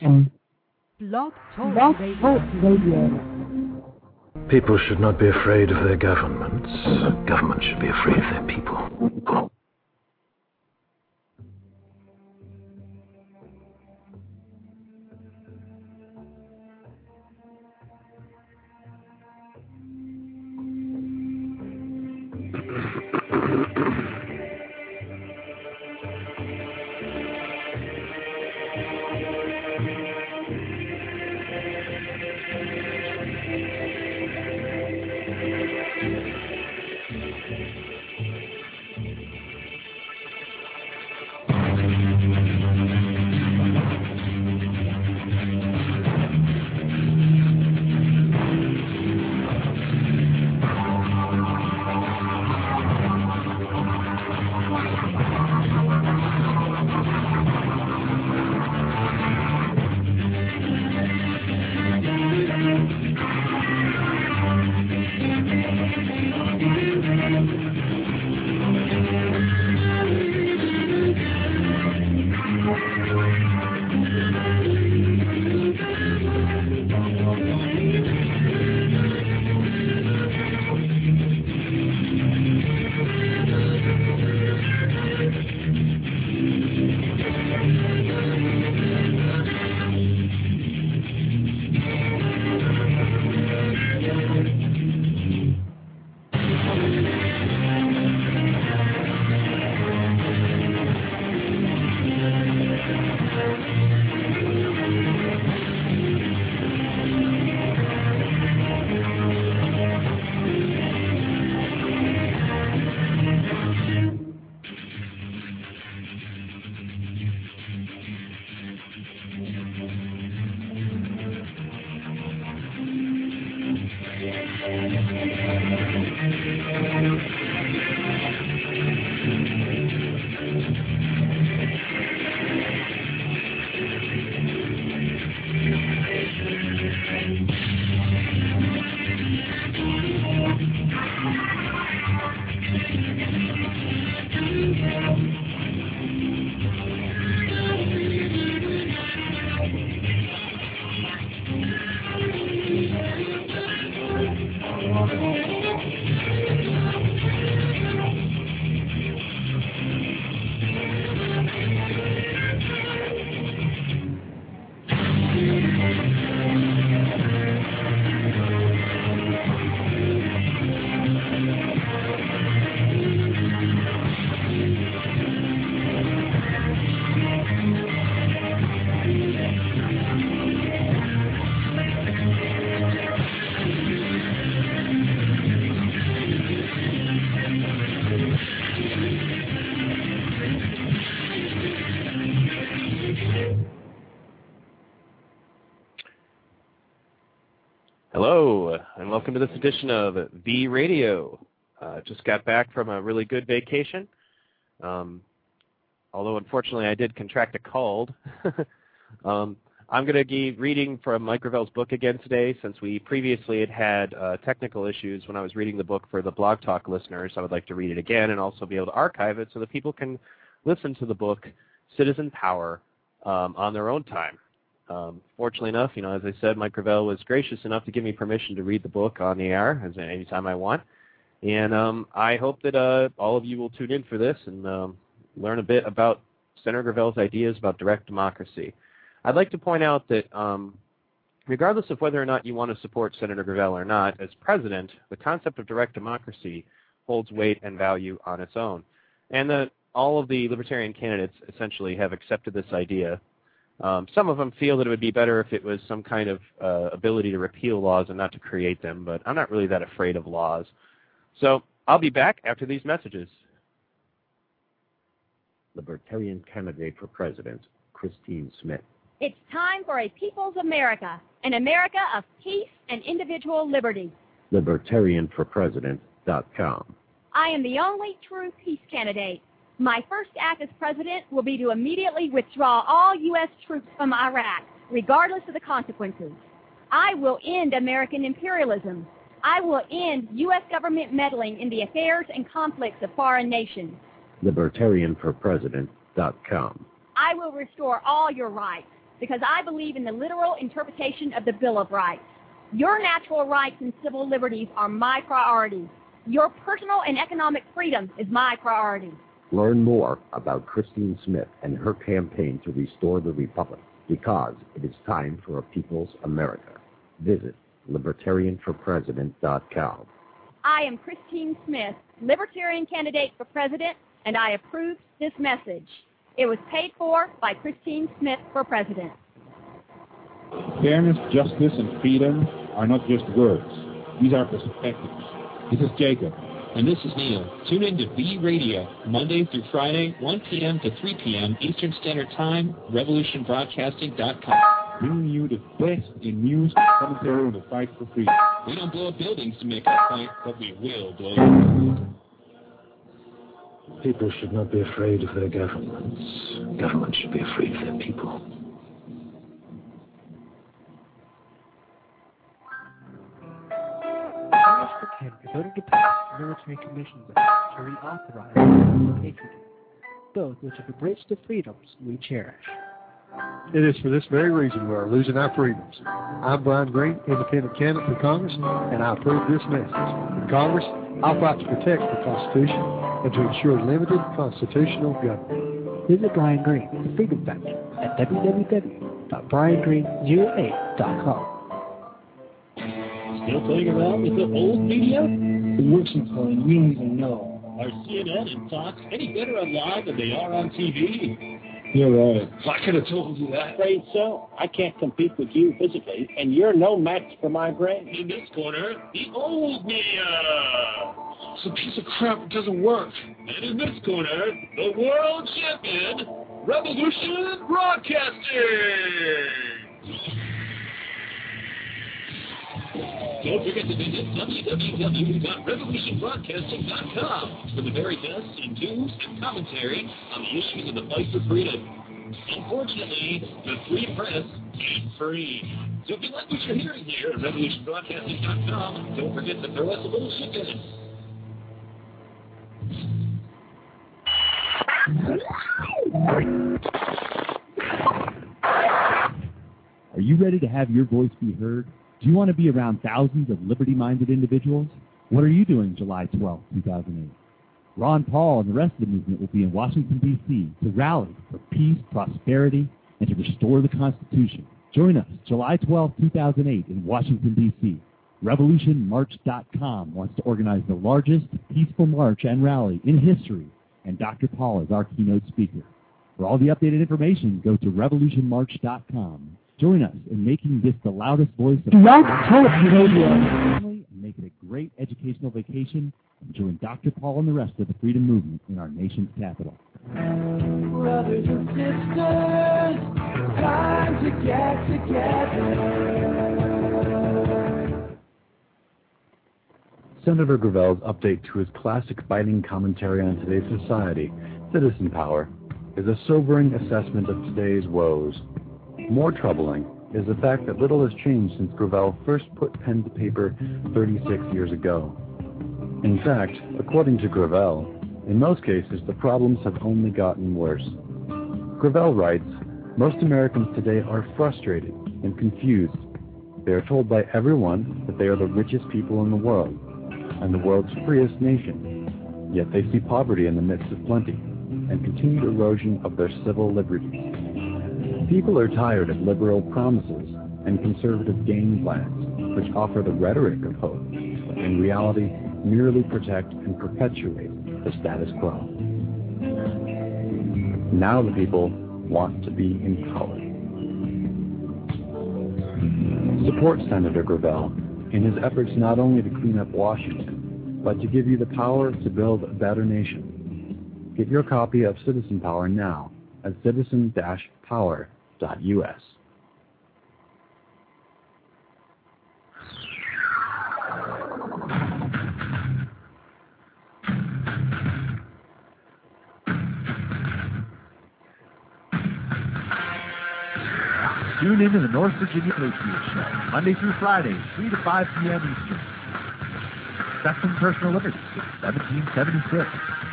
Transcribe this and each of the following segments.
One. Blog Talk Blog Radio. Talk Radio. People should not be afraid of their governments. Governments should be afraid of their people. Welcome to this edition of V Radio. Uh, just got back from a really good vacation. Um, although unfortunately I did contract a cold. um, I'm going to be reading from Mike Gravel's book again today since we previously had had uh, technical issues when I was reading the book for the Blog Talk listeners. I would like to read it again and also be able to archive it so that people can listen to the book Citizen Power um, on their own time. Um, fortunately enough, you know, as I said, Mike Gravel was gracious enough to give me permission to read the book on the air as anytime I want. And um, I hope that uh, all of you will tune in for this and um, learn a bit about Senator Gravel's ideas about direct democracy. I'd like to point out that um, regardless of whether or not you want to support Senator Gravel or not, as president, the concept of direct democracy holds weight and value on its own. And that all of the libertarian candidates essentially have accepted this idea um, some of them feel that it would be better if it was some kind of uh, ability to repeal laws and not to create them, but I'm not really that afraid of laws. So I'll be back after these messages. Libertarian candidate for president, Christine Smith. It's time for a People's America, an America of peace and individual liberty. LibertarianforPresident.com. I am the only true peace candidate. My first act as president will be to immediately withdraw all U.S. troops from Iraq, regardless of the consequences. I will end American imperialism. I will end U.S. government meddling in the affairs and conflicts of foreign nations. LibertarianforPresident.com. I will restore all your rights, because I believe in the literal interpretation of the Bill of Rights. Your natural rights and civil liberties are my priority. Your personal and economic freedom is my priority. Learn more about Christine Smith and her campaign to restore the Republic because it is time for a people's America. Visit libertarianforpresident.com. I am Christine Smith, Libertarian candidate for president, and I approve this message. It was paid for by Christine Smith for president. Fairness, justice, and freedom are not just words. These are perspectives. This is Jacob. And this is Neil. Tune in to V Radio, Monday through Friday, 1 p.m. to 3 p.m. Eastern Standard Time, revolutionbroadcasting.com. Bringing you the best in news commentary on the fight for freedom. We don't blow up buildings to make our point, but we will blow you. People should not be afraid of their governments. Governments should be afraid of their people. For Canada voted to pass military commissions to reauthorize patriotism, both which have abridged the freedoms we cherish. It is for this very reason we are losing our freedoms. I'm Brian Green, independent candidate for Congress, and I approve this message. In Congress, I'll fight to protect the Constitution and to ensure limited constitutional government. Visit Brian Green, the Freedom Factor, at www.briangreen08.com. Still playing around with the old media? The works employee, we don't even know. Are CNN and Fox any better on live than they are on TV? You're right. I could have told you that. Afraid so. I can't compete with you physically, and you're no match for my brain. In this corner, the old media. It's a piece of crap that doesn't work. And in this corner, the world champion, Revolution Broadcasting. Don't forget to visit www.revolutionbroadcasting.com for the very best in news and commentary on the issues of the fight for freedom. Unfortunately, the free press ain't free. So if you like what you're hearing here at revolutionbroadcasting.com, don't forget to throw us a little chicken. Are you ready to have your voice be heard? Do you want to be around thousands of liberty-minded individuals? What are you doing July 12, 2008? Ron Paul and the rest of the movement will be in Washington, D.C. to rally for peace, prosperity, and to restore the Constitution. Join us July 12, 2008 in Washington, D.C. RevolutionMarch.com wants to organize the largest peaceful march and rally in history, and Dr. Paul is our keynote speaker. For all the updated information, go to RevolutionMarch.com. Join us in making this the loudest voice of Blog Talk Radio. family and make it a great educational vacation and join Dr. Paul and the rest of the freedom movement in our nation's capital. Brothers and sisters, time to get together. Senator Gravel's update to his classic biting commentary on today's society, Citizen Power, is a sobering assessment of today's woes. More troubling is the fact that little has changed since Gravel first put pen to paper 36 years ago. In fact, according to Gravel, in most cases the problems have only gotten worse. Gravel writes, most Americans today are frustrated and confused. They are told by everyone that they are the richest people in the world and the world's freest nation, yet they see poverty in the midst of plenty and continued erosion of their civil liberties. People are tired of liberal promises and conservative game plans, which offer the rhetoric of hope, but in reality merely protect and perpetuate the status quo. Now the people want to be empowered. Support Senator Gravel in his efforts not only to clean up Washington, but to give you the power to build a better nation. Get your copy of Citizen Power now at citizen-power.us. Tune in to the North Virginia Patriot Show, Monday through Friday, 3 to 5 p.m. Eastern. Spectrum Personal Liberty, 1776.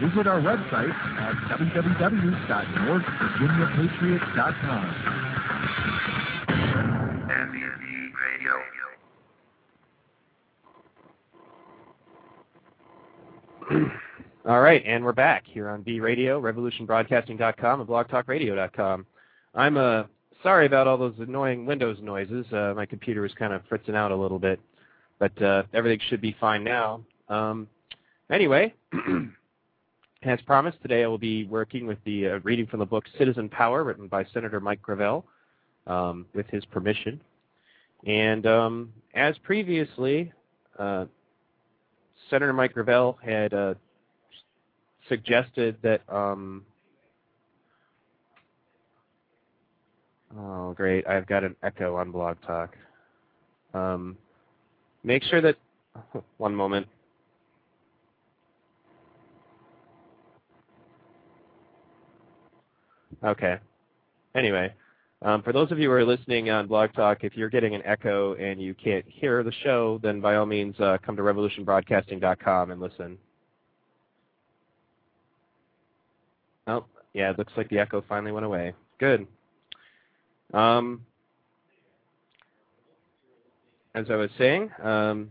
Visit our website at www.northvirginiapatriots.com. WV Radio. All right, and we're back here on B Radio, RevolutionBroadcasting.com, and BlogTalkRadio.com. I'm uh, sorry about all those annoying Windows noises. Uh, my computer was kind of fritzing out a little bit, but uh, everything should be fine now. Um, anyway, as promised, today I will be working with the uh, reading from the book Citizen Power, written by Senator Mike Gravel, um, with his permission. And um, as previously, uh, Senator Mike Gravel had uh, suggested that. Um, oh, great! I've got an echo on Blog Talk. Um, make sure that. One moment. Okay. Anyway, um, for those of you who are listening on Blog Talk, if you're getting an echo and you can't hear the show, then by all means uh, come to revolutionbroadcasting.com and listen. Oh, yeah, it looks like the echo finally went away. Good. Um, as I was saying, um,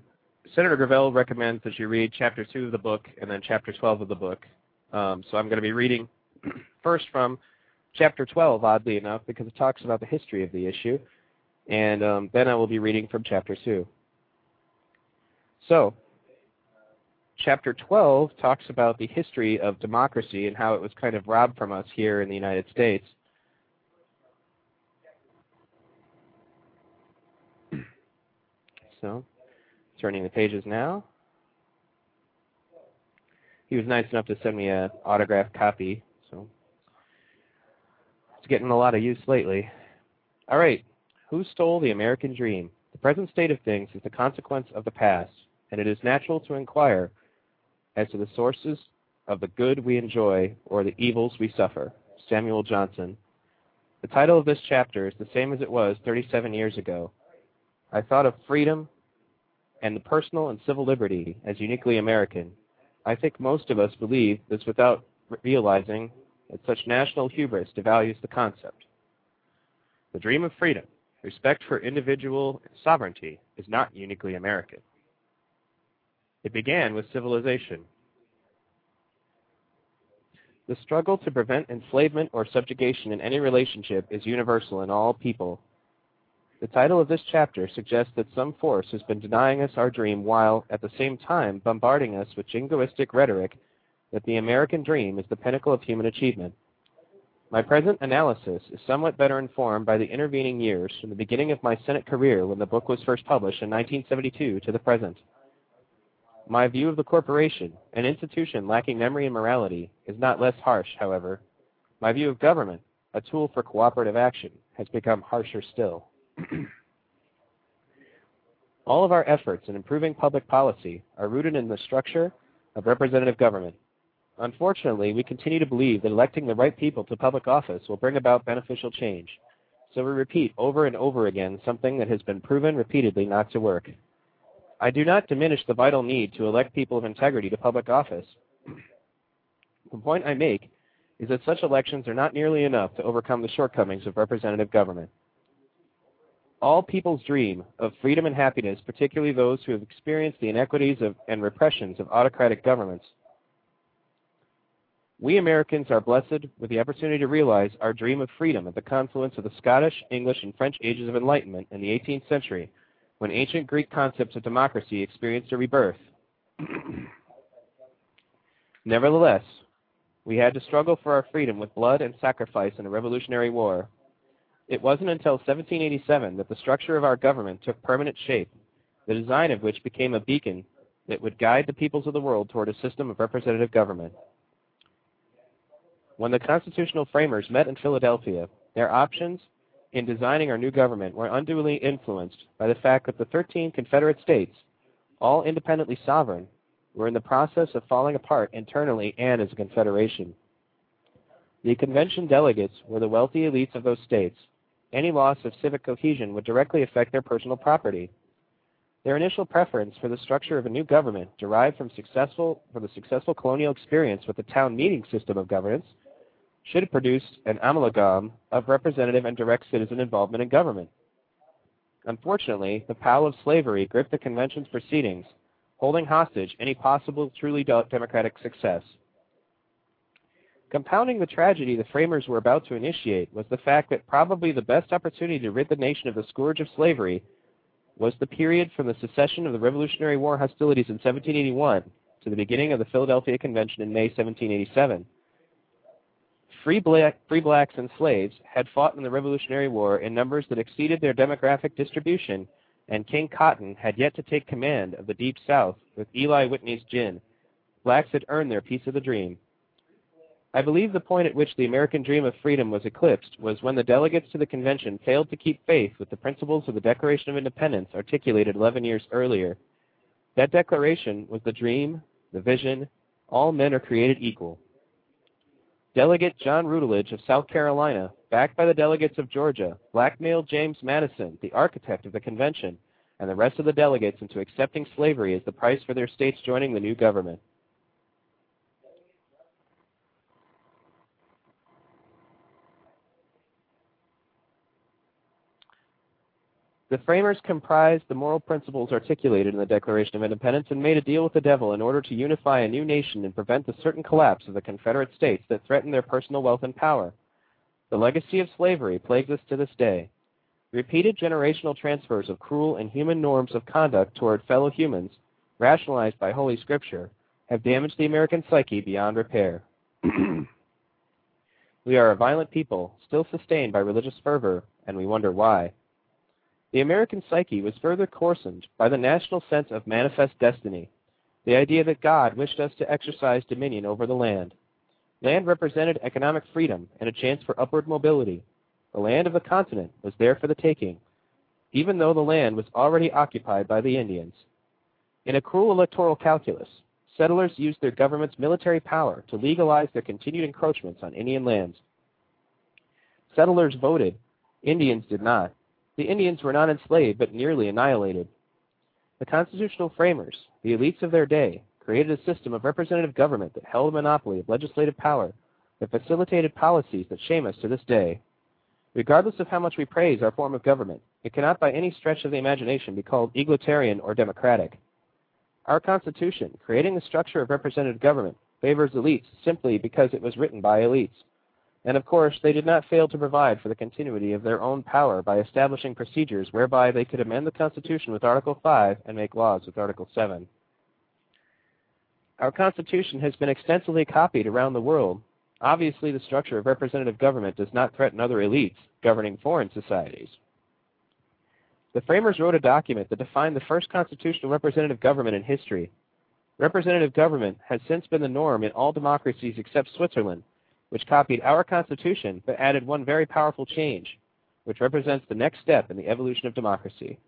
Senator Gravel recommends that you read Chapter 2 of the book and then Chapter 12 of the book. Um, so I'm going to be reading first from Chapter 12, oddly enough, because it talks about the history of the issue, and um, then I will be reading from Chapter 2. So, Chapter 12 talks about the history of democracy and how it was kind of robbed from us here in the United States. So, turning the pages now. He was nice enough to send me an autographed copy, it's getting a lot of use lately. All right, who stole the American dream? The present state of things is the consequence of the past, and it is natural to inquire as to the sources of the good we enjoy or the evils we suffer. Samuel Johnson. The title of this chapter is the same as it was 37 years ago. I thought of freedom and the personal and civil liberty as uniquely American. I think most of us believe this without realizing that such national hubris devalues the concept. The dream of freedom, respect for individual sovereignty, is not uniquely American. It began with civilization. The struggle to prevent enslavement or subjugation in any relationship is universal in all people. The title of this chapter suggests that some force has been denying us our dream while, at the same time, bombarding us with jingoistic rhetoric that the American dream is the pinnacle of human achievement. My present analysis is somewhat better informed by the intervening years from the beginning of my Senate career when the book was first published in 1972 to the present. My view of the corporation, an institution lacking memory and morality, is not less harsh, however. My view of government, a tool for cooperative action, has become harsher still. All of our efforts in improving public policy are rooted in the structure of representative government. Unfortunately, we continue to believe that electing the right people to public office will bring about beneficial change. So we repeat over and over again something that has been proven repeatedly not to work. I do not diminish the vital need to elect people of integrity to public office. the point I make is that such elections are not nearly enough to overcome the shortcomings of representative government. All people's dream of freedom and happiness, particularly those who have experienced the inequities of, and repressions of autocratic governments. We Americans are blessed with the opportunity to realize our dream of freedom at the confluence of the Scottish, English, and French ages of enlightenment in the 18th century when ancient Greek concepts of democracy experienced a rebirth. Nevertheless, we had to struggle for our freedom with blood and sacrifice in a revolutionary war. It wasn't until 1787 that the structure of our government took permanent shape, the design of which became a beacon that would guide the peoples of the world toward a system of representative government. When the constitutional framers met in Philadelphia, their options in designing our new government were unduly influenced by the fact that the 13 Confederate states, all independently sovereign, were in the process of falling apart internally and as a confederation. The convention delegates were the wealthy elites of those states. Any loss of civic cohesion would directly affect their personal property. Their initial preference for the structure of a new government derived from successful from the successful colonial experience with the town meeting system of governance should have produced an amalgam of representative and direct citizen involvement in government. Unfortunately, the power of slavery gripped the convention's proceedings, holding hostage any possible truly democratic success. Compounding the tragedy the framers were about to initiate was the fact that probably the best opportunity to rid the nation of the scourge of slavery was the period from the secession of the Revolutionary War hostilities in 1781 to the beginning of the Philadelphia Convention in May 1787. Free, black, free blacks and slaves had fought in the Revolutionary War in numbers that exceeded their demographic distribution, and King Cotton had yet to take command of the Deep South with Eli Whitney's gin. Blacks had earned their piece of the dream. I believe the point at which the American dream of freedom was eclipsed was when the delegates to the convention failed to keep faith with the principles of the Declaration of Independence articulated 11 years earlier. That declaration was the dream, the vision, all men are created equal. Delegate John Rutledge of South Carolina, backed by the delegates of Georgia, blackmailed James Madison, the architect of the convention, and the rest of the delegates into accepting slavery as the price for their states joining the new government. The framers comprised the moral principles articulated in the Declaration of Independence and made a deal with the devil in order to unify a new nation and prevent the certain collapse of the Confederate States that threatened their personal wealth and power. The legacy of slavery plagues us to this day. Repeated generational transfers of cruel and human norms of conduct toward fellow humans, rationalized by Holy Scripture, have damaged the American psyche beyond repair. we are a violent people, still sustained by religious fervor, and we wonder why. The American psyche was further coarsened by the national sense of manifest destiny, the idea that God wished us to exercise dominion over the land. Land represented economic freedom and a chance for upward mobility. The land of the continent was there for the taking, even though the land was already occupied by the Indians. In a cruel electoral calculus, settlers used their government's military power to legalize their continued encroachments on Indian lands. Settlers voted, Indians did not. The Indians were not enslaved, but nearly annihilated. The constitutional framers, the elites of their day, created a system of representative government that held a monopoly of legislative power that facilitated policies that shame us to this day. Regardless of how much we praise our form of government, it cannot by any stretch of the imagination be called egalitarian or democratic. Our Constitution, creating the structure of representative government, favors elites simply because it was written by elites. And of course, they did not fail to provide for the continuity of their own power by establishing procedures whereby they could amend the Constitution with Article 5 and make laws with Article 7. Our Constitution has been extensively copied around the world. Obviously, the structure of representative government does not threaten other elites governing foreign societies. The framers wrote a document that defined the first constitutional representative government in history. Representative government has since been the norm in all democracies except Switzerland, which copied our Constitution but added one very powerful change, which represents the next step in the evolution of democracy.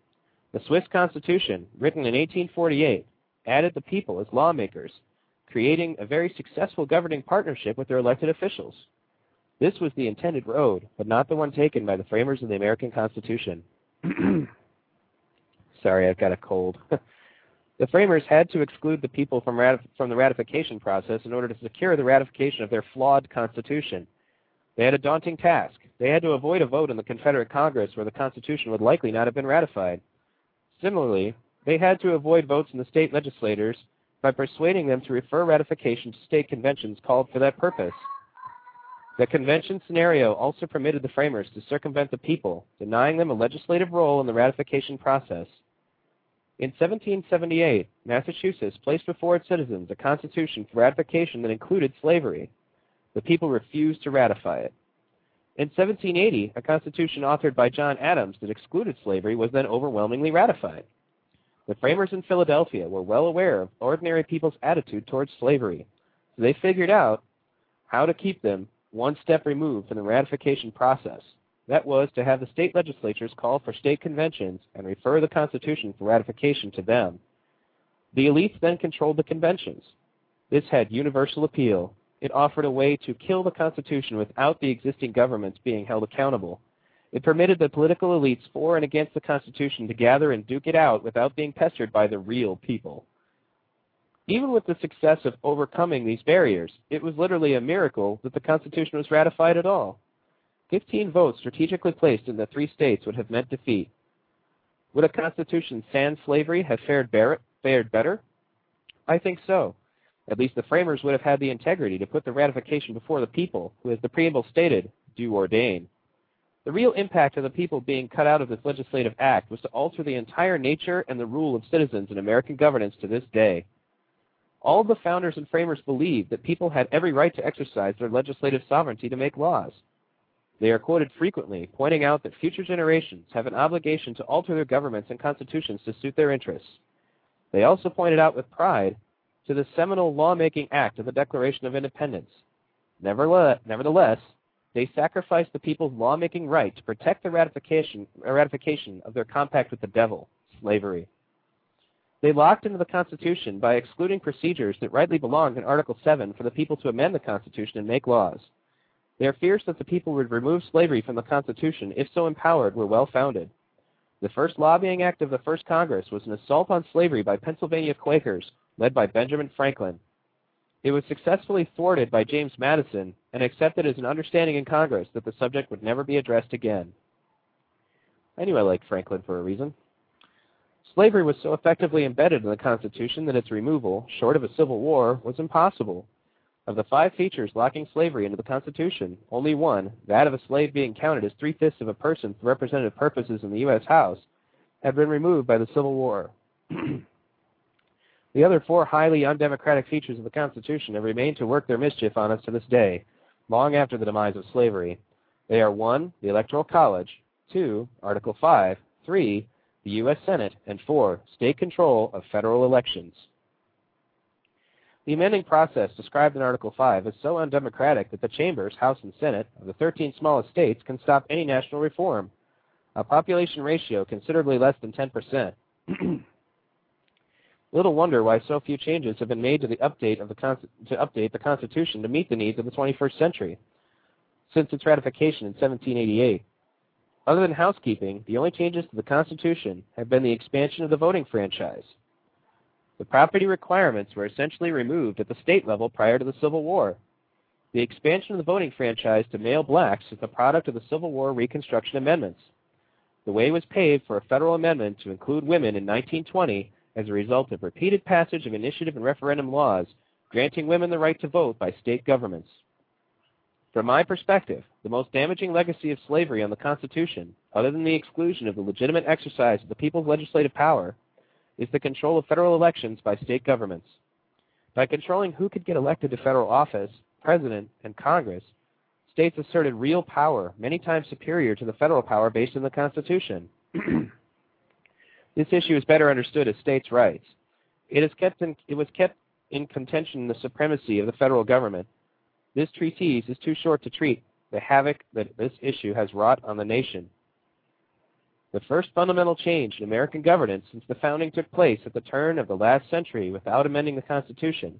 The Swiss Constitution, written in 1848, added the people as lawmakers, creating a very successful governing partnership with their elected officials. This was the intended road, but not the one taken by the framers of the American Constitution. Sorry, I've got a cold. The framers had to exclude the people from, ratif- from the ratification process in order to secure the ratification of their flawed Constitution. They had a daunting task. They had to avoid a vote in the Confederate Congress where the Constitution would likely not have been ratified. Similarly, they had to avoid votes in the state legislatures by persuading them to refer ratification to state conventions called for that purpose. The convention scenario also permitted the framers to circumvent the people, denying them a legislative role in the ratification process. In 1778, Massachusetts placed before its citizens a constitution for ratification that included slavery. The people refused to ratify it. In 1780, a constitution authored by John Adams that excluded slavery was then overwhelmingly ratified. The framers in Philadelphia were well aware of ordinary people's attitude towards slavery, so they figured out how to keep them one step removed from the ratification process. That was to have the state legislatures call for state conventions and refer the Constitution for ratification to them. The elites then controlled the conventions. This had universal appeal. It offered a way to kill the Constitution without the existing governments being held accountable. It permitted the political elites for and against the Constitution to gather and duke it out without being pestered by the real people. Even with the success of overcoming these barriers, it was literally a miracle that the Constitution was ratified at all. Fifteen votes strategically placed in the three states would have meant defeat. Would a Constitution sans slavery have fared, fared better? I think so. At least the framers would have had the integrity to put the ratification before the people, who, as the preamble stated, do ordain. The real impact of the people being cut out of this legislative act was to alter the entire nature and the rule of citizens in American governance to this day. All the founders and framers believed that people had every right to exercise their legislative sovereignty to make laws. They are quoted frequently, pointing out that future generations have an obligation to alter their governments and constitutions to suit their interests. They also pointed out with pride to the seminal lawmaking act of the Declaration of Independence. Nevertheless, they sacrificed the people's lawmaking right to protect the ratification, ratification of their compact with the devil, slavery. They locked into the Constitution by excluding procedures that rightly belonged in Article 7 for the people to amend the Constitution and make laws. Their fears that the people would remove slavery from the Constitution, if so empowered, were well founded. The first lobbying act of the first Congress was an assault on slavery by Pennsylvania Quakers, led by Benjamin Franklin. It was successfully thwarted by James Madison and accepted as an understanding in Congress that the subject would never be addressed again. I knew I liked Franklin for a reason. Slavery was so effectively embedded in the Constitution that its removal, short of a civil war, was impossible. Of the five features locking slavery into the Constitution, only one, that of a slave being counted as three-fifths of a person for representative purposes in the U.S. House, had been removed by the Civil War. the other four highly undemocratic features of the Constitution have remained to work their mischief on us to this day, long after the demise of slavery. They are 1. The Electoral College, 2. Article 5, 3. The U.S. Senate, and 4. State control of federal elections. The amending process described in Article 5 is so undemocratic that the chambers, House and Senate, of the 13 smallest states can stop any national reform, a population ratio considerably less than 10%. Little wonder why so few changes have been made to the update of the to update the Constitution to meet the needs of the 21st century since its ratification in 1788. Other than housekeeping, the only changes to the Constitution have been the expansion of the voting franchise. The property requirements were essentially removed at the state level prior to the Civil War. The expansion of the voting franchise to male blacks is the product of the Civil War Reconstruction Amendments. The way was paved for a federal amendment to include women in 1920 as a result of repeated passage of initiative and referendum laws granting women the right to vote by state governments. From my perspective, the most damaging legacy of slavery on the Constitution, other than the exclusion of the legitimate exercise of the people's legislative power, is the control of federal elections by state governments. By controlling who could get elected to federal office, President, and Congress, states asserted real power, many times superior to the federal power based in the Constitution. this issue is better understood as states' rights. It, is kept in, it was kept in contention the supremacy of the federal government. This treatise is too short to treat the havoc that this issue has wrought on the nation. The first fundamental change in American governance since the founding took place at the turn of the last century without amending the Constitution.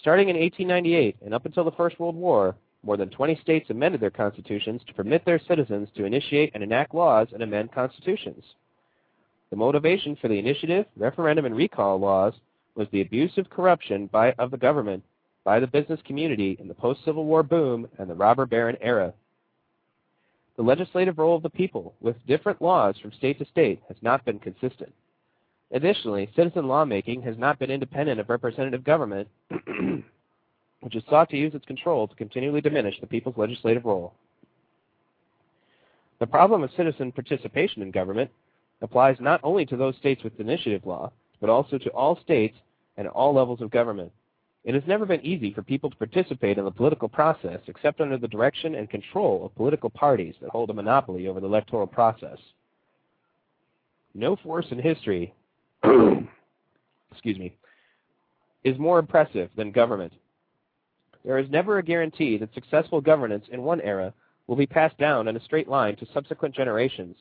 Starting in 1898 and up until the First World War, more than 20 states amended their constitutions to permit their citizens to initiate and enact laws and amend constitutions. The motivation for the initiative, referendum, and recall laws was the abuse of corruption by, of the government by the business community in the post-Civil War boom and the robber baron era. The legislative role of the people, with different laws from state to state, has not been consistent. Additionally, citizen lawmaking has not been independent of representative government, which has sought to use its control to continually diminish the people's legislative role. The problem of citizen participation in government applies not only to those states with initiative law, but also to all states and all levels of government. It has never been easy for people to participate in the political process except under the direction and control of political parties that hold a monopoly over the electoral process. No force in history excuse me, is more impressive than government. There is never a guarantee that successful governance in one era will be passed down in a straight line to subsequent generations.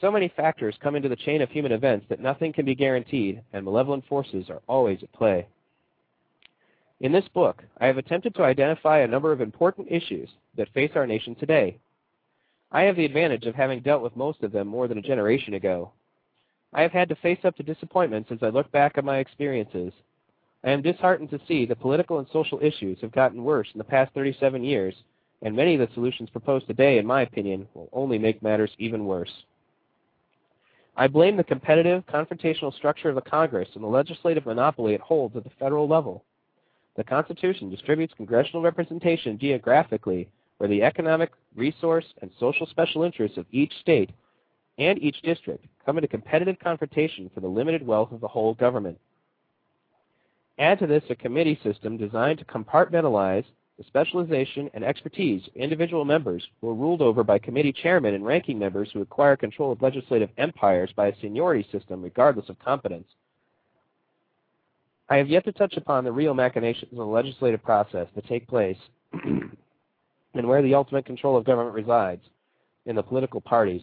So many factors come into the chain of human events that nothing can be guaranteed, and malevolent forces are always at play. In this book, I have attempted to identify a number of important issues that face our nation today, I have the advantage of having dealt with most of them more than a generation ago. I have had to face up to disappointments as I look back at my experiences. I am disheartened to see that political and social issues have gotten worse in the past 37 years, and many of the solutions proposed today, in my opinion, will only make matters even worse. I blame the competitive, confrontational structure of the Congress and the legislative monopoly it holds at the federal level. The Constitution distributes congressional representation geographically where the economic, resource, and social special interests of each state and each district come into competitive confrontation for the limited wealth of the whole government. Add to this a committee system designed to compartmentalize the specialization and expertise of individual members who are ruled over by committee chairmen and ranking members who acquire control of legislative empires by a seniority system regardless of competence. I have yet to touch upon the real machinations of the legislative process that take place and where the ultimate control of government resides, in the political parties.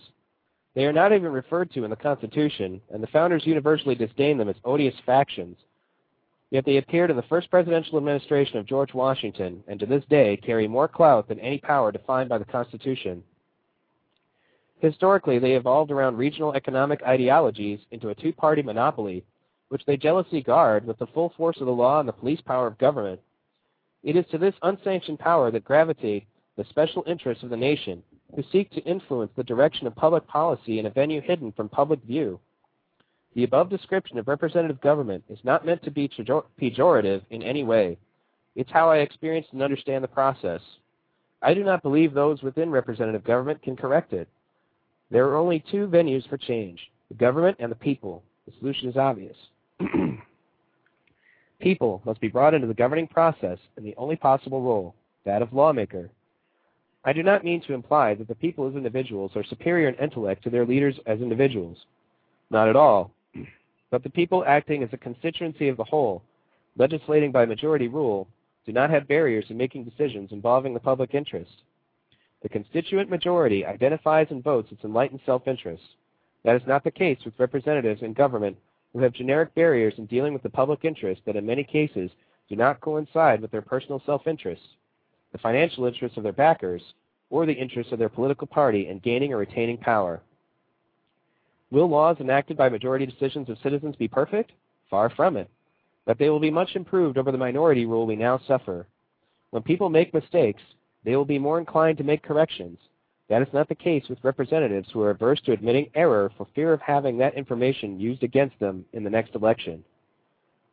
They are not even referred to in the Constitution, and the founders universally disdain them as odious factions. Yet they appeared in the first presidential administration of George Washington, and to this day carry more clout than any power defined by the Constitution. Historically, they evolved around regional economic ideologies into a two-party monopoly, which they jealously guard with the full force of the law and the police power of government. It is to this unsanctioned power that gravitate the special interests of the nation, who seek to influence the direction of public policy in a venue hidden from public view. The above description of representative government is not meant to be pejorative in any way. It's how I experienced and understand the process. I do not believe those within representative government can correct it. There are only two venues for change, the government and the people. The solution is obvious. People must be brought into the governing process in the only possible role, that of lawmaker. I do not mean to imply that the people as individuals are superior in intellect to their leaders as individuals. Not at all. But the people acting as a constituency of the whole, legislating by majority rule, do not have barriers in making decisions involving the public interest. The constituent majority identifies and votes its enlightened self-interest. That is not the case with representatives in government who have generic barriers in dealing with the public interest that in many cases do not coincide with their personal self-interest, the financial interests of their backers, or the interests of their political party in gaining or retaining power. Will laws enacted by majority decisions of citizens be perfect? Far from it. But they will be much improved over the minority rule we now suffer. When people make mistakes, they will be more inclined to make corrections. That is not the case with representatives who are averse to admitting error for fear of having that information used against them in the next election.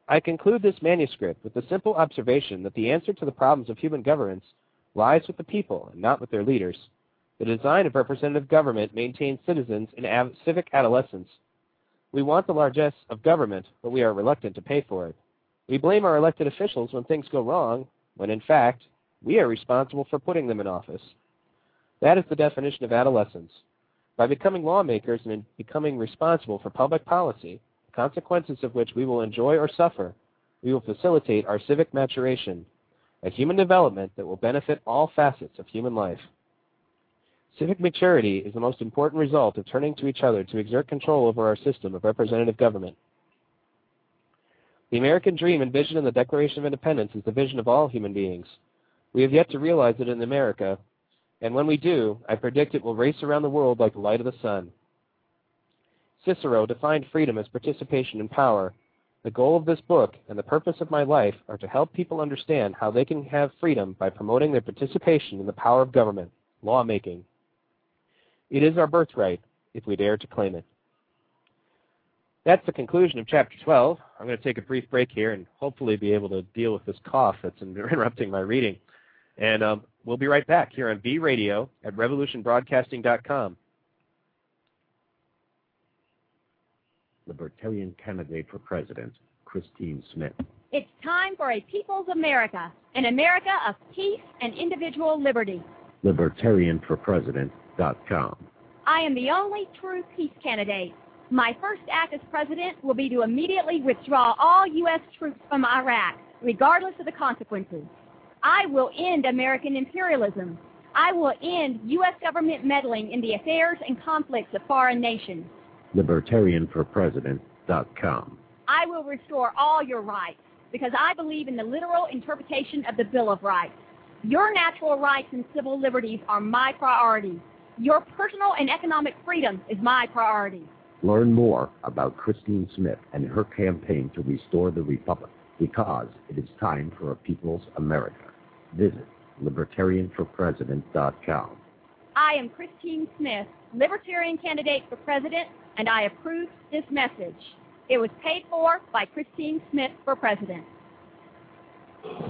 I conclude this manuscript with the simple observation that the answer to the problems of human governance lies with the people and not with their leaders. The design of representative government maintains citizens in av civic adolescence. We want the largesse of government, but we are reluctant to pay for it. We blame our elected officials when things go wrong, when in fact, we are responsible for putting them in office. That is the definition of adolescence. By becoming lawmakers and becoming responsible for public policy, consequences of which we will enjoy or suffer, we will facilitate our civic maturation, a human development that will benefit all facets of human life. Civic maturity is the most important result of turning to each other to exert control over our system of representative government. The American dream envisioned in the Declaration of Independence is the vision of all human beings. We have yet to realize it in America, and when we do, I predict it will race around the world like the light of the sun. Cicero defined freedom as participation in power. The goal of this book and the purpose of my life are to help people understand how they can have freedom by promoting their participation in the power of government, lawmaking. It is our birthright if we dare to claim it. That's the conclusion of Chapter 12. I'm going to take a brief break here and hopefully be able to deal with this cough that's interrupting my reading. And um, we'll be right back here on V Radio at revolutionbroadcasting.com. Libertarian candidate for president, Christine Smith. It's time for a People's America, an America of peace and individual liberty. LibertarianforPresident.com. I am the only true peace candidate. My first act as president will be to immediately withdraw all U.S. troops from Iraq, regardless of the consequences. I will end American imperialism. I will end U.S. government meddling in the affairs and conflicts of foreign nations. LibertarianforPresident.com. I will restore all your rights because I believe in the literal interpretation of the Bill of Rights. Your natural rights and civil liberties are my priority. Your personal and economic freedom is my priority. Learn more about Christine Smith and her campaign to restore the Republic because it is time for a people's America. Visit libertarianforpresident.com. I am Christine Smith, Libertarian candidate for president, and I approve this message. It was paid for by Christine Smith for president.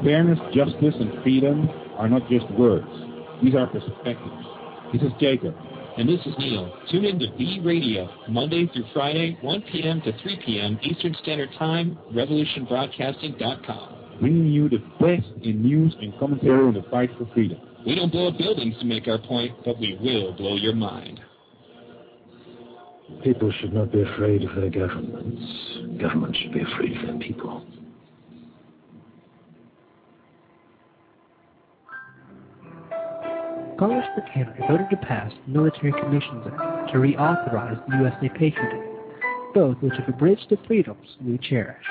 Fairness, justice, and freedom are not just words. These are perspectives. This is Jacob. And this is Neil. Tune in to B Radio, Monday through Friday, 1 p.m. to 3 p.m. Eastern Standard Time, revolutionbroadcasting.com. Bringing you the best in news and commentary on the fight for freedom. We don't blow up buildings to make our point, but we will blow your mind. People should not be afraid of their governments. Governments should be afraid of their people. Congress for Canada voted to pass the Military Commissions Act to reauthorize the USA Patriot Act, both which have abridged the freedoms we cherish.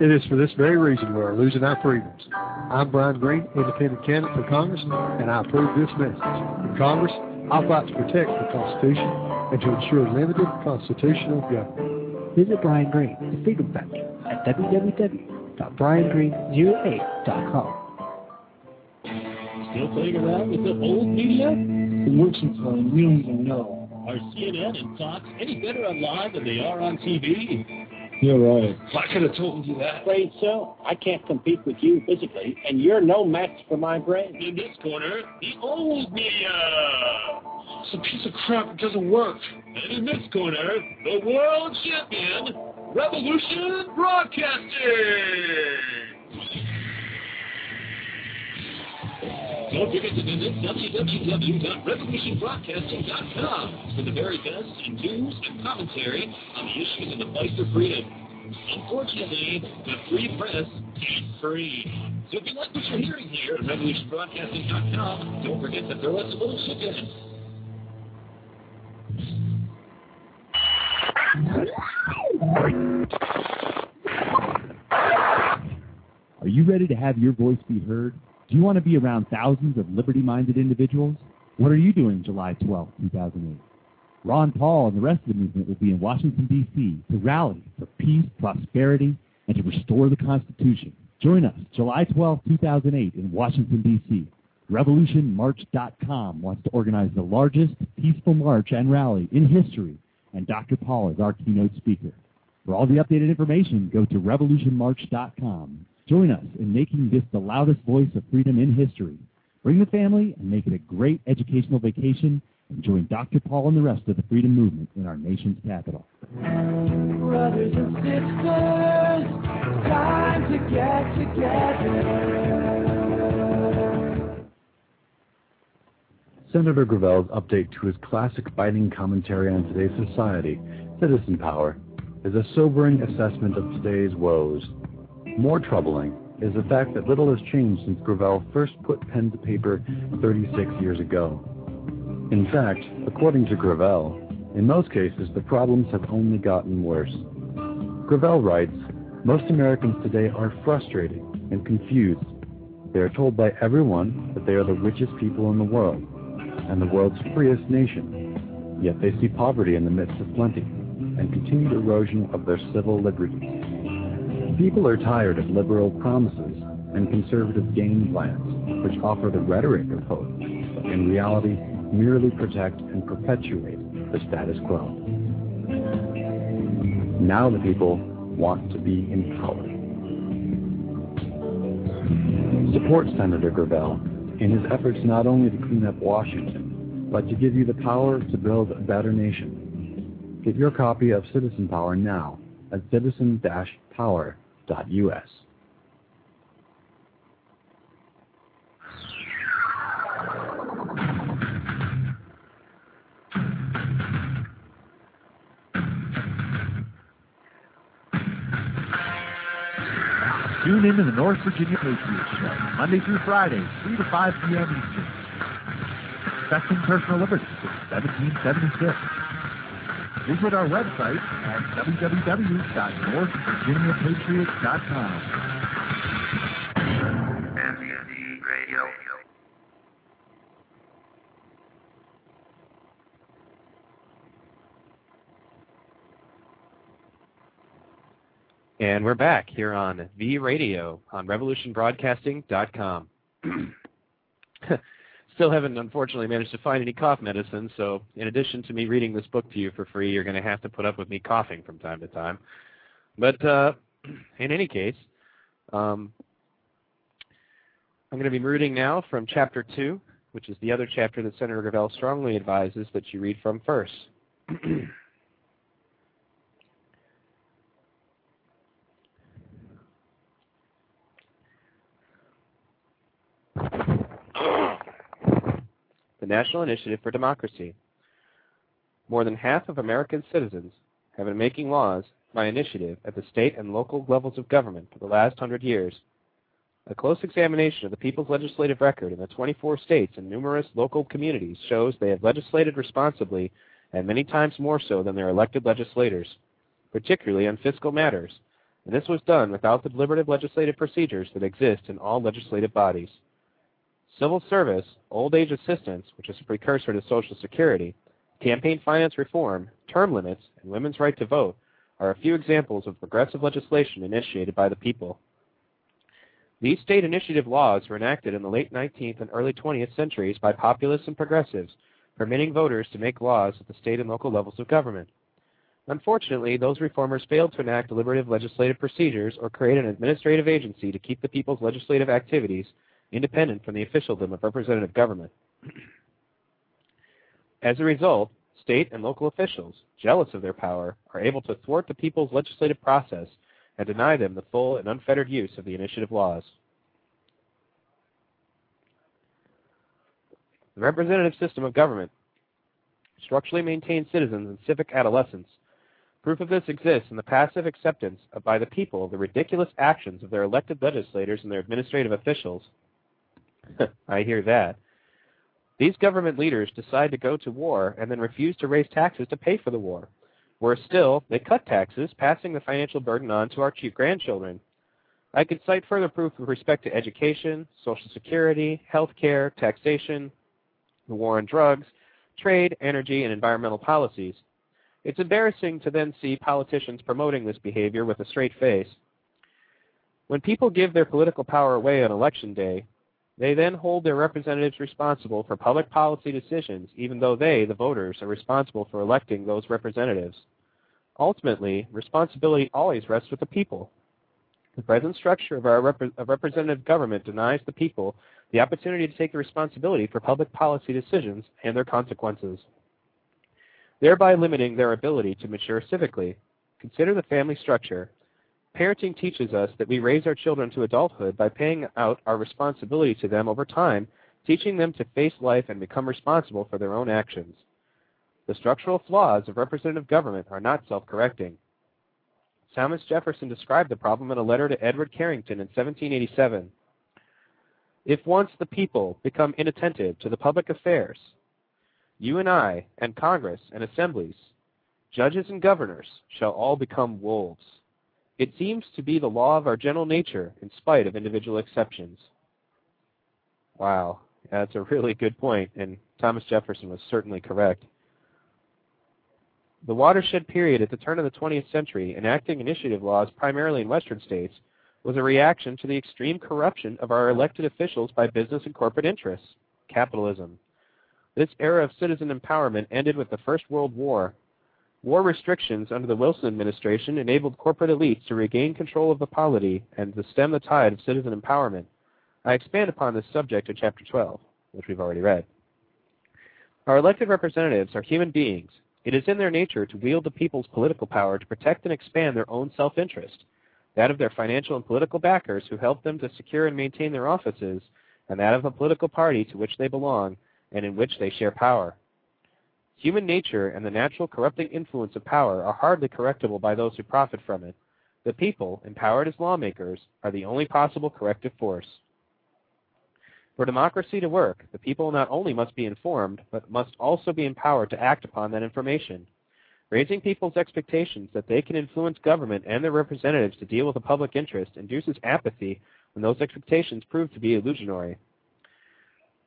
It is for this very reason we are losing our freedoms. I'm Brian Green, independent candidate for Congress, and I approve this message. In Congress, I fight to protect the Constitution and to ensure limited constitutional government. Visit Brian Green, the Freedom Factor, at www.briangreen08.com. Still playing around with the old media? It works until you don't even know. Are CNN and Fox any better on live than they are on TV? You're right. I could have told you that. Afraid so? I can't compete with you physically, and you're no match for my brain. In this corner, the old media. It's a piece of crap. It doesn't work. And in this corner, the world champion, Revolution Broadcasting. Don't forget to visit www.revolutionbroadcasting.com for the very best in news and commentary on the issues of the fight for freedom. Unfortunately, the free press ain't free. So if you like what you're hearing here at revolutionbroadcasting.com, don't forget to throw us a little chicken. Are you ready to have your voice be heard? Do you want to be around thousands of liberty-minded individuals? What are you doing July 12, 2008? Ron Paul and the rest of the movement will be in Washington, D.C. to rally for peace, prosperity, and to restore the Constitution. Join us July 12, 2008 in Washington, D.C. RevolutionMarch.com wants to organize the largest peaceful march and rally in history, and Dr. Paul is our keynote speaker. For all the updated information, go to RevolutionMarch.com. Join us in making this the loudest voice of freedom in history. Bring the family and make it a great educational vacation and join Dr. Paul and the rest of the freedom movement in our nation's capital. Brothers and sisters, time to get together. Senator Gravel's update to his classic biting commentary on today's society, Citizen Power, is a sobering assessment of today's woes. More troubling is the fact that little has changed since Gravel first put pen to paper 36 years ago. In fact, according to Gravel, in most cases the problems have only gotten worse. Gravel writes, most Americans today are frustrated and confused. They are told by everyone that they are the richest people in the world and the world's freest nation, yet they see poverty in the midst of plenty and continued erosion of their civil liberties. People are tired of liberal promises and conservative game plans, which offer the rhetoric of hope, but in reality merely protect and perpetuate the status quo. Now the people want to be in power. Support Senator Gravel in his efforts not only to clean up Washington, but to give you the power to build a better nation. Get your copy of Citizen Power now at citizen-power.us. Tune in to the North Virginia Patriot Show, Monday through Friday, 3 to 5 p.m. Eastern. Respecting personal liberty since 1776. Visit our website at www.northvirginiapatriots.com. And we're back here on V Radio on revolutionbroadcasting.com. Still haven't, unfortunately, managed to find any cough medicine, so in addition to me reading this book to you for free, you're going to have to put up with me coughing from time to time. But uh, in any case, um, I'm going to be reading now from Chapter 2, which is the other chapter that Senator Gravel strongly advises that you read from first. the National Initiative for Democracy. More than half of American citizens have been making laws by initiative at the state and local levels of government for the last hundred years. A close examination of the people's legislative record in the 24 states and numerous local communities shows they have legislated responsibly and many times more so than their elected legislators, particularly on fiscal matters, and this was done without the deliberative legislative procedures that exist in all legislative bodies. Civil service, old age assistance, which is a precursor to Social Security, campaign finance reform, term limits, and women's right to vote are a few examples of progressive legislation initiated by the people. These state initiative laws were enacted in the late 19th and early 20th centuries by populists and progressives, permitting voters to make laws at the state and local levels of government. Unfortunately, those reformers failed to enact deliberative legislative procedures or create an administrative agency to keep the people's legislative activities independent from the officialdom of representative government. As a result, state and local officials, jealous of their power, are able to thwart the people's legislative process and deny them the full and unfettered use of the initiative laws. The representative system of government structurally maintains citizens in civic adolescence. Proof of this exists in the passive acceptance by the people of the ridiculous actions of their elected legislators and their administrative officials. I hear that. These government leaders decide to go to war and then refuse to raise taxes to pay for the war. Worse still, they cut taxes, passing the financial burden on to our chief grandchildren. I could cite further proof with respect to education, Social Security, health care, taxation, the war on drugs, trade, energy, and environmental policies. It's embarrassing to then see politicians promoting this behavior with a straight face. When people give their political power away on election day, they then hold their representatives responsible for public policy decisions, even though they, the voters, are responsible for electing those representatives. Ultimately, responsibility always rests with the people. The present structure of our rep of representative government denies the people the opportunity to take the responsibility for public policy decisions and their consequences, thereby limiting their ability to mature civically. Consider the family structure. Parenting teaches us that we raise our children to adulthood by paying out our responsibility to them over time, teaching them to face life and become responsible for their own actions. The structural flaws of representative government are not self-correcting. Thomas Jefferson described the problem in a letter to Edward Carrington in 1787. If once the people become inattentive to the public affairs, you and I, and Congress, and assemblies, judges and governors, shall all become wolves. It seems to be the law of our general nature, in spite of individual exceptions. Wow, that's a really good point, and Thomas Jefferson was certainly correct. The watershed period at the turn of the 20th century, enacting initiative laws primarily in western states, was a reaction to the extreme corruption of our elected officials by business and corporate interests, capitalism. This era of citizen empowerment ended with the First World War. War restrictions under the Wilson administration enabled corporate elites to regain control of the polity and to stem the tide of citizen empowerment. I expand upon this subject in Chapter 12, which we've already read. Our elected representatives are human beings it is in their nature to wield the people's political power to protect and expand their own self-interest, that of their financial and political backers who help them to secure and maintain their offices, and that of the political party to which they belong and in which they share power. Human nature and the natural corrupting influence of power are hardly correctable by those who profit from it. The people, empowered as lawmakers, are the only possible corrective force. For democracy to work, the people not only must be informed, but must also be empowered to act upon that information. Raising people's expectations that they can influence government and their representatives to deal with the public interest induces apathy when those expectations prove to be illusionary.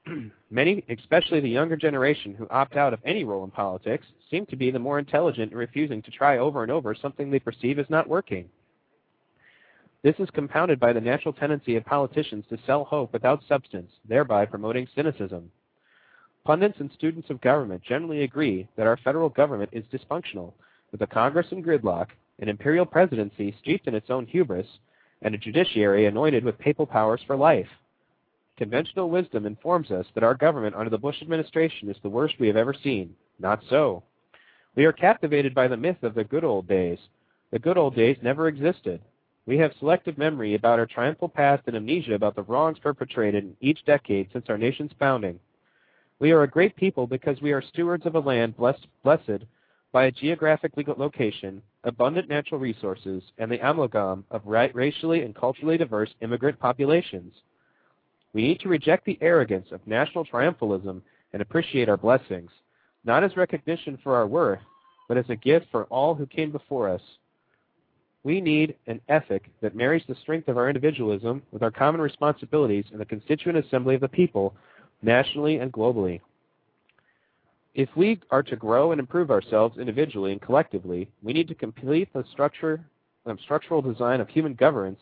Many, especially the younger generation who opt out of any role in politics, seem to be the more intelligent in refusing to try over and over something they perceive as not working. This is compounded by the natural tendency of politicians to sell hope without substance, thereby promoting cynicism. Pundits and students of government generally agree that our federal government is dysfunctional, with a Congress in gridlock, an imperial presidency steeped in its own hubris, and a judiciary anointed with papal powers for life. Conventional wisdom informs us that our government under the Bush administration is the worst we have ever seen. Not so. We are captivated by the myth of the good old days. The good old days never existed. We have selective memory about our triumphal past and amnesia about the wrongs perpetrated in each decade since our nation's founding. We are a great people because we are stewards of a land blessed, blessed by a geographic location, abundant natural resources, and the amalgam of racially and culturally diverse immigrant populations. We need to reject the arrogance of national triumphalism and appreciate our blessings, not as recognition for our worth, but as a gift for all who came before us. We need an ethic that marries the strength of our individualism with our common responsibilities in the constituent assembly of the people nationally and globally. If we are to grow and improve ourselves individually and collectively, we need to complete the structure, um, structural design of human governance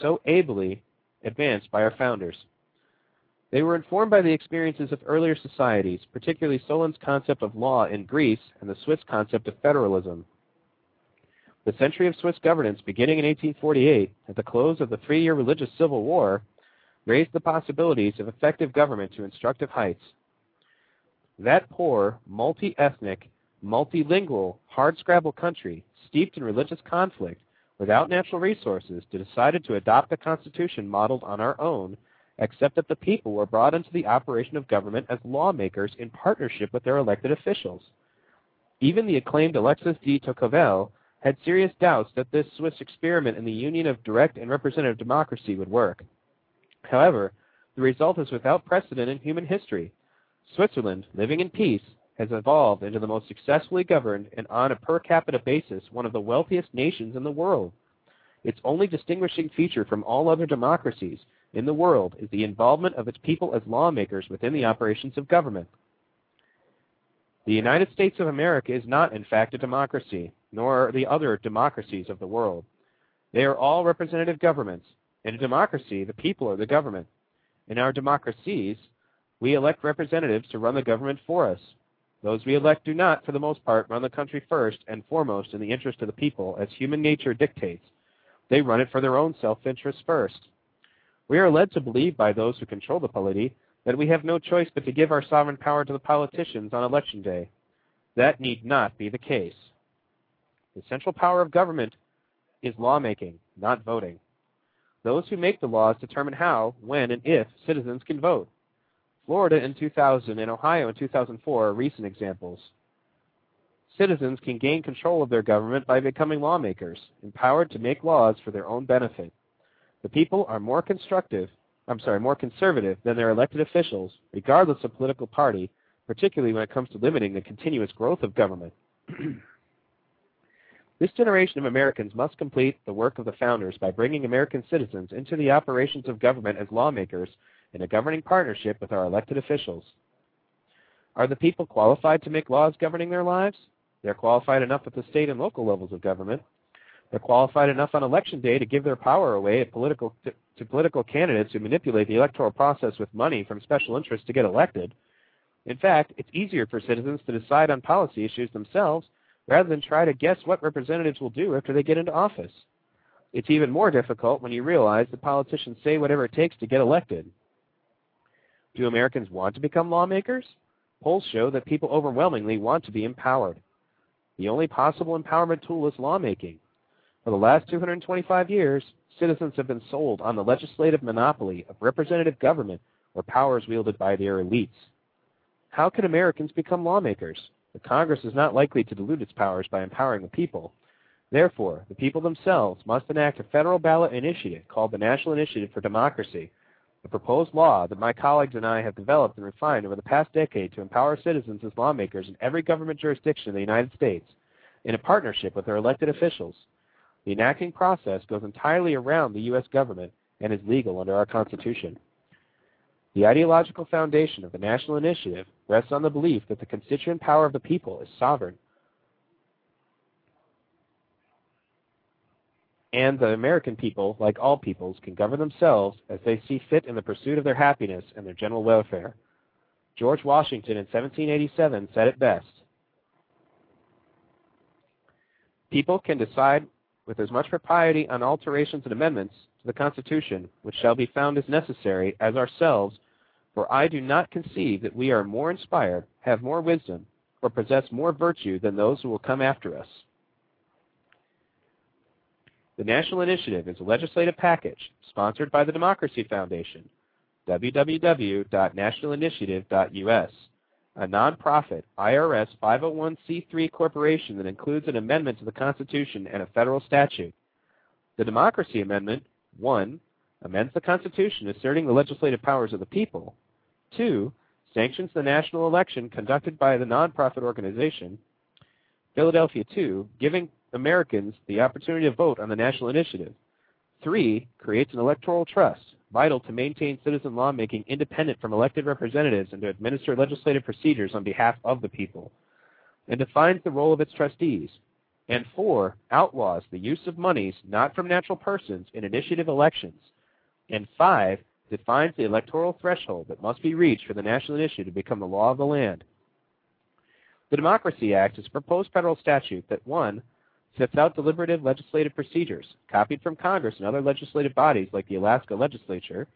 so ably advanced by our founders. They were informed by the experiences of earlier societies, particularly Solon's concept of law in Greece and the Swiss concept of federalism. The century of Swiss governance, beginning in 1848, at the close of the three-year religious civil war, raised the possibilities of effective government to instructive heights. That poor, multi-ethnic, multilingual, hard-scrabble country, steeped in religious conflict, without natural resources, decided to adopt a constitution modeled on our own, except that the people were brought into the operation of government as lawmakers in partnership with their elected officials. Even the acclaimed Alexis de Tocqueville had serious doubts that this Swiss experiment in the union of direct and representative democracy would work. However, the result is without precedent in human history. Switzerland, living in peace, has evolved into the most successfully governed and on a per capita basis one of the wealthiest nations in the world. Its only distinguishing feature from all other democracies in the world is the involvement of its people as lawmakers within the operations of government. The United States of America is not, in fact, a democracy, nor are the other democracies of the world. They are all representative governments, in a democracy, the people are the government. In our democracies, we elect representatives to run the government for us. Those we elect do not, for the most part, run the country first and foremost in the interest of the people, as human nature dictates. They run it for their own self-interest first. We are led to believe by those who control the polity that we have no choice but to give our sovereign power to the politicians on election day. That need not be the case. The central power of government is lawmaking, not voting. Those who make the laws determine how, when, and if citizens can vote. Florida in 2000 and Ohio in 2004 are recent examples. Citizens can gain control of their government by becoming lawmakers, empowered to make laws for their own benefit. The people are more constructive, I'm sorry, more conservative than their elected officials, regardless of political party, particularly when it comes to limiting the continuous growth of government. This generation of Americans must complete the work of the founders by bringing American citizens into the operations of government as lawmakers in a governing partnership with our elected officials. Are the people qualified to make laws governing their lives? They're qualified enough at the state and local levels of government. They're qualified enough on election day to give their power away political, to, to political candidates who manipulate the electoral process with money from special interests to get elected. In fact, it's easier for citizens to decide on policy issues themselves rather than try to guess what representatives will do after they get into office. It's even more difficult when you realize that politicians say whatever it takes to get elected. Do Americans want to become lawmakers? Polls show that people overwhelmingly want to be empowered. The only possible empowerment tool is lawmaking. For the last 225 years, citizens have been sold on the legislative monopoly of representative government or powers wielded by their elites. How can Americans become lawmakers? The Congress is not likely to dilute its powers by empowering the people. Therefore, the people themselves must enact a federal ballot initiative called the National Initiative for Democracy, a proposed law that my colleagues and I have developed and refined over the past decade to empower citizens as lawmakers in every government jurisdiction in the United States in a partnership with their elected officials. The enacting process goes entirely around the U.S. government and is legal under our Constitution. The ideological foundation of the National Initiative rests on the belief that the constituent power of the people is sovereign. And the American people, like all peoples, can govern themselves as they see fit in the pursuit of their happiness and their general welfare. George Washington in 1787 said it best. People can decide with as much propriety on alterations and amendments to the Constitution which shall be found as necessary as ourselves, for I do not conceive that we are more inspired, have more wisdom, or possess more virtue than those who will come after us. The National Initiative is a legislative package sponsored by the Democracy Foundation, www.nationalinitiative.us, a nonprofit IRS 501c3 corporation that includes an amendment to the Constitution and a federal statute. The Democracy Amendment 1. amends the Constitution asserting the legislative powers of the people. 2. sanctions the national election conducted by the nonprofit organization. Philadelphia 2. giving Americans the opportunity to vote on the national initiative. 3. creates an electoral trust vital to maintain citizen lawmaking independent from elected representatives and to administer legislative procedures on behalf of the people, and defines the role of its trustees. And four, outlaws the use of monies not from natural persons in initiative elections. And five, defines the electoral threshold that must be reached for the national initiative to become the law of the land. The Democracy Act is a proposed federal statute that, one, sets out deliberative legislative procedures, copied from Congress and other legislative bodies like the Alaska Legislature,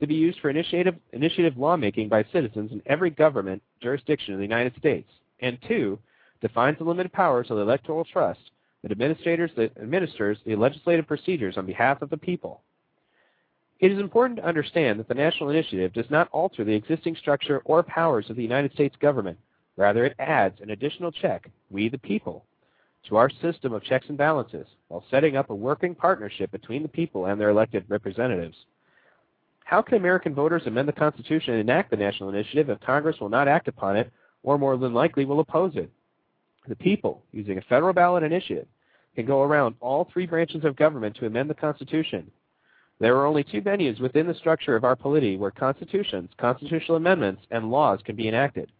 to be used for initiative, initiative lawmaking by citizens in every government jurisdiction in the United States. And two, defines the limited powers of the Electoral Trust that, administrators, that administers the legislative procedures on behalf of the people. It is important to understand that the National Initiative does not alter the existing structure or powers of the United States government. Rather, it adds an additional check, we the people, to our system of checks and balances while setting up a working partnership between the people and their elected representatives. How can American voters amend the Constitution and enact the national initiative if Congress will not act upon it or more than likely will oppose it? The people, using a federal ballot initiative, can go around all three branches of government to amend the Constitution. There are only two venues within the structure of our polity where constitutions, constitutional amendments, and laws can be enacted.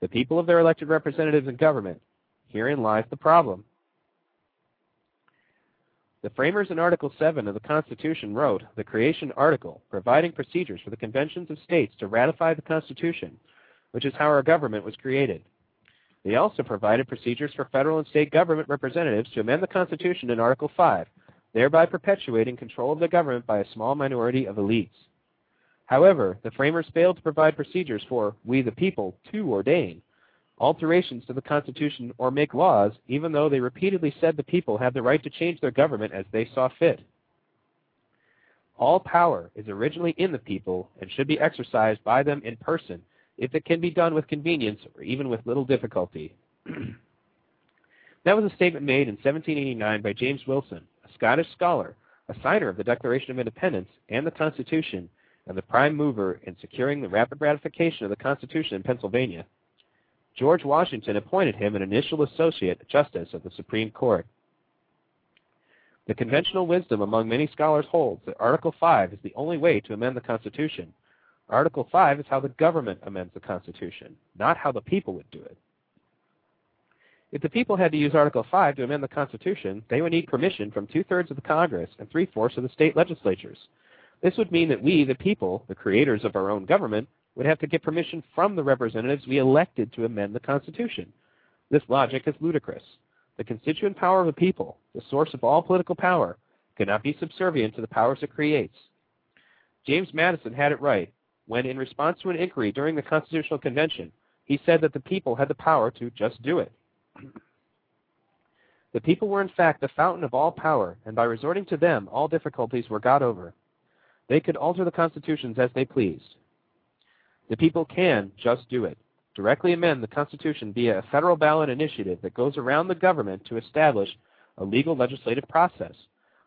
The people of their elected representatives in government. Herein lies the problem. The framers in Article 7 of the Constitution wrote the creation article providing procedures for the conventions of states to ratify the Constitution, which is how our government was created. They also provided procedures for federal and state government representatives to amend the Constitution in Article 5, thereby perpetuating control of the government by a small minority of elites. However, the framers failed to provide procedures for we the people to ordain alterations to the Constitution or make laws, even though they repeatedly said the people have the right to change their government as they saw fit. All power is originally in the people and should be exercised by them in person if it can be done with convenience or even with little difficulty. that was a statement made in 1789 by James Wilson, a Scottish scholar, a signer of the Declaration of Independence and the Constitution, and the prime mover in securing the rapid ratification of the Constitution in Pennsylvania. George Washington appointed him an initial associate justice of the Supreme Court. The conventional wisdom among many scholars holds that Article 5 is the only way to amend the Constitution. Article 5 is how the government amends the Constitution, not how the people would do it. If the people had to use Article 5 to amend the Constitution, they would need permission from two-thirds of the Congress and three-fourths of the state legislatures. This would mean that we, the people, the creators of our own government, would have to get permission from the representatives we elected to amend the Constitution. This logic is ludicrous. The constituent power of the people, the source of all political power, cannot be subservient to the powers it creates. James Madison had it right when, in response to an inquiry during the Constitutional Convention, he said that the people had the power to just do it. The people were in fact the fountain of all power, and by resorting to them, all difficulties were got over. They could alter the constitutions as they pleased. The people can just do it. Directly amend the Constitution via a federal ballot initiative that goes around the government to establish a legal legislative process,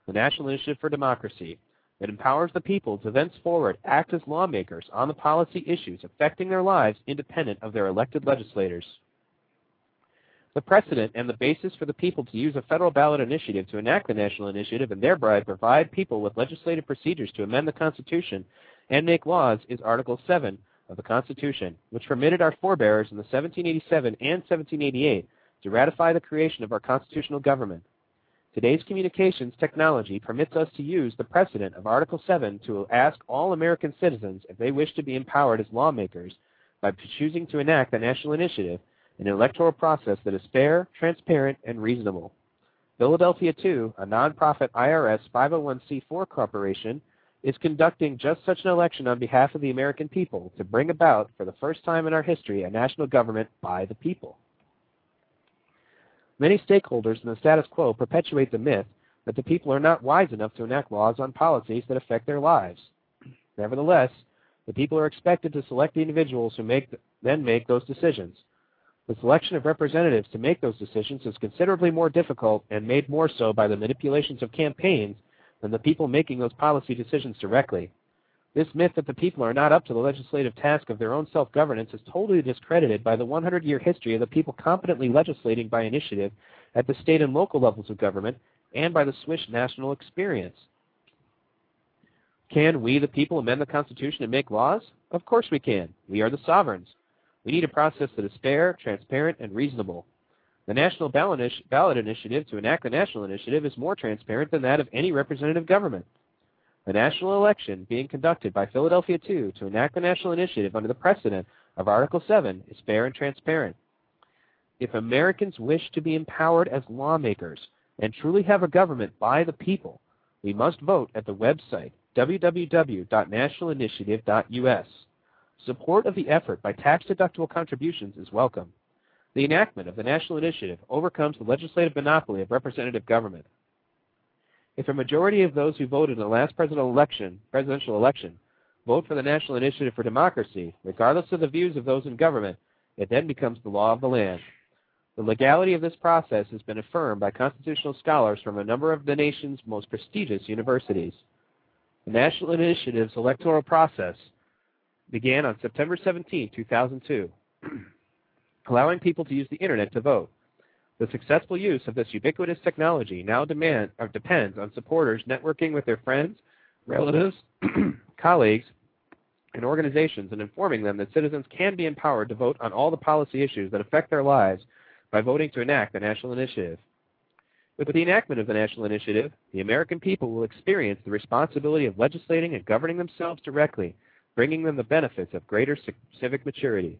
the National Initiative for Democracy, that empowers the people to thenceforward act as lawmakers on the policy issues affecting their lives independent of their elected legislators. The precedent and the basis for the people to use a federal ballot initiative to enact the national initiative and thereby provide people with legislative procedures to amend the Constitution and make laws is Article 7 of the Constitution, which permitted our forebears in the 1787 and 1788 to ratify the creation of our constitutional government. Today's communications technology permits us to use the precedent of Article 7 to ask all American citizens if they wish to be empowered as lawmakers by choosing to enact a national initiative, an electoral process that is fair, transparent, and reasonable. Philadelphia 2, a nonprofit IRS 501c4 corporation, is conducting just such an election on behalf of the American people to bring about, for the first time in our history, a national government by the people. Many stakeholders in the status quo perpetuate the myth that the people are not wise enough to enact laws on policies that affect their lives. Nevertheless, the people are expected to select the individuals who make, then make those decisions. The selection of representatives to make those decisions is considerably more difficult and made more so by the manipulations of campaigns than the people making those policy decisions directly. This myth that the people are not up to the legislative task of their own self-governance is totally discredited by the 100-year history of the people competently legislating by initiative at the state and local levels of government and by the Swiss national experience. Can we, the people, amend the Constitution and make laws? Of course we can. We are the sovereigns. We need a process that is fair, transparent, and reasonable. The National Ballot Initiative to enact the national initiative is more transparent than that of any representative government. The national election being conducted by Philadelphia 2 to enact the national initiative under the precedent of Article 7 is fair and transparent. If Americans wish to be empowered as lawmakers and truly have a government by the people, we must vote at the website www.nationalinitiative.us. Support of the effort by tax-deductible contributions is welcome. The enactment of the national initiative overcomes the legislative monopoly of representative government. If a majority of those who voted in the last presidential election, presidential election vote for the National Initiative for Democracy, regardless of the views of those in government, it then becomes the law of the land. The legality of this process has been affirmed by constitutional scholars from a number of the nation's most prestigious universities. The National Initiative's electoral process began on September 17, 2002, allowing people to use the Internet to vote. The successful use of this ubiquitous technology now demand, or depends on supporters networking with their friends, relatives, colleagues, and organizations and informing them that citizens can be empowered to vote on all the policy issues that affect their lives by voting to enact the national initiative. With the enactment of the national initiative, the American people will experience the responsibility of legislating and governing themselves directly, bringing them the benefits of greater civic maturity.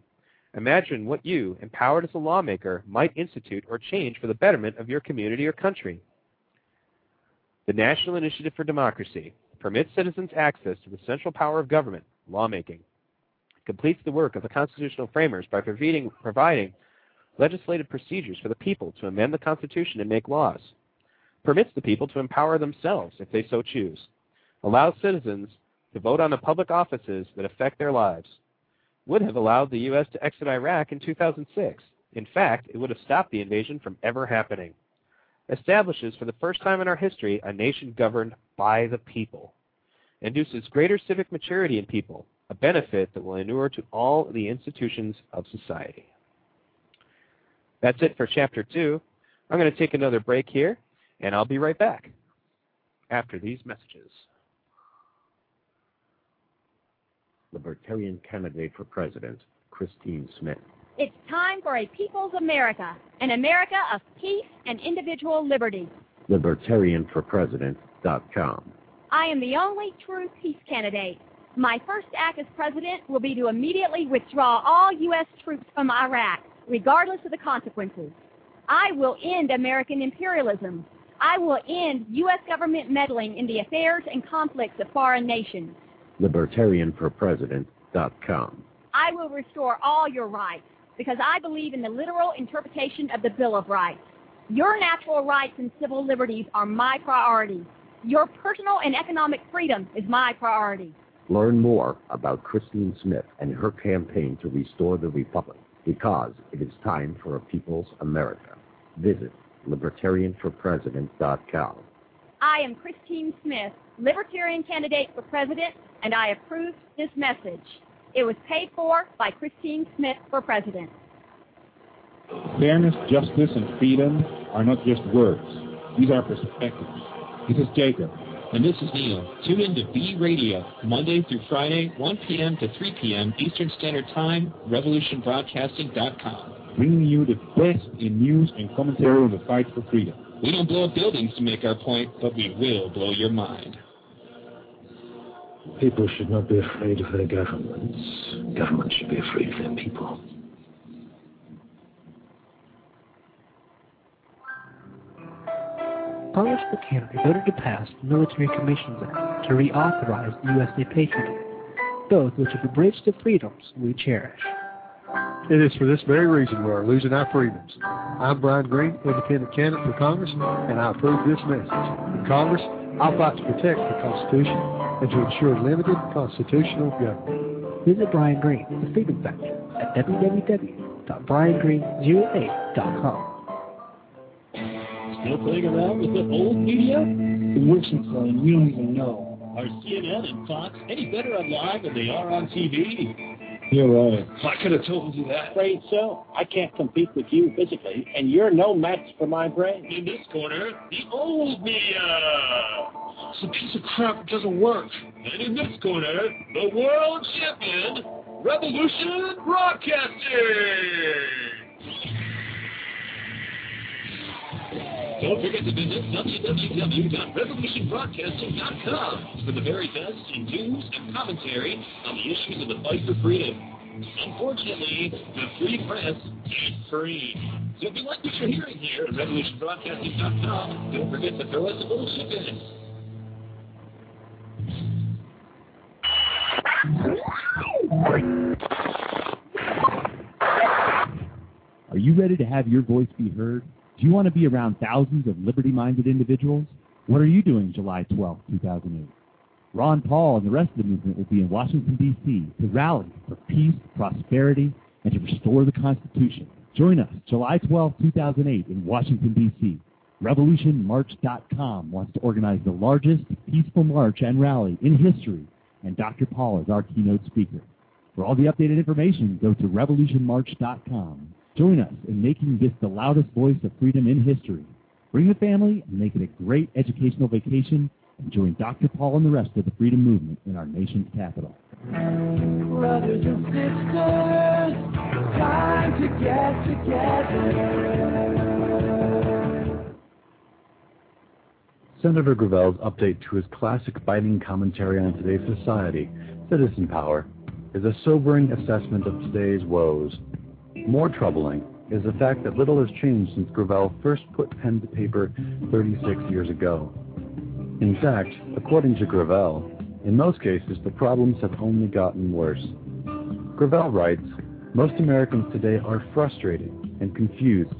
Imagine what you, empowered as a lawmaker, might institute or change for the betterment of your community or country. The National Initiative for Democracy permits citizens access to the central power of government, lawmaking. It completes the work of the constitutional framers by providing, providing legislative procedures for the people to amend the Constitution and make laws. Permits the people to empower themselves if they so choose. Allows citizens to vote on the public offices that affect their lives would have allowed the U.S. to exit Iraq in 2006. In fact, it would have stopped the invasion from ever happening. Establishes for the first time in our history a nation governed by the people. Induces greater civic maturity in people, a benefit that will inure to all the institutions of society. That's it for Chapter 2. I'm going to take another break here, and I'll be right back after these messages. Libertarian candidate for president, Christine Smith. It's time for a People's America, an America of peace and individual liberty. LibertarianforPresident.com. I am the only true peace candidate. My first act as president will be to immediately withdraw all U.S. troops from Iraq, regardless of the consequences. I will end American imperialism. I will end U.S. government meddling in the affairs and conflicts of foreign nations. LibertarianforPresident.com. I will restore all your rights because I believe in the literal interpretation of the Bill of Rights. Your natural rights and civil liberties are my priority. Your personal and economic freedom is my priority. Learn more about Christine Smith and her campaign to restore the Republic because it is time for a People's America. Visit LibertarianforPresident.com. I am Christine Smith, Libertarian candidate for president, and I approve this message. It was paid for by Christine Smith for president. Fairness, justice, and freedom are not just words. These are perspectives. This is Jacob. And this is Neil. Tune in to B Radio, Monday through Friday, 1 p.m. to 3 p.m. Eastern Standard Time, revolutionbroadcasting.com. bringing you the best in news and commentary on the fight for freedom. We don't blow up buildings to make our point, but we will blow your mind. People should not be afraid of their governments. Governments should be afraid of their people. Congress of Canada voted to pass the Military Commissions Act to reauthorize the USA Act, both which have abridged the freedoms we cherish. It is for this very reason we are losing our freedoms. I'm Brian Green, independent candidate for Congress, and I approve this message. In Congress, I'll fight to protect the Constitution and to ensure limited constitutional government. Visit Brian Green, the Freedom Factor, at www.briangreen08.com. Still playing around with the old media? It works in Florida, we don't even know. Are CNN and Fox any better on live than they are on TV? You're right. I could have told you that. Afraid so. I can't compete with you physically, and you're no match for my brain. In this corner, the old media. It's a piece of crap. It doesn't work. And in this corner, the world champion, Revolution Broadcasting. Don't forget to visit www.revolutionbroadcasting.com for the very best in news and commentary on the issues of the fight for freedom. Unfortunately, the free press is free. So if you like what you're hearing here at revolutionbroadcasting.com, don't forget to throw us a little ship in. Are you ready to have your voice be heard? Do you want to be around thousands of liberty-minded individuals? What are you doing July 12, 2008? Ron Paul and the rest of the movement will be in Washington, D.C. to rally for peace, prosperity, and to restore the Constitution. Join us July 12, 2008 in Washington, D.C. RevolutionMarch.com wants to organize the largest peaceful march and rally in history, and Dr. Paul is our keynote speaker. For all the updated information, go to RevolutionMarch.com. Join us in making this the loudest voice of freedom in history. Bring the family and make it a great educational vacation and join Dr. Paul and the rest of the freedom movement in our nation's capital. Brothers and sisters, time to get together. Senator Gravel's update to his classic biting commentary on today's society, Citizen Power, is a sobering assessment of today's woes. More troubling is the fact that little has changed since Gravel first put pen to paper 36 years ago. In fact, according to Gravel, in most cases the problems have only gotten worse. Gravel writes, most Americans today are frustrated and confused.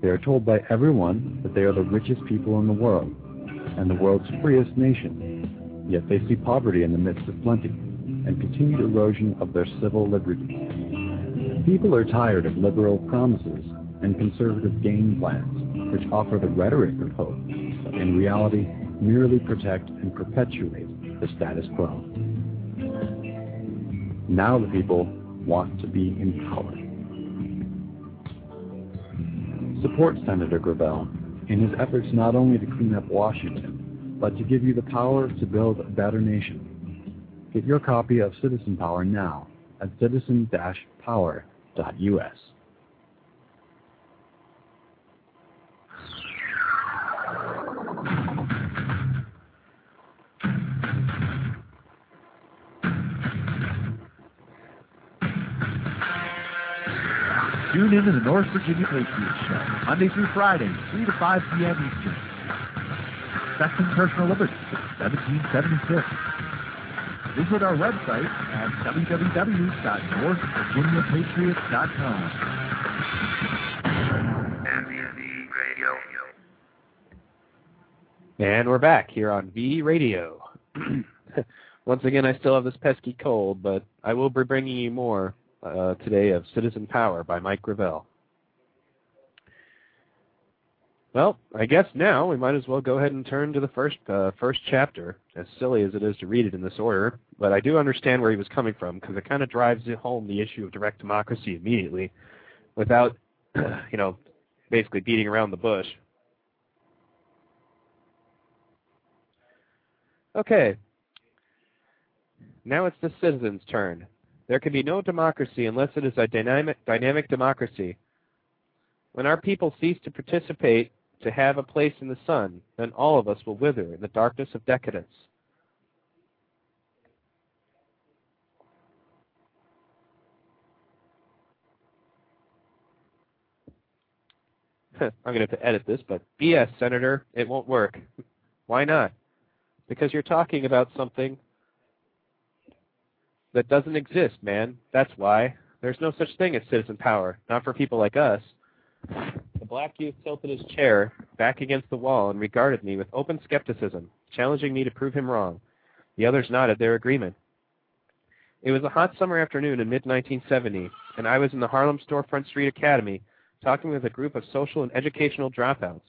They are told by everyone that they are the richest people in the world and the world's freest nation, yet they see poverty in the midst of plenty and continued erosion of their civil liberties. People are tired of liberal promises and conservative game plans, which offer the rhetoric of hope, but in reality merely protect and perpetuate the status quo. Now the people want to be in power. Support Senator Gravel in his efforts not only to clean up Washington, but to give you the power to build a better nation. Get your copy of Citizen Power now at citizen-power.us. Tune in to the North Virginia Patriot Show, Monday through Friday, 3 to 5 p.m. Eastern. Respecting personal liberty since 1776. Visit our website at www.northvirginiapatriots.com. And we're back here on V Radio. Once again, I still have this pesky cold, but I will be bringing you more uh, today of Citizen Power by Mike Gravel. Well, I guess now we might as well go ahead and turn to the first uh, first chapter, as silly as it is to read it in this order. But I do understand where he was coming from because it kind of drives home the issue of direct democracy immediately, without, you know, basically beating around the bush. Okay. Now it's the citizens' turn. There can be no democracy unless it is a dynamic, dynamic democracy. When our people cease to participate to have a place in the sun, then all of us will wither in the darkness of decadence. I'm going to have to edit this, but BS, Senator, it won't work. Why not? Because you're talking about something that doesn't exist, man. That's why. There's no such thing as citizen power, not for people like us. Black youth tilted his chair back against the wall and regarded me with open skepticism, challenging me to prove him wrong. The others nodded their agreement. It was a hot summer afternoon in mid-1970, and I was in the Harlem Storefront Street Academy talking with a group of social and educational dropouts,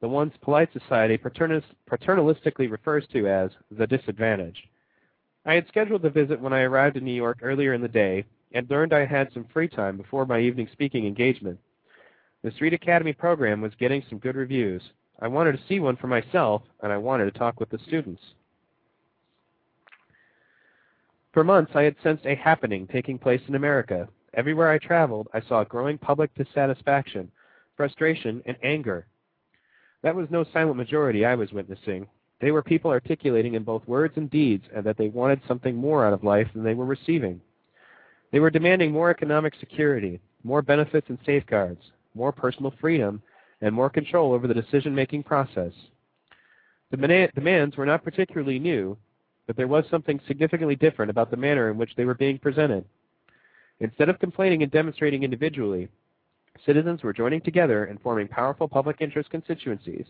the ones polite society paternalistically refers to as the disadvantaged. I had scheduled the visit when I arrived in New York earlier in the day and learned I had some free time before my evening speaking engagement. The Street Academy program was getting some good reviews. I wanted to see one for myself, and I wanted to talk with the students. For months, I had sensed a happening taking place in America. Everywhere I traveled, I saw growing public dissatisfaction, frustration, and anger. That was no silent majority I was witnessing. They were people articulating in both words and deeds and that they wanted something more out of life than they were receiving. They were demanding more economic security, more benefits and safeguards, more personal freedom, and more control over the decision-making process. The demands were not particularly new, but there was something significantly different about the manner in which they were being presented. Instead of complaining and demonstrating individually, citizens were joining together and forming powerful public interest constituencies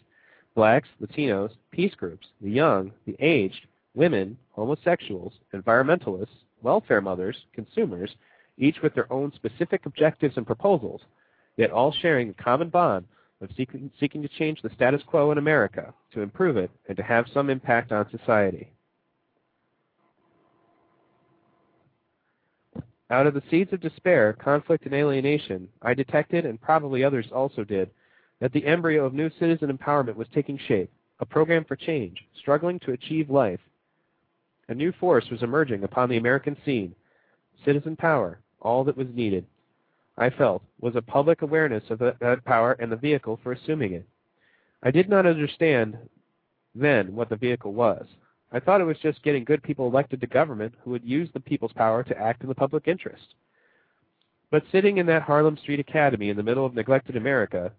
blacks, Latinos, peace groups, the young, the aged, women, homosexuals, environmentalists, welfare mothers, consumers, each with their own specific objectives and proposals, yet all sharing a common bond of seeking, seeking to change the status quo in America, to improve it, and to have some impact on society. Out of the seeds of despair, conflict, and alienation, I detected, and probably others also did, that the embryo of new citizen empowerment was taking shape, a program for change, struggling to achieve life. A new force was emerging upon the American scene. Citizen power, all that was needed, I felt, was a public awareness of that power and the vehicle for assuming it. I did not understand then what the vehicle was. I thought it was just getting good people elected to government who would use the people's power to act in the public interest. But sitting in that Harlem Street Academy in the middle of neglected America,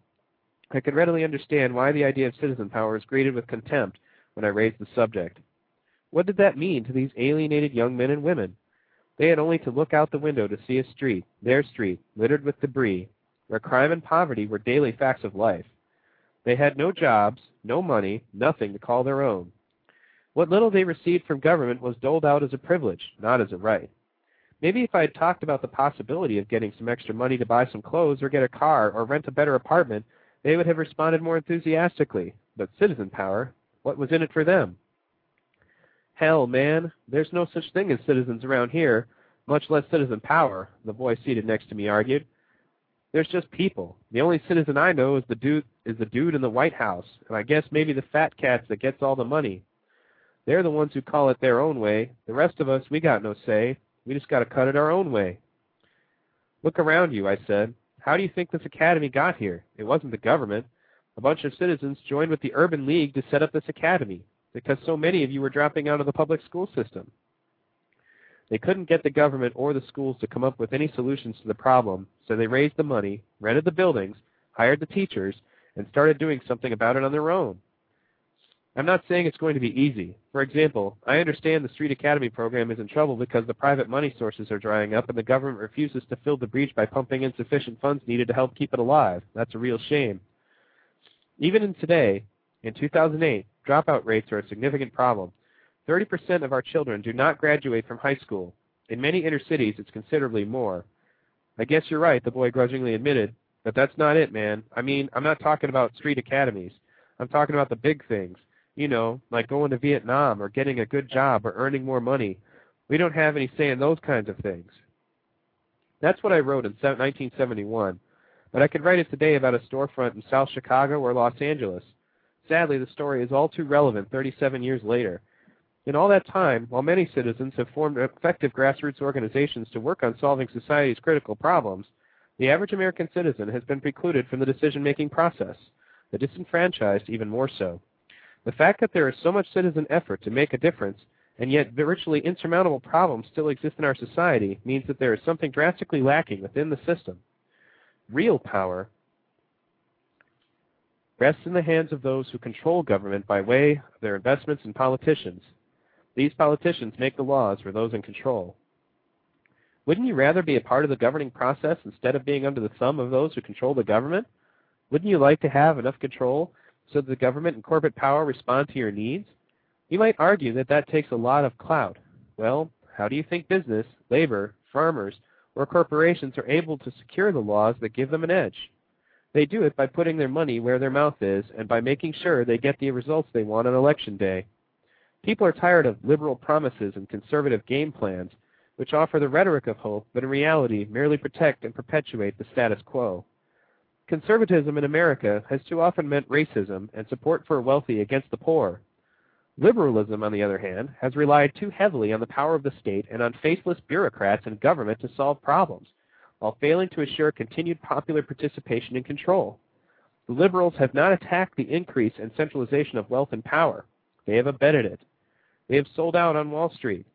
I could readily understand why the idea of citizen power was greeted with contempt when I raised the subject. What did that mean to these alienated young men and women? They had only to look out the window to see a street, their street, littered with debris, where crime and poverty were daily facts of life. They had no jobs, no money, nothing to call their own. What little they received from government was doled out as a privilege, not as a right. Maybe if I had talked about the possibility of getting some extra money to buy some clothes or get a car or rent a better apartment, they would have responded more enthusiastically. But citizen power, what was in it for them? Hell, man, there's no such thing as citizens around here, much less citizen power, the boy seated next to me argued. There's just people. The only citizen I know is the dude is the dude in the White House, and I guess maybe the fat cats that gets all the money. They're the ones who call it their own way. The rest of us, we got no say. We just got to cut it our own way. Look around you, I said. How do you think this academy got here? It wasn't the government. A bunch of citizens joined with the Urban League to set up this academy because so many of you were dropping out of the public school system. They couldn't get the government or the schools to come up with any solutions to the problem, so they raised the money, rented the buildings, hired the teachers, and started doing something about it on their own. I'm not saying it's going to be easy. For example, I understand the Street Academy program is in trouble because the private money sources are drying up and the government refuses to fill the breach by pumping in sufficient funds needed to help keep it alive. That's a real shame. Even in today, in 2008, dropout rates are a significant problem. 30% of our children do not graduate from high school. In many inner cities, it's considerably more. I guess you're right, the boy grudgingly admitted, but that's not it, man. I mean, I'm not talking about street academies. I'm talking about the big things you know, like going to Vietnam or getting a good job or earning more money. We don't have any say in those kinds of things. That's what I wrote in 1971, but I could write it today about a storefront in South Chicago or Los Angeles. Sadly, the story is all too relevant 37 years later. In all that time, while many citizens have formed effective grassroots organizations to work on solving society's critical problems, The average American citizen has been precluded from the decision-making process, the disenfranchised even more so. The fact that there is so much citizen effort to make a difference and yet virtually insurmountable problems still exist in our society means that there is something drastically lacking within the system. Real power rests in the hands of those who control government by way of their investments in politicians. These politicians make the laws for those in control. Wouldn't you rather be a part of the governing process instead of being under the thumb of those who control the government? Wouldn't you like to have enough control so that the government and corporate power respond to your needs? You might argue that that takes a lot of clout. Well, how do you think business, labor, farmers, or corporations are able to secure the laws that give them an edge? They do it by putting their money where their mouth is and by making sure they get the results they want on election day. People are tired of liberal promises and conservative game plans, which offer the rhetoric of hope, but in reality merely protect and perpetuate the status quo. Conservatism in America has too often meant racism and support for the wealthy against the poor. Liberalism, on the other hand, has relied too heavily on the power of the state and on faceless bureaucrats and government to solve problems, while failing to assure continued popular participation and control. The liberals have not attacked the increase and centralization of wealth and power. They have abetted it. They have sold out on Wall Street,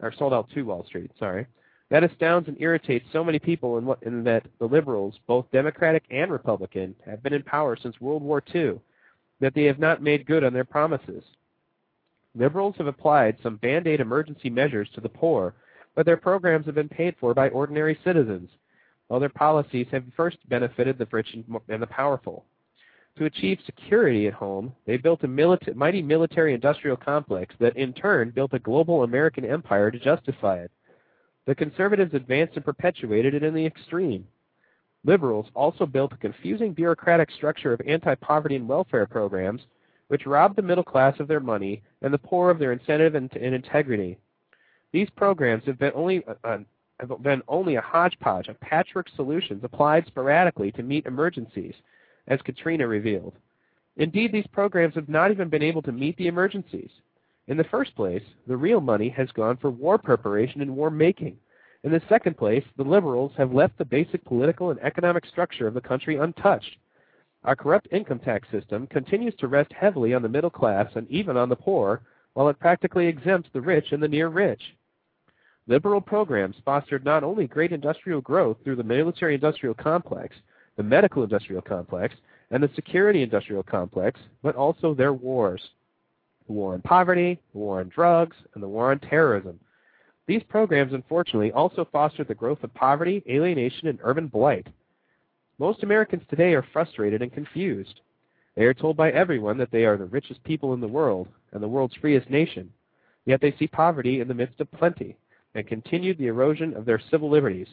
or sold out to Wall Street, sorry. That astounds and irritates so many people in, what, in that the liberals, both Democratic and Republican, have been in power since World War II, that they have not made good on their promises. Liberals have applied some band-aid emergency measures to the poor, but their programs have been paid for by ordinary citizens, while their policies have first benefited the rich and the powerful. To achieve security at home, they built a milita mighty military-industrial complex that in turn built a global American empire to justify it. The conservatives advanced and perpetuated it in the extreme. Liberals also built a confusing bureaucratic structure of anti-poverty and welfare programs which robbed the middle class of their money and the poor of their incentive and, and integrity. These programs have been only uh, have been only a hodgepodge of patchwork solutions applied sporadically to meet emergencies, as Katrina revealed. Indeed, these programs have not even been able to meet the emergencies. In the first place, the real money has gone for war preparation and war making. In the second place, the liberals have left the basic political and economic structure of the country untouched. Our corrupt income tax system continues to rest heavily on the middle class and even on the poor, while it practically exempts the rich and the near rich. Liberal programs fostered not only great industrial growth through the military-industrial complex, the medical-industrial complex, and the security-industrial complex, but also their wars. The war on poverty, the war on drugs, and the war on terrorism. These programs, unfortunately, also fostered the growth of poverty, alienation, and urban blight. Most Americans today are frustrated and confused. They are told by everyone that they are the richest people in the world and the world's freest nation, yet they see poverty in the midst of plenty and continued the erosion of their civil liberties.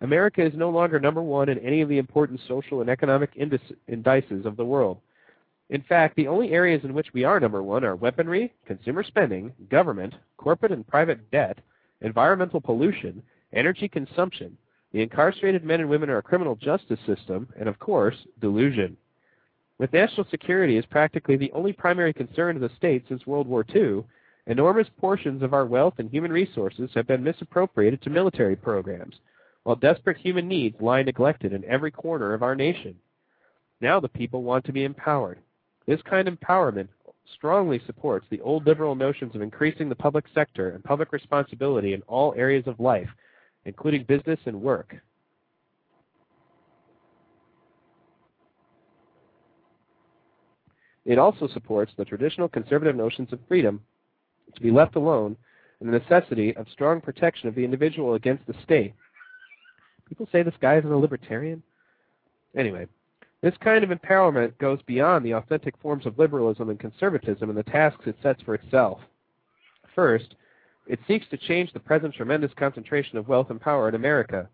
America is no longer number one in any of the important social and economic indices of the world. In fact, the only areas in which we are number one are weaponry, consumer spending, government, corporate and private debt, environmental pollution, energy consumption, the incarcerated men and women in our criminal justice system, and of course, delusion. With national security as practically the only primary concern of the state since World War II, enormous portions of our wealth and human resources have been misappropriated to military programs, while desperate human needs lie neglected in every corner of our nation. Now the people want to be empowered. This kind of empowerment strongly supports the old liberal notions of increasing the public sector and public responsibility in all areas of life including business and work. It also supports the traditional conservative notions of freedom to be left alone and the necessity of strong protection of the individual against the state. People say this guy isn't a libertarian. Anyway, this kind of empowerment goes beyond the authentic forms of liberalism and conservatism and the tasks it sets for itself. First, it seeks to change the present tremendous concentration of wealth and power in America.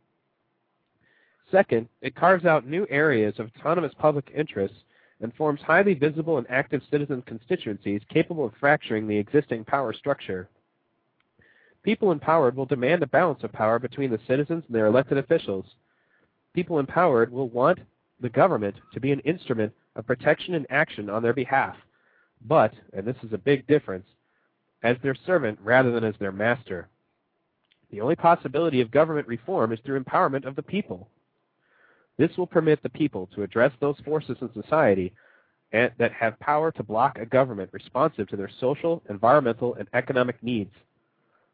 Second, it carves out new areas of autonomous public interests and forms highly visible and active citizen constituencies capable of fracturing the existing power structure. People empowered will demand a balance of power between the citizens and their elected officials. People empowered will want the government to be an instrument of protection and action on their behalf. But, and this is a big difference, as their servant rather than as their master. The only possibility of government reform is through empowerment of the people. This will permit the people to address those forces in society that have power to block a government responsive to their social, environmental, and economic needs.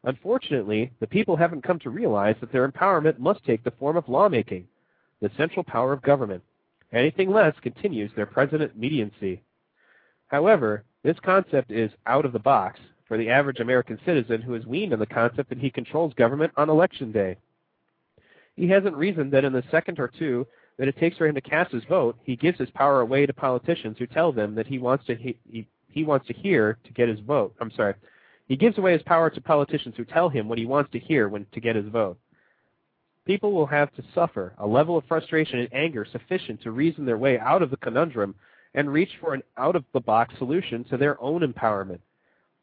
Unfortunately, the people haven't come to realize that their empowerment must take the form of lawmaking, the central power of government. Anything less continues their present mediancy. However, this concept is out of the box for the average American citizen who is weaned on the concept that he controls government on election day. He hasn't reasoned that in the second or two that it takes for him to cast his vote, he gives his power away to politicians who tell them that he wants to he, he, he wants to hear to get his vote. I'm sorry. He gives away his power to politicians who tell him what he wants to hear when to get his vote. People will have to suffer a level of frustration and anger sufficient to reason their way out of the conundrum and reach for an out-of-the-box solution to their own empowerment.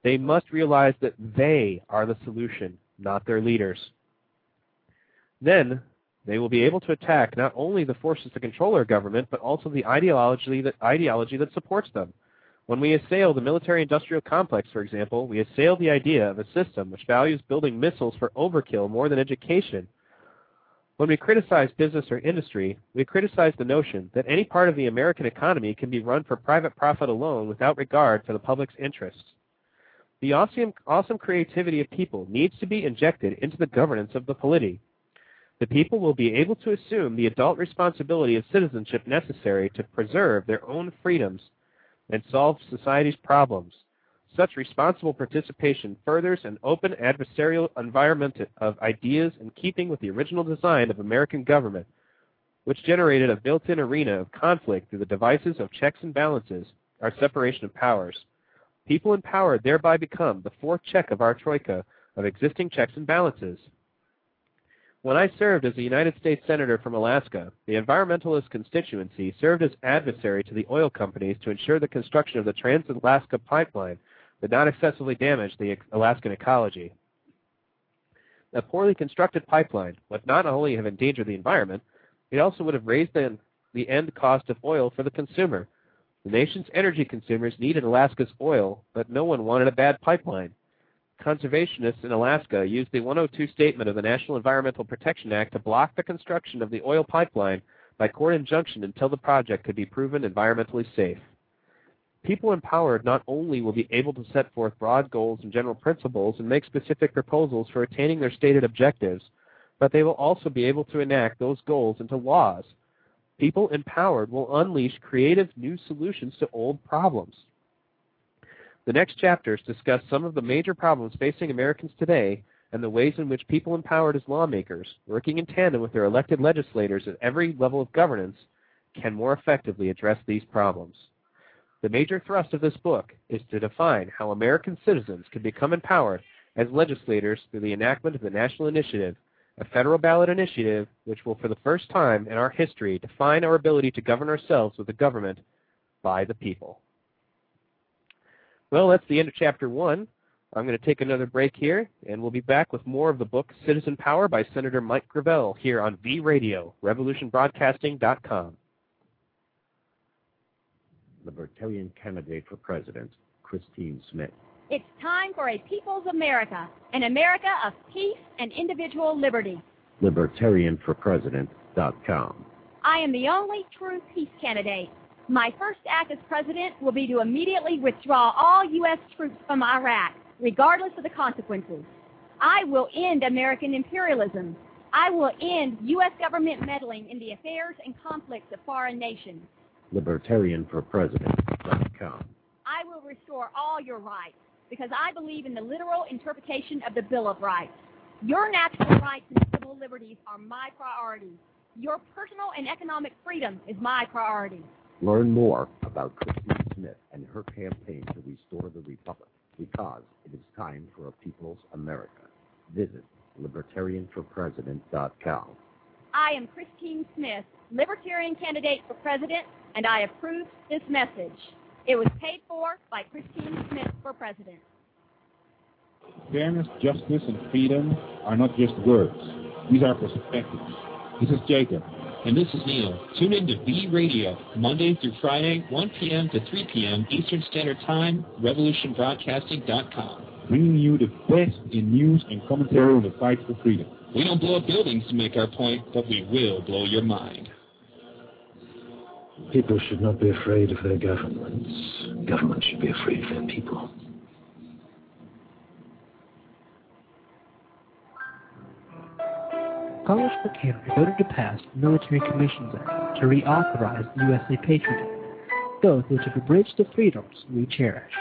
They must realize that they are the solution, not their leaders. Then they will be able to attack not only the forces that control our government, but also the ideology that, ideology that supports them. When we assail the military-industrial complex, for example, we assail the idea of a system which values building missiles for overkill more than education. When we criticize business or industry, we criticize the notion that any part of the American economy can be run for private profit alone without regard for the public's interests. The awesome, awesome creativity of people needs to be injected into the governance of the polity. The people will be able to assume the adult responsibility of citizenship necessary to preserve their own freedoms and solve society's problems. Such responsible participation furthers an open adversarial environment of ideas in keeping with the original design of American government, which generated a built-in arena of conflict through the devices of checks and balances, our separation of powers. People in power thereby become the fourth check of our troika of existing checks and balances. When I served as a United States Senator from Alaska, the environmentalist constituency served as adversary to the oil companies to ensure the construction of the Trans-Alaska Pipeline did not excessively damage the Alaskan ecology. A poorly constructed pipeline would not only have endangered the environment, it also would have raised the, the end cost of oil for the consumer. The nation's energy consumers needed Alaska's oil, but no one wanted a bad pipeline conservationists in Alaska used the 102 statement of the National Environmental Protection Act to block the construction of the oil pipeline by court injunction until the project could be proven environmentally safe. People empowered not only will be able to set forth broad goals and general principles and make specific proposals for attaining their stated objectives, but they will also be able to enact those goals into laws. People empowered will unleash creative new solutions to old problems. The next chapters discuss some of the major problems facing Americans today and the ways in which people empowered as lawmakers, working in tandem with their elected legislators at every level of governance, can more effectively address these problems. The major thrust of this book is to define how American citizens can become empowered as legislators through the enactment of the National Initiative, a federal ballot initiative which will for the first time in our history define our ability to govern ourselves with a government by the people. Well, that's the end of chapter one. I'm going to take another break here, and we'll be back with more of the book Citizen Power by Senator Mike Gravel here on V Radio, revolutionbroadcasting.com. Libertarian candidate for president, Christine Smith. It's time for a People's America, an America of peace and individual liberty. LibertarianforPresident.com. I am the only true peace candidate. My first act as president will be to immediately withdraw all U.S. troops from Iraq, regardless of the consequences. I will end American imperialism. I will end U.S. government meddling in the affairs and conflicts of foreign nations. LibertarianforPresident.com. I will restore all your rights because I believe in the literal interpretation of the Bill of Rights. Your natural rights and civil liberties are my priority. Your personal and economic freedom is my priority. Learn more about Christine Smith and her campaign to restore the Republic because it is time for a People's America. Visit libertarianforpresident.com. I am Christine Smith, Libertarian candidate for president, and I approve this message. It was paid for by Christine Smith for president. Fairness, justice, and freedom are not just words. These are perspectives. This is Jacob. And this is Neil. Tune in to V Radio, Monday through Friday, 1 p.m. to 3 p.m. Eastern Standard Time, revolutionbroadcasting.com. bringing you the best in news and commentary on the fight for freedom. We don't blow up buildings to make our point, but we will blow your mind. People should not be afraid of their governments. Governments should be afraid of their people. Congressman Henry voted to pass the Military Commissions Act to reauthorize the USA Patriot Act, both which have abridged the freedoms we cherish.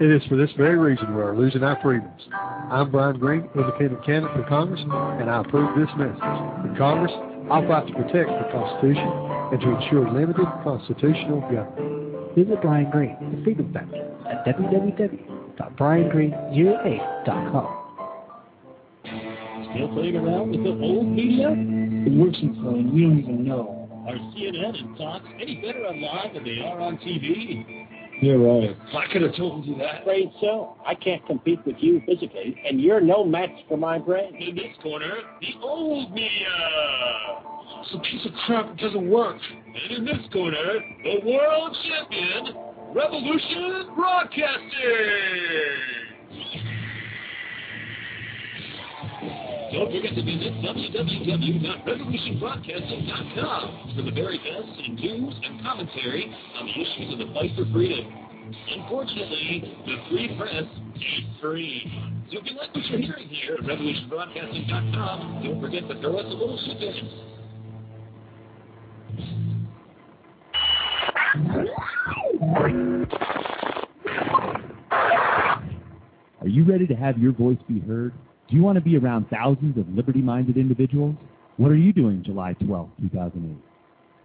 It is for this very reason we are losing our freedoms. I'm Brian Green, independent candidate for Congress, and I approve this message. In Congress, I'll fight to protect the Constitution and to ensure limited constitutional government. Visit Brian Green, the Freedom Factor, at www.briangreen08.com. Still playing around with the old media? It works in phone. You don't even know. Are CNN and Fox any better on live than they are on TV? You're right. I could have told you that. Afraid so. I can't compete with you physically, and you're no match for my brain. In this corner, the old media. It's a piece of crap. It doesn't work. And in this corner, the world champion, Revolution Broadcasting. Don't forget to visit www.revolutionbroadcasting.com for the very best in news and commentary on the issues of the fight for freedom. Unfortunately, the free press is free. So if you like what you're hearing here at revolutionbroadcasting.com, don't forget to throw us a little shit in. Are you ready to have your voice be heard? Do you want to be around thousands of liberty-minded individuals? What are you doing July 12, 2008?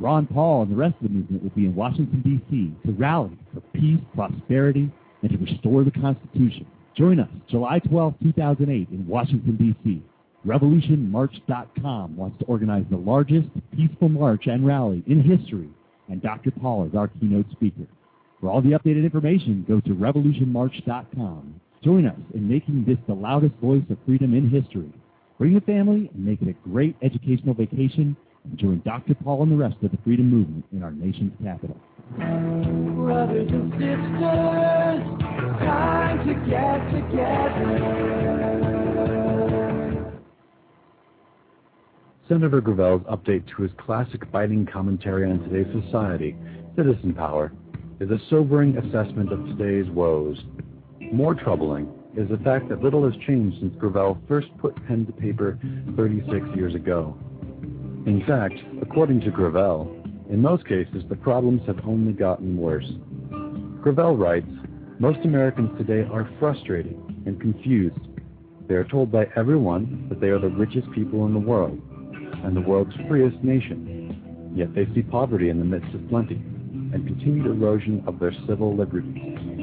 Ron Paul and the rest of the movement will be in Washington, D.C. to rally for peace, prosperity, and to restore the Constitution. Join us July 12, 2008 in Washington, D.C. RevolutionMarch.com wants to organize the largest peaceful march and rally in history, and Dr. Paul is our keynote speaker. For all the updated information, go to RevolutionMarch.com. Join us in making this the loudest voice of freedom in history. Bring a family and make it a great educational vacation and join Dr. Paul and the rest of the freedom movement in our nation's capital. Brothers and sisters, time to get together. Senator Gravel's update to his classic biting commentary on today's society, Citizen Power, is a sobering assessment of today's woes. More troubling is the fact that little has changed since Gravel first put pen to paper 36 years ago. In fact, according to Gravel, in most cases the problems have only gotten worse. Gravel writes, most Americans today are frustrated and confused. They are told by everyone that they are the richest people in the world and the world's freest nation, yet they see poverty in the midst of plenty and continued erosion of their civil liberties.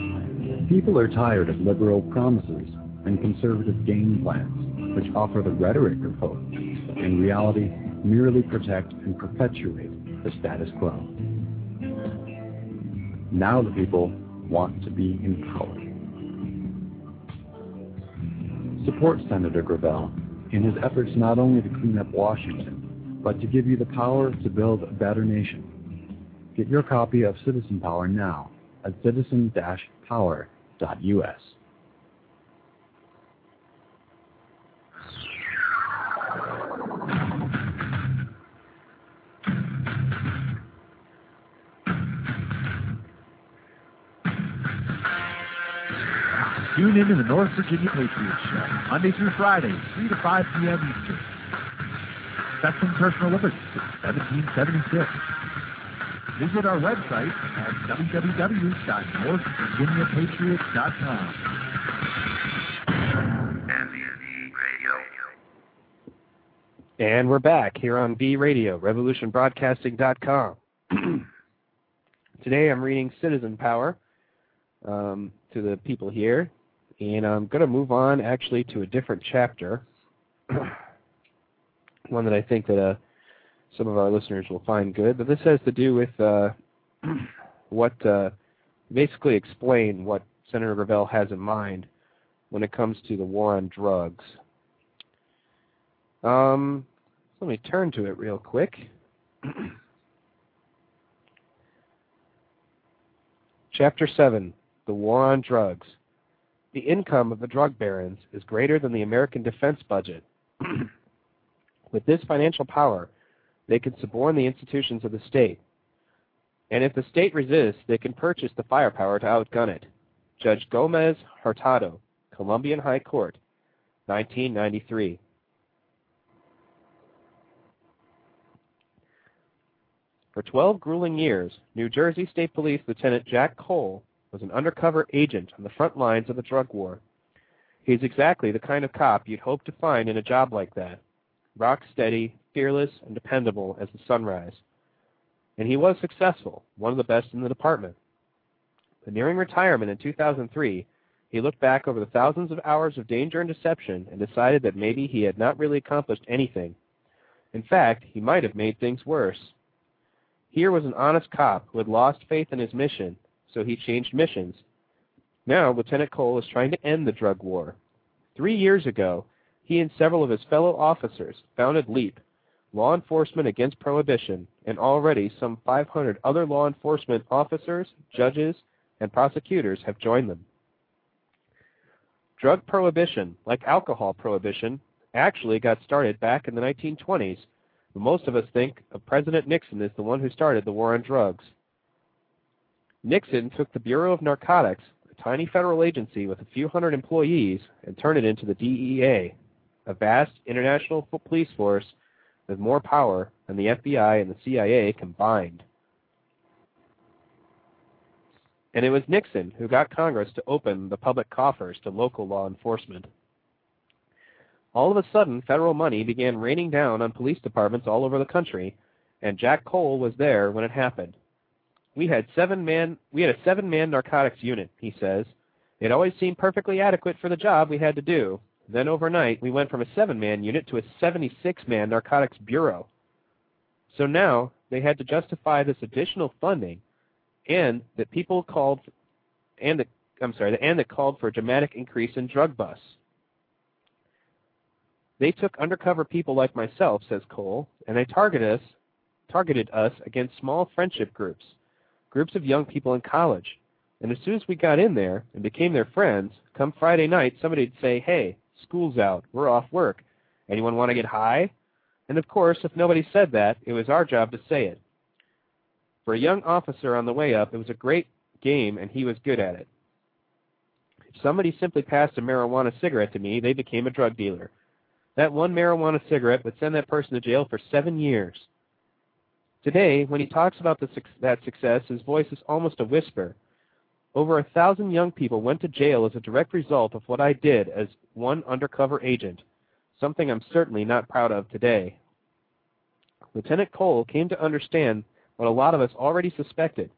People are tired of liberal promises and conservative game plans, which offer the rhetoric of hope, in reality merely protect and perpetuate the status quo. Now the people want to be empowered. Support Senator Gravel in his efforts not only to clean up Washington, but to give you the power to build a better nation. Get your copy of Citizen Power now at citizen-power.us. Tune in to the North Virginia Patriots Show, Monday through Friday, 3 to 5 p.m. Eastern. Protecting personal liberty 1776. Visit our website at www.northvirginiapatriots.com. And we're back here on V Radio, revolutionbroadcasting.com. Today I'm reading Citizen Power um, to the people here, and I'm going to move on actually to a different chapter, one that I think that uh, some of our listeners will find good. But this has to do with uh, what uh, basically explain what Senator Gravel has in mind when it comes to the war on drugs. Um, let me turn to it real quick. Chapter 7 The War on Drugs. The income of the drug barons is greater than the American defense budget. With this financial power, they can suborn the institutions of the state. And if the state resists, they can purchase the firepower to outgun it. Judge Gomez Hurtado, Colombian High Court, 1993. For 12 grueling years, New Jersey State Police Lieutenant Jack Cole was an undercover agent on the front lines of the drug war. He's exactly the kind of cop you'd hope to find in a job like that. Rock steady, fearless, and dependable as the sunrise. And he was successful, one of the best in the department. But nearing retirement in 2003, he looked back over the thousands of hours of danger and deception and decided that maybe he had not really accomplished anything. In fact, he might have made things worse. Here was an honest cop who had lost faith in his mission, so he changed missions. Now, Lieutenant Cole is trying to end the drug war. Three years ago, he and several of his fellow officers founded LEAP, Law Enforcement Against Prohibition, and already some 500 other law enforcement officers, judges, and prosecutors have joined them. Drug prohibition, like alcohol prohibition, actually got started back in the 1920s, but most of us think of President Nixon as the one who started the war on drugs. Nixon took the Bureau of Narcotics, a tiny federal agency with a few hundred employees, and turned it into the DEA, a vast international police force with more power than the FBI and the CIA combined. And it was Nixon who got Congress to open the public coffers to local law enforcement. All of a sudden, federal money began raining down on police departments all over the country, and Jack Cole was there when it happened. We had seven man we had a seven man narcotics unit, he says. It always seemed perfectly adequate for the job we had to do. Then overnight we went from a seven man unit to a seventy six man narcotics bureau. So now they had to justify this additional funding and that people called and the I'm sorry, and that called for a dramatic increase in drug busts. They took undercover people like myself, says Cole, and they targeted us targeted us against small friendship groups, groups of young people in college. And as soon as we got in there and became their friends, come Friday night somebody'd say, Hey, school's out, we're off work. Anyone want to get high? And of course, if nobody said that, it was our job to say it. For a young officer on the way up, it was a great game and he was good at it. If somebody simply passed a marijuana cigarette to me, they became a drug dealer. That one marijuana cigarette would send that person to jail for seven years. Today, when he talks about the, that success, his voice is almost a whisper. Over a thousand young people went to jail as a direct result of what I did as one undercover agent, something I'm certainly not proud of today. Lieutenant Cole came to understand what a lot of us already suspected.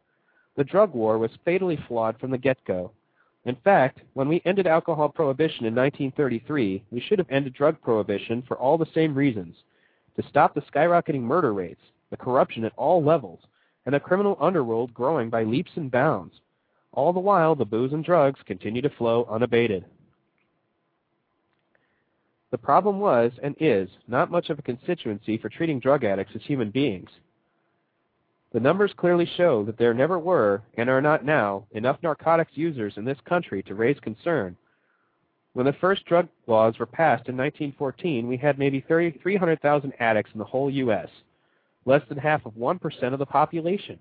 The drug war was fatally flawed from the get-go. In fact, when we ended alcohol prohibition in 1933, we should have ended drug prohibition for all the same reasons. To stop the skyrocketing murder rates, the corruption at all levels, and the criminal underworld growing by leaps and bounds. All the while, the booze and drugs continue to flow unabated. The problem was, and is, not much of a constituency for treating drug addicts as human beings. The numbers clearly show that there never were, and are not now, enough narcotics users in this country to raise concern. When the first drug laws were passed in 1914, we had maybe 300,000 addicts in the whole U.S., less than half of 1% of the population.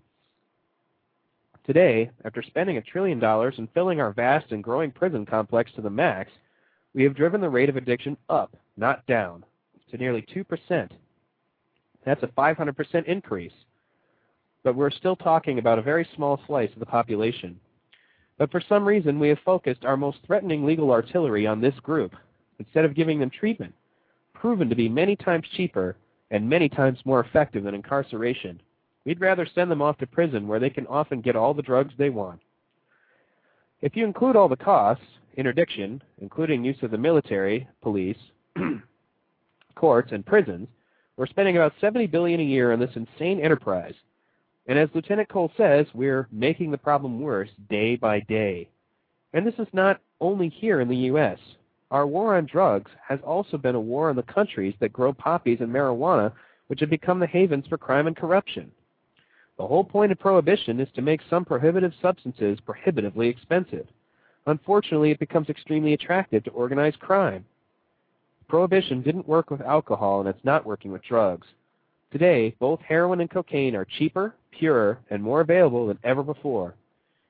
Today, after spending a trillion dollars and filling our vast and growing prison complex to the max, we have driven the rate of addiction up, not down, to nearly 2%. That's a 500% increase but we're still talking about a very small slice of the population. But for some reason, we have focused our most threatening legal artillery on this group instead of giving them treatment, proven to be many times cheaper and many times more effective than incarceration. We'd rather send them off to prison where they can often get all the drugs they want. If you include all the costs, interdiction, including use of the military, police, courts, and prisons, we're spending about 70 billion a year on this insane enterprise and as Lieutenant Cole says, we're making the problem worse day by day. And this is not only here in the U.S. Our war on drugs has also been a war on the countries that grow poppies and marijuana, which have become the havens for crime and corruption. The whole point of prohibition is to make some prohibitive substances prohibitively expensive. unfortunately it becomes extremely attractive to organized crime. Prohibition didn't work with alcohol and it's not working with drugs. Today, both heroin and cocaine are cheaper, purer, and more available than ever before.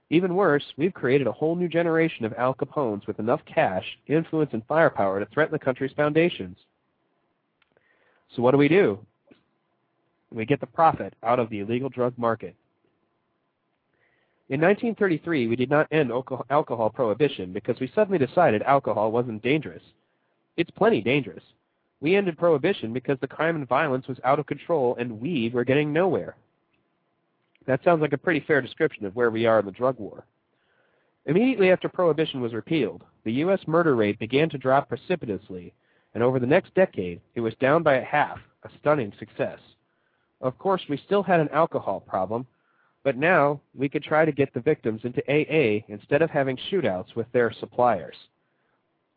Even worse, we've created a whole new generation of Al Capones with enough cash, influence, and firepower to threaten the country's foundations. So what do we do? We get the profit out of the illegal drug market. In 1933, we did not end alcohol prohibition because we suddenly decided alcohol wasn't dangerous. It's plenty dangerous. We ended prohibition because the crime and violence was out of control and we were getting nowhere. That sounds like a pretty fair description of where we are in the drug war. Immediately after prohibition was repealed, the U.S. murder rate began to drop precipitously, and over the next decade, it was down by half, a stunning success. Of course, we still had an alcohol problem, but now we could try to get the victims into AA instead of having shootouts with their suppliers.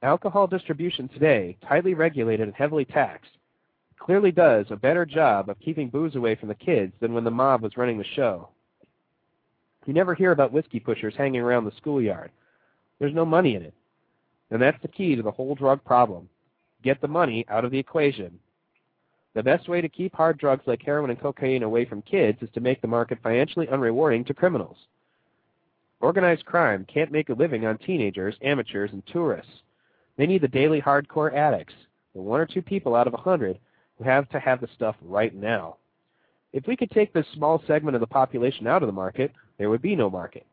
Alcohol distribution today, tightly regulated and heavily taxed, clearly does a better job of keeping booze away from the kids than when the mob was running the show. You never hear about whiskey pushers hanging around the schoolyard. There's no money in it. And that's the key to the whole drug problem. Get the money out of the equation. The best way to keep hard drugs like heroin and cocaine away from kids is to make the market financially unrewarding to criminals. Organized crime can't make a living on teenagers, amateurs, and tourists. They need the daily hardcore addicts, the one or two people out of a hundred who have to have the stuff right now. If we could take this small segment of the population out of the market, there would be no market.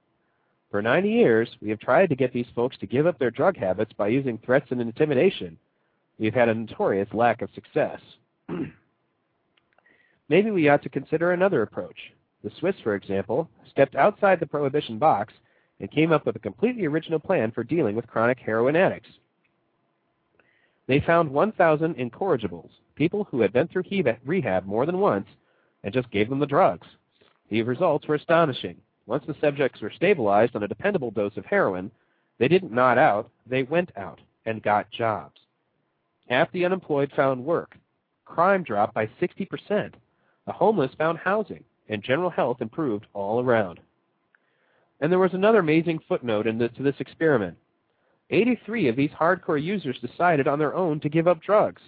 For 90 years, we have tried to get these folks to give up their drug habits by using threats and intimidation. We have had a notorious lack of success. Maybe we ought to consider another approach. The Swiss, for example, stepped outside the prohibition box and came up with a completely original plan for dealing with chronic heroin addicts. They found 1,000 incorrigibles, people who had been through rehab more than once, and just gave them the drugs. The results were astonishing. Once the subjects were stabilized on a dependable dose of heroin, they didn't nod out, they went out and got jobs. Half the unemployed found work. Crime dropped by 60%. The homeless found housing, and general health improved all around. And there was another amazing footnote the, to this experiment. 83 of these hardcore users decided on their own to give up drugs.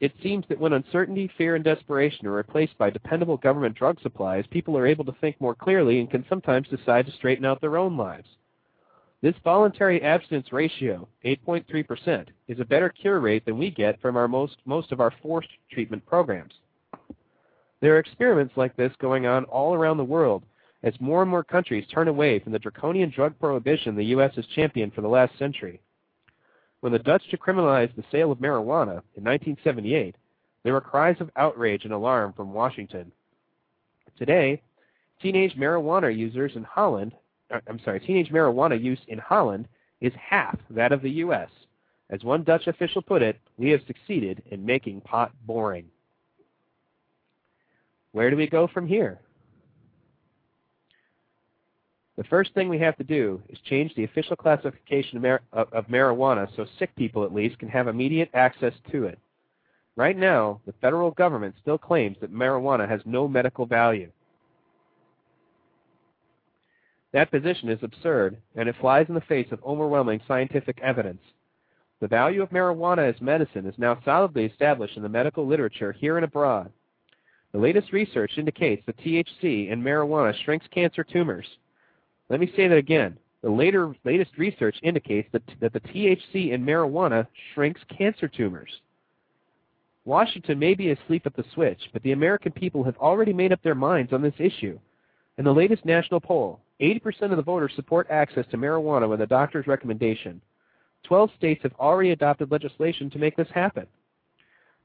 It seems that when uncertainty, fear, and desperation are replaced by dependable government drug supplies, people are able to think more clearly and can sometimes decide to straighten out their own lives. This voluntary abstinence ratio, 8.3%, is a better cure rate than we get from our most, most of our forced treatment programs. There are experiments like this going on all around the world as more and more countries turn away from the draconian drug prohibition the U.S. has championed for the last century. When the Dutch decriminalized the sale of marijuana in 1978, there were cries of outrage and alarm from Washington. Today, teenage marijuana users in Holland, Uh, I'm sorry, teenage marijuana use in Holland is half that of the U.S. As one Dutch official put it, we have succeeded in making pot boring. Where do we go from here? The first thing we have to do is change the official classification of marijuana so sick people at least can have immediate access to it. Right now, the federal government still claims that marijuana has no medical value. That position is absurd, and it flies in the face of overwhelming scientific evidence. The value of marijuana as medicine is now solidly established in the medical literature here and abroad. The latest research indicates that THC in marijuana shrinks cancer tumors. Let me say that again. The later, latest research indicates that, that the THC in marijuana shrinks cancer tumors. Washington may be asleep at the switch, but the American people have already made up their minds on this issue. In the latest national poll, 80% of the voters support access to marijuana with a doctor's recommendation. 12 states have already adopted legislation to make this happen.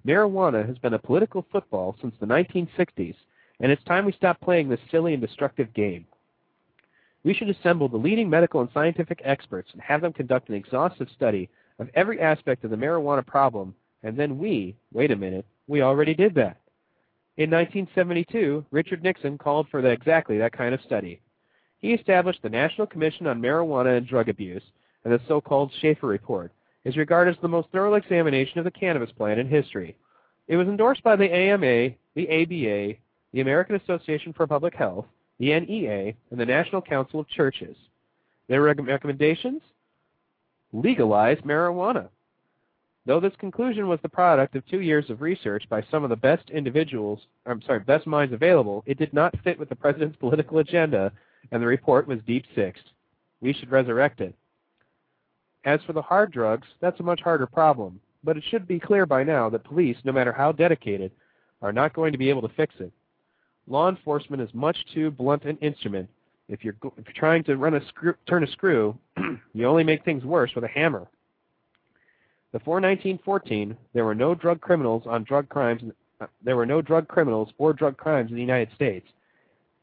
Marijuana has been a political football since the 1960s, and it's time we stop playing this silly and destructive game. We should assemble the leading medical and scientific experts and have them conduct an exhaustive study of every aspect of the marijuana problem, and then we, wait a minute, we already did that. In 1972, Richard Nixon called for the, exactly that kind of study. He established the National Commission on Marijuana and Drug Abuse, and the so-called Shafer Report is regarded as the most thorough examination of the cannabis plant in history. It was endorsed by the AMA, the ABA, the American Association for Public Health, the NEA, and the National Council of Churches. Their rec- recommendations? Legalize marijuana. Though this conclusion was the product of two years of research by some of the best individuals, I'm sorry, best minds available, it did not fit with the president's political agenda, and the report was deep sixed. We should resurrect it. As for the hard drugs, that's a much harder problem, but it should be clear by now that police, no matter how dedicated, are not going to be able to fix it. Law enforcement is much too blunt an instrument. If you're, if you're trying to run a screw, turn a screw, you only make things worse with a hammer. Before 1914, there were no drug criminals on drug crimes. uh, There were no drug criminals or drug crimes in the United States.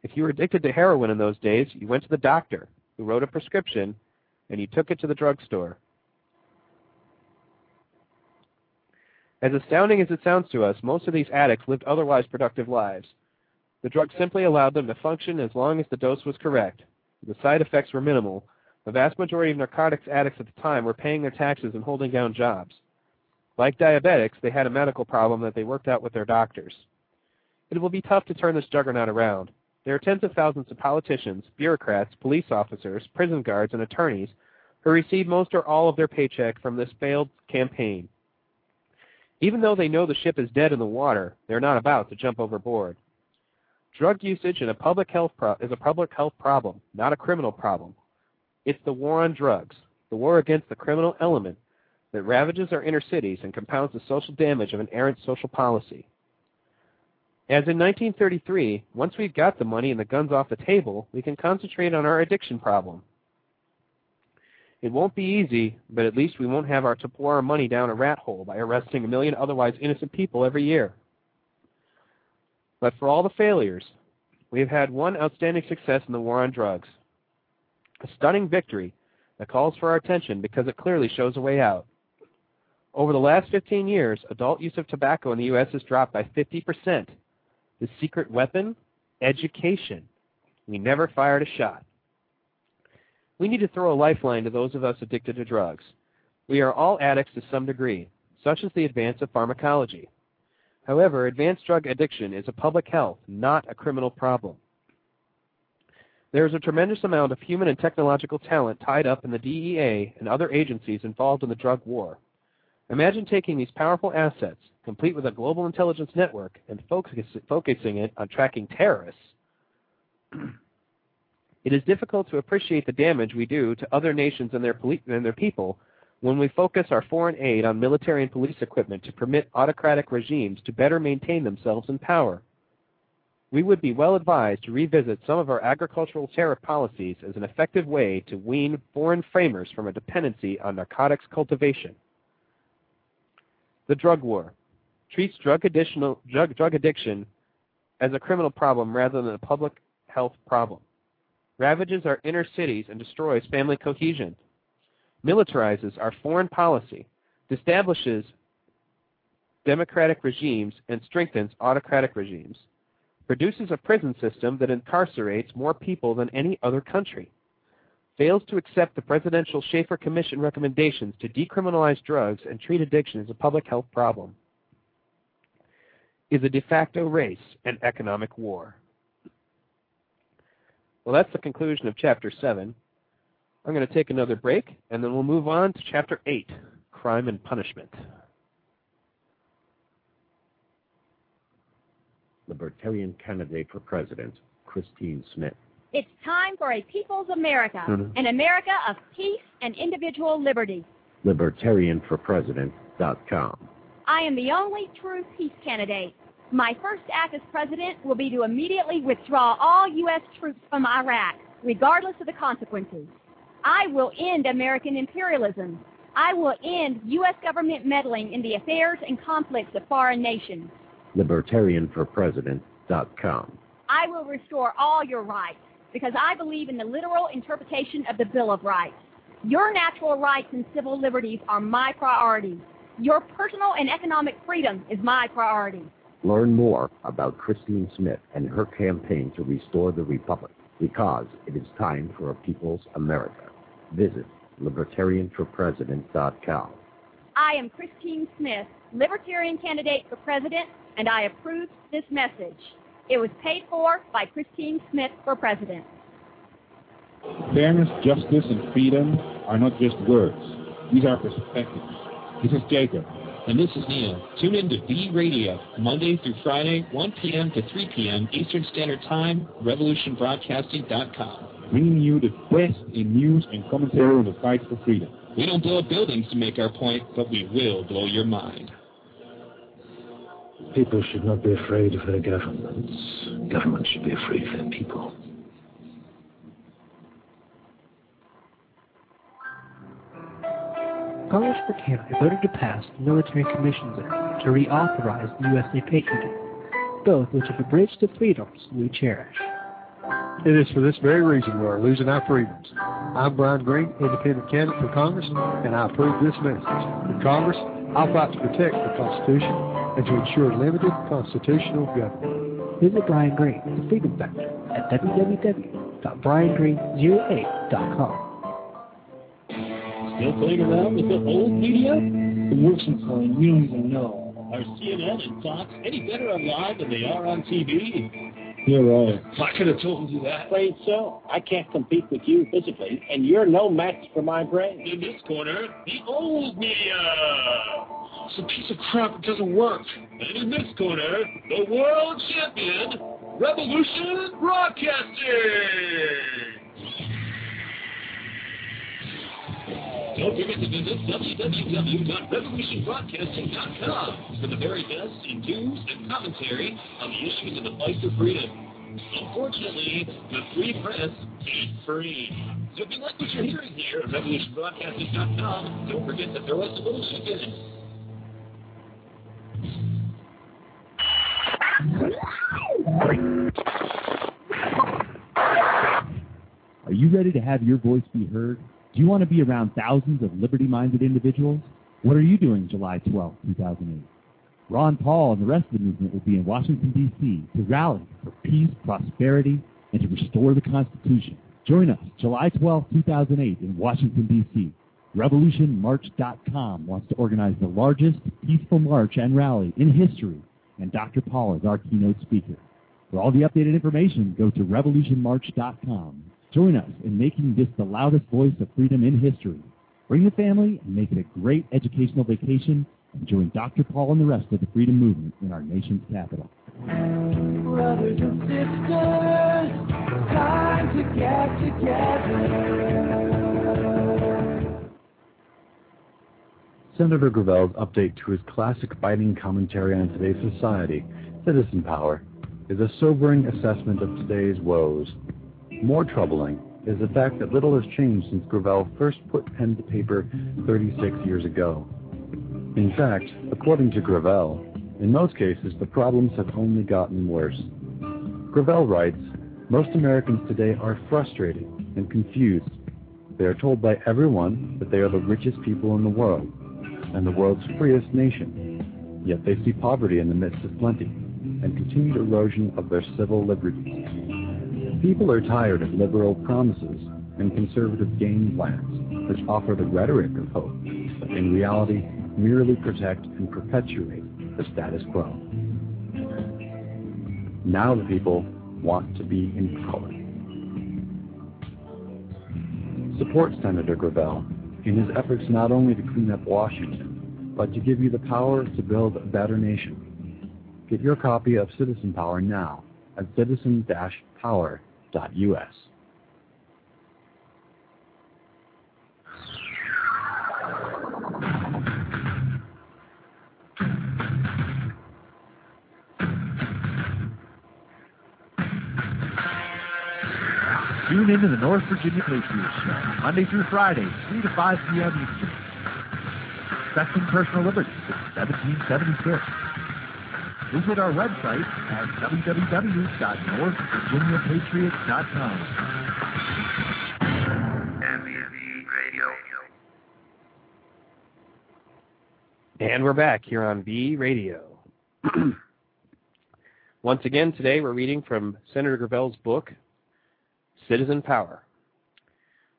If you were addicted to heroin in those days, you went to the doctor, who wrote a prescription, and you took it to the drugstore. As astounding as it sounds to us, most of these addicts lived otherwise productive lives. The drug simply allowed them to function as long as the dose was correct. The side effects were minimal. The vast majority of narcotics addicts at the time were paying their taxes and holding down jobs. Like diabetics, they had a medical problem that they worked out with their doctors. It will be tough to turn this juggernaut around. There are tens of thousands of politicians, bureaucrats, police officers, prison guards, and attorneys who receive most or all of their paycheck from this failed campaign. Even though they know the ship is dead in the water, they're not about to jump overboard. Drug usage in a public health is a public health problem, not a criminal problem. It's the war on drugs, the war against the criminal element that ravages our inner cities and compounds the social damage of an errant social policy. As in 1933, once we've got the money and the guns off the table, we can concentrate on our addiction problem. It won't be easy, but at least we won't have our to pour our money down a rat hole by arresting a million otherwise innocent people every year. But for all the failures, we have had one outstanding success in the war on drugs. A stunning victory that calls for our attention because it clearly shows a way out. Over the last 15 years, adult use of tobacco in the U.S. has dropped by 50%. The secret weapon? Education. We never fired a shot. We need to throw a lifeline to those of us addicted to drugs. We are all addicts to some degree, such is the advance of pharmacology. However, advanced drug addiction is a public health, not a criminal problem. There is a tremendous amount of human and technological talent tied up in the DEA and other agencies involved in the drug war. Imagine taking these powerful assets, complete with a global intelligence network, and focus, focusing it on tracking terrorists. it is difficult to appreciate the damage we do to other nations and their, poli- and their people when we focus our foreign aid on military and police equipment to permit autocratic regimes to better maintain themselves in power. We would be well advised to revisit some of our agricultural tariff policies as an effective way to wean foreign framers from a dependency on narcotics cultivation. The drug war treats drug, drug, drug addiction as a criminal problem rather than a public health problem. Ravages our inner cities and destroys family cohesion. Militarizes our foreign policy, establishes democratic regimes, and strengthens autocratic regimes. Produces a prison system that incarcerates more people than any other country. Fails to accept the Presidential Shafer Commission recommendations to decriminalize drugs and treat addiction as a public health problem. Is a de facto race and economic war. Well, that's the conclusion of Chapter 7. I'm going to take another break, and then we'll move on to Chapter 8, Crime and Punishment. Libertarian candidate for president, Christine Smith. It's time for a People's America, Mhm. an America of peace and individual liberty. LibertarianForPresident.com. I am the only true peace candidate. My first act as president will be to immediately withdraw all U.S. troops from Iraq, regardless of the consequences. I will end American imperialism. I will end U.S. government meddling in the affairs and conflicts of foreign nations. LibertarianForPresident.com. I will restore all your rights because I believe in the literal interpretation of the Bill of Rights. Your natural rights and civil liberties are my priority. Your personal and economic freedom is my priority. Learn more about Christine Smith and her campaign to restore the Republic because it is time for a People's America. Visit LibertarianForPresident.com. I am Christine Smith, Libertarian candidate for president, and I approve this message. It was paid for by Christine Smith for president. Fairness, justice, and freedom are not just words. These are perspectives. This is Jacob. And this is Neil. Tune in to V Radio, Monday through Friday, 1 p.m. to 3 p.m. Eastern Standard Time, revolutionbroadcasting.com. Bringing you the best in news and commentary on the fight for freedom. We don't blow up buildings to make our point, but we will blow your mind. People should not be afraid of their governments. Governments should be afraid of their people. Congress for Canada voted to pass the Military Commissions Act to reauthorize the USA Patriot, Act, both which have abridged the freedoms we cherish. It is for this very reason we are losing our freedoms. I'm Brian Green, independent candidate for Congress, and I approve this message. In Congress, I'll fight to protect the Constitution and to ensure limited constitutional government. Visit Brian Green, the Freedom Factor, at www.briangreen08.com. Still playing around with the old media? It works in fine. You don't even know. Are CNN and Fox any better on live than they are on TV? You're right. I could have told you that. Afraid so. I can't compete with you physically, and you're no match for my brain. In this corner, the old media. It's uh, a piece of crap. It doesn't work. And in this corner, the world champion, Revolution Broadcasting. Don't forget to visit www.revolutionbroadcasting.com for the very best in news and commentary on the issues of the fight for freedom. Unfortunately, the free press ain't free. So if you like what you're hearing here at revolutionbroadcasting.com, don't forget to throw us a little chicken. Are you ready to have your voice be heard? Do you want to be around thousands of liberty-minded individuals? What are you doing July 12, 2008? Ron Paul and the rest of the movement will be in Washington, D.C. to rally for peace, prosperity, and to restore the Constitution. Join us July 12, 2008 in Washington, D.C. RevolutionMarch.com wants to organize the largest peaceful march and rally in history, and Dr. Paul is our keynote speaker. For all the updated information, go to RevolutionMarch.com. Join us in making this the loudest voice of freedom in history. Bring the family and make it a great educational vacation and join Dr. Paul and the rest of the freedom movement in our nation's capital. Brothers and sisters, time to get together. Senator Gravel's update to his classic biting commentary on today's society, Citizen Power, is a sobering assessment of today's woes. More troubling is the fact that little has changed since Gravel first put pen to paper 36 years ago. In fact, according to Gravel, in most cases the problems have only gotten worse. Gravel writes, most Americans today are frustrated and confused. They are told by everyone that they are the richest people in the world and the world's freest nation. Yet they see poverty in the midst of plenty and continued erosion of their civil liberties. People are tired of liberal promises and conservative game plans, which offer the rhetoric of hope, but in reality merely protect and perpetuate the status quo. Now the people want to be in power. Support Senator Gravel in his efforts not only to clean up Washington, but to give you the power to build a better nation. Get your copy of Citizen Power now at citizen-power.us. Tune in to the North Virginia Patriots Show, Monday through Friday, 3 to 5 p.m. Eastern. Respecting personal liberty since 1776. Visit our website at www.northvirginiapatriots.com. And we're back here on V Radio. Once again, today we're reading from Senator Gravel's book, Citizen Power.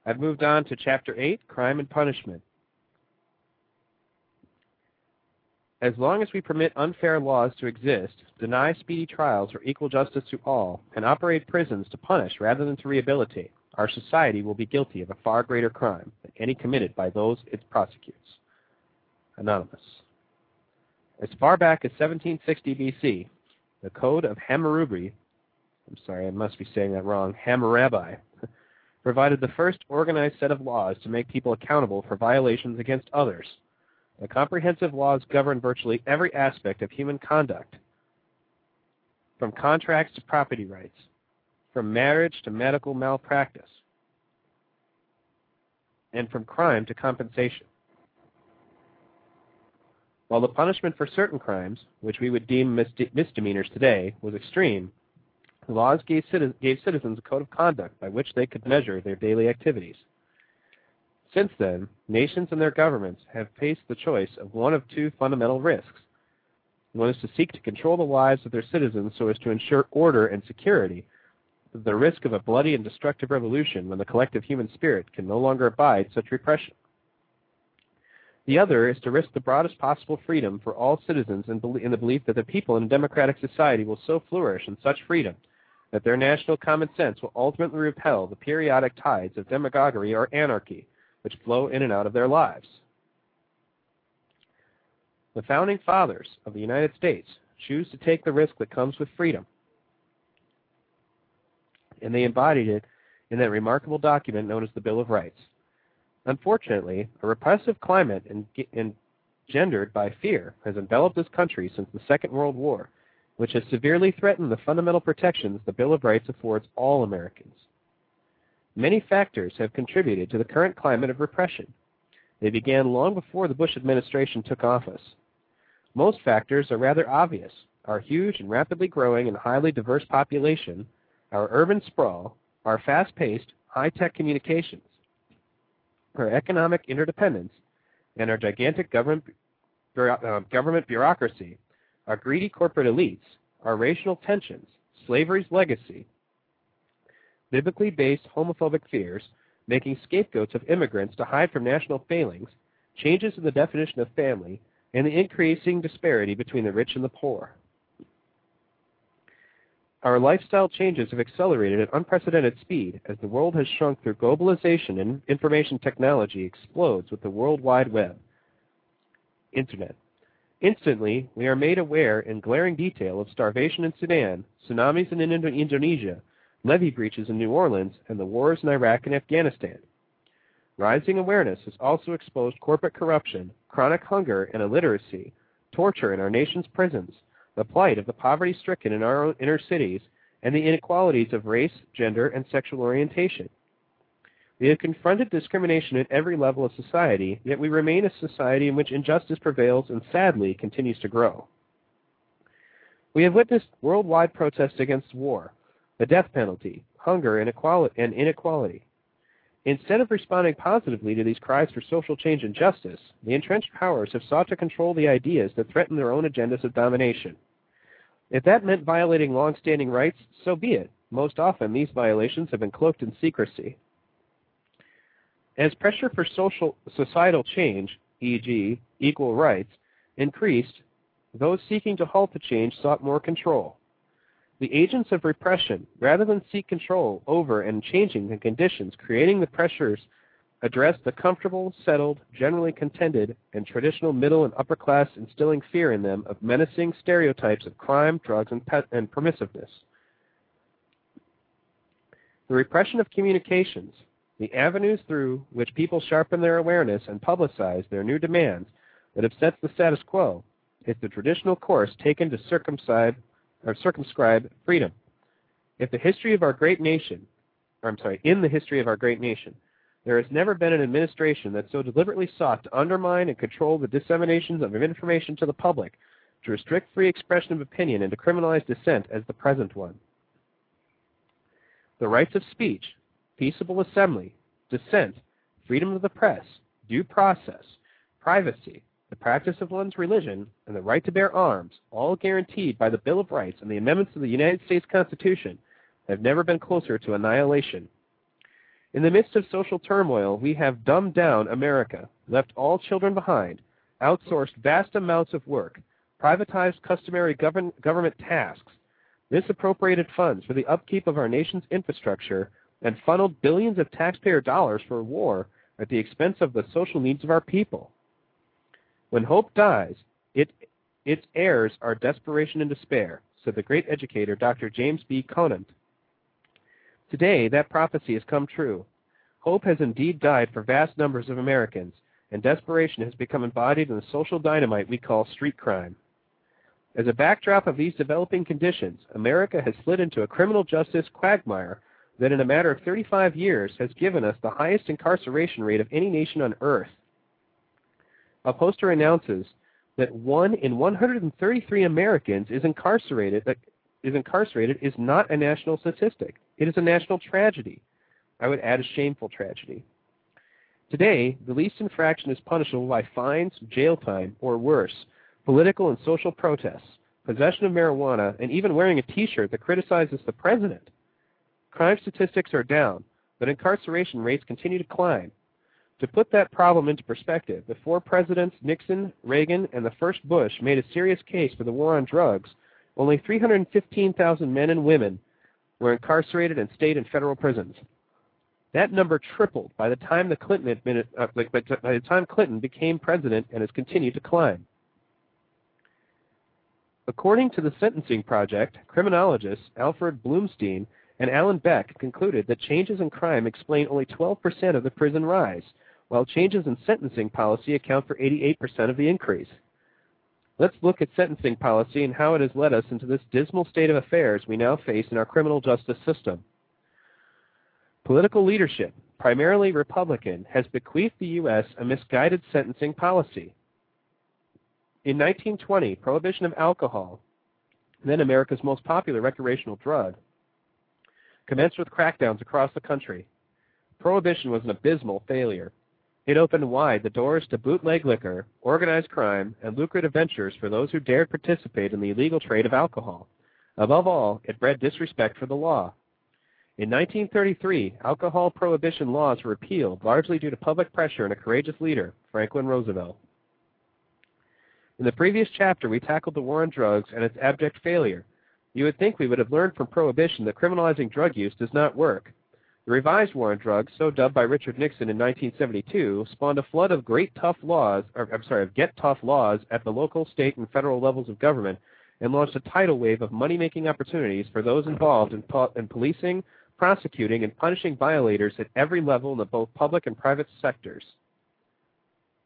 I've moved on to Chapter 8, Crime and Punishment. As long as we permit unfair laws to exist, deny speedy trials or equal justice to all, and operate prisons to punish rather than to rehabilitate, our society will be guilty of a far greater crime than any committed by those it prosecutes. Anonymous. As far back as 1760 BC, the Code of Hammurabi, I'm sorry, I must be saying that wrong, Hammurabi, provided the first organized set of laws to make people accountable for violations against others. The comprehensive laws govern virtually every aspect of human conduct, from contracts to property rights, from marriage to medical malpractice, and from crime to compensation. While the punishment for certain crimes, which we would deem misdemeanors today, was extreme, the laws gave, gave citizens a code of conduct by which they could measure their daily activities. Since then, nations and their governments have faced the choice of one of two fundamental risks. One is to seek to control the lives of their citizens so as to ensure order and security, the risk of a bloody and destructive revolution when the collective human spirit can no longer abide such repression. The other is to risk the broadest possible freedom for all citizens in, the belief that the people in a democratic society will so flourish in such freedom that their national common sense will ultimately repel the periodic tides of demagoguery or anarchy which flow in and out of their lives. The founding fathers of the United States choose to take the risk that comes with freedom, and they embodied it in that remarkable document known as the Bill of Rights. Unfortunately, a repressive climate engendered by fear has enveloped this country since the Second World War, which has severely threatened the fundamental protections the Bill of Rights affords all Americans. Many factors have contributed to the current climate of repression. They began long before the Bush administration took office. Most factors are rather obvious. Our huge and rapidly growing and highly diverse population, our urban sprawl, our fast-paced, high-tech communications, our economic interdependence, and our gigantic government, uh, government bureaucracy, our greedy corporate elites, our racial tensions, slavery's legacy, biblically based homophobic fears, making scapegoats of immigrants to hide from national failings, changes in the definition of family, and the increasing disparity between the rich and the poor. Our lifestyle changes have accelerated at unprecedented speed as the world has shrunk through globalization and information technology explodes with the World Wide Web. Internet. Instantly, we are made aware in glaring detail of starvation in Sudan, tsunamis in Indonesia, levee breaches in New Orleans, and the wars in Iraq and Afghanistan. Rising awareness has also exposed corporate corruption, chronic hunger and illiteracy, torture in our nation's prisons, the plight of the poverty-stricken in our inner cities, and the inequalities of race, gender, and sexual orientation. We have confronted discrimination at every level of society, yet we remain a society in which injustice prevails and sadly continues to grow. We have witnessed worldwide protests against war, the death penalty, hunger, and inequality. Instead of responding positively to these cries for social change and justice, the entrenched powers have sought to control the ideas that threaten their own agendas of domination. If that meant violating long-standing rights, so be it. Most often, these violations have been cloaked in secrecy. As pressure for social societal change, e.g., equal rights, increased, those seeking to halt the change sought more control. The agents of repression, rather than seek control over and changing the conditions creating the pressures, address the comfortable, settled, generally contented, and traditional middle and upper class instilling fear in them of menacing stereotypes of crime, drugs, and, and permissiveness. The repression of communications, the avenues through which people sharpen their awareness and publicize their new demands that upsets the status quo, is the traditional course taken to circumscribe or circumscribe freedom. If the history of our great nation, or I'm sorry, in the history of our great nation, there has never been an administration that so deliberately sought to undermine and control the disseminations of information to the public, to restrict free expression of opinion and to criminalize dissent as the present one. The rights of speech, peaceable assembly, dissent, freedom of the press, due process, privacy, the practice of one's religion, and the right to bear arms, all guaranteed by the Bill of Rights and the amendments to the United States Constitution, have never been closer to annihilation. In the midst of social turmoil, we have dumbed down America, left all children behind, outsourced vast amounts of work, privatized customary govern government tasks, misappropriated funds for the upkeep of our nation's infrastructure, and funneled billions of taxpayer dollars for war at the expense of the social needs of our people. When hope dies, it, its heirs are desperation and despair, said the great educator Dr. James B. Conant. Today, that prophecy has come true. Hope has indeed died for vast numbers of Americans, and desperation has become embodied in the social dynamite we call street crime. As a backdrop of these developing conditions, America has slid into a criminal justice quagmire that in a matter of 35 years has given us the highest incarceration rate of any nation on earth. A poster announces that one in 133 Americans is incarcerated that is incarcerated is not a national statistic. It is a national tragedy. I would add a shameful tragedy. Today, the least infraction is punishable by fines, jail time, or worse, political and social protests, possession of marijuana, and even wearing a t-shirt that criticizes the president. Crime statistics are down, but incarceration rates continue to climb. To put that problem into perspective, before Presidents Nixon, Reagan, and the first Bush made a serious case for the war on drugs, only 315,000 men and women were incarcerated and stayed in federal prisons. That number tripled by the time the Clinton uh, by the time Clinton became president and has continued to climb. According to the Sentencing Project, criminologists Alfred Blumstein and Allen Beck concluded that changes in crime explain only 12% of the prison rise, while changes in sentencing policy account for 88% of the increase. Let's look at sentencing policy and how it has led us into this dismal state of affairs we now face in our criminal justice system. Political leadership, primarily Republican, has bequeathed the U.S. a misguided sentencing policy. In 1920, prohibition of alcohol, then America's most popular recreational drug, commenced with crackdowns across the country. Prohibition was an abysmal failure. It opened wide the doors to bootleg liquor, organized crime, and lucrative ventures for those who dared participate in the illegal trade of alcohol. Above all, it bred disrespect for the law. In 1933, alcohol prohibition laws were repealed largely due to public pressure and a courageous leader, Franklin Roosevelt. In the previous chapter, we tackled the war on drugs and its abject failure. You would think we would have learned from prohibition that criminalizing drug use does not work. The revised war on drugs, so dubbed by Richard Nixon in 1972, spawned a flood of great tough laws, or I'm sorry, of get tough laws at the local, state, and federal levels of government, and launched a tidal wave of money-making opportunities for those involved in, po in policing, prosecuting, and punishing violators at every level in the both public and private sectors.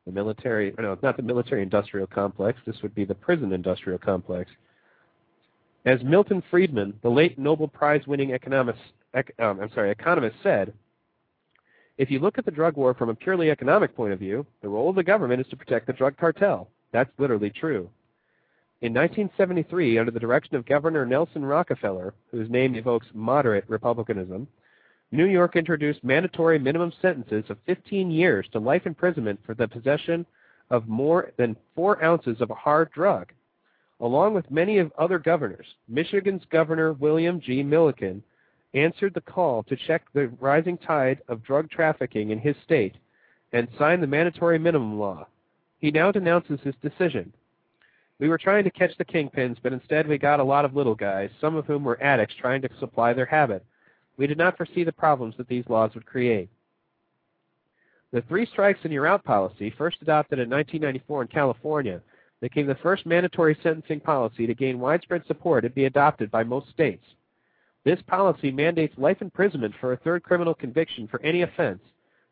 The military, no, not the military-industrial complex. This would be the prison-industrial complex. As Milton Friedman, the late Nobel Prize-winning economist, um, I'm sorry, economist said, if you look at the drug war from a purely economic point of view, the role of the government is to protect the drug cartel. That's literally true. In 1973, under the direction of Governor Nelson Rockefeller, whose name evokes moderate republicanism, New York introduced mandatory minimum sentences of 15 years to life imprisonment for the possession of more than four ounces of a hard drug. Along with many of other governors, Michigan's Governor William G. Milliken answered the call to check the rising tide of drug trafficking in his state and signed the mandatory minimum law. He now denounces his decision. We were trying to catch the kingpins, but instead we got a lot of little guys, some of whom were addicts trying to supply their habit. We did not foresee the problems that these laws would create. The three strikes and you're out policy, first adopted in 1994 in California, became the first mandatory sentencing policy to gain widespread support and be adopted by most states. This policy mandates life imprisonment for a third criminal conviction for any offense,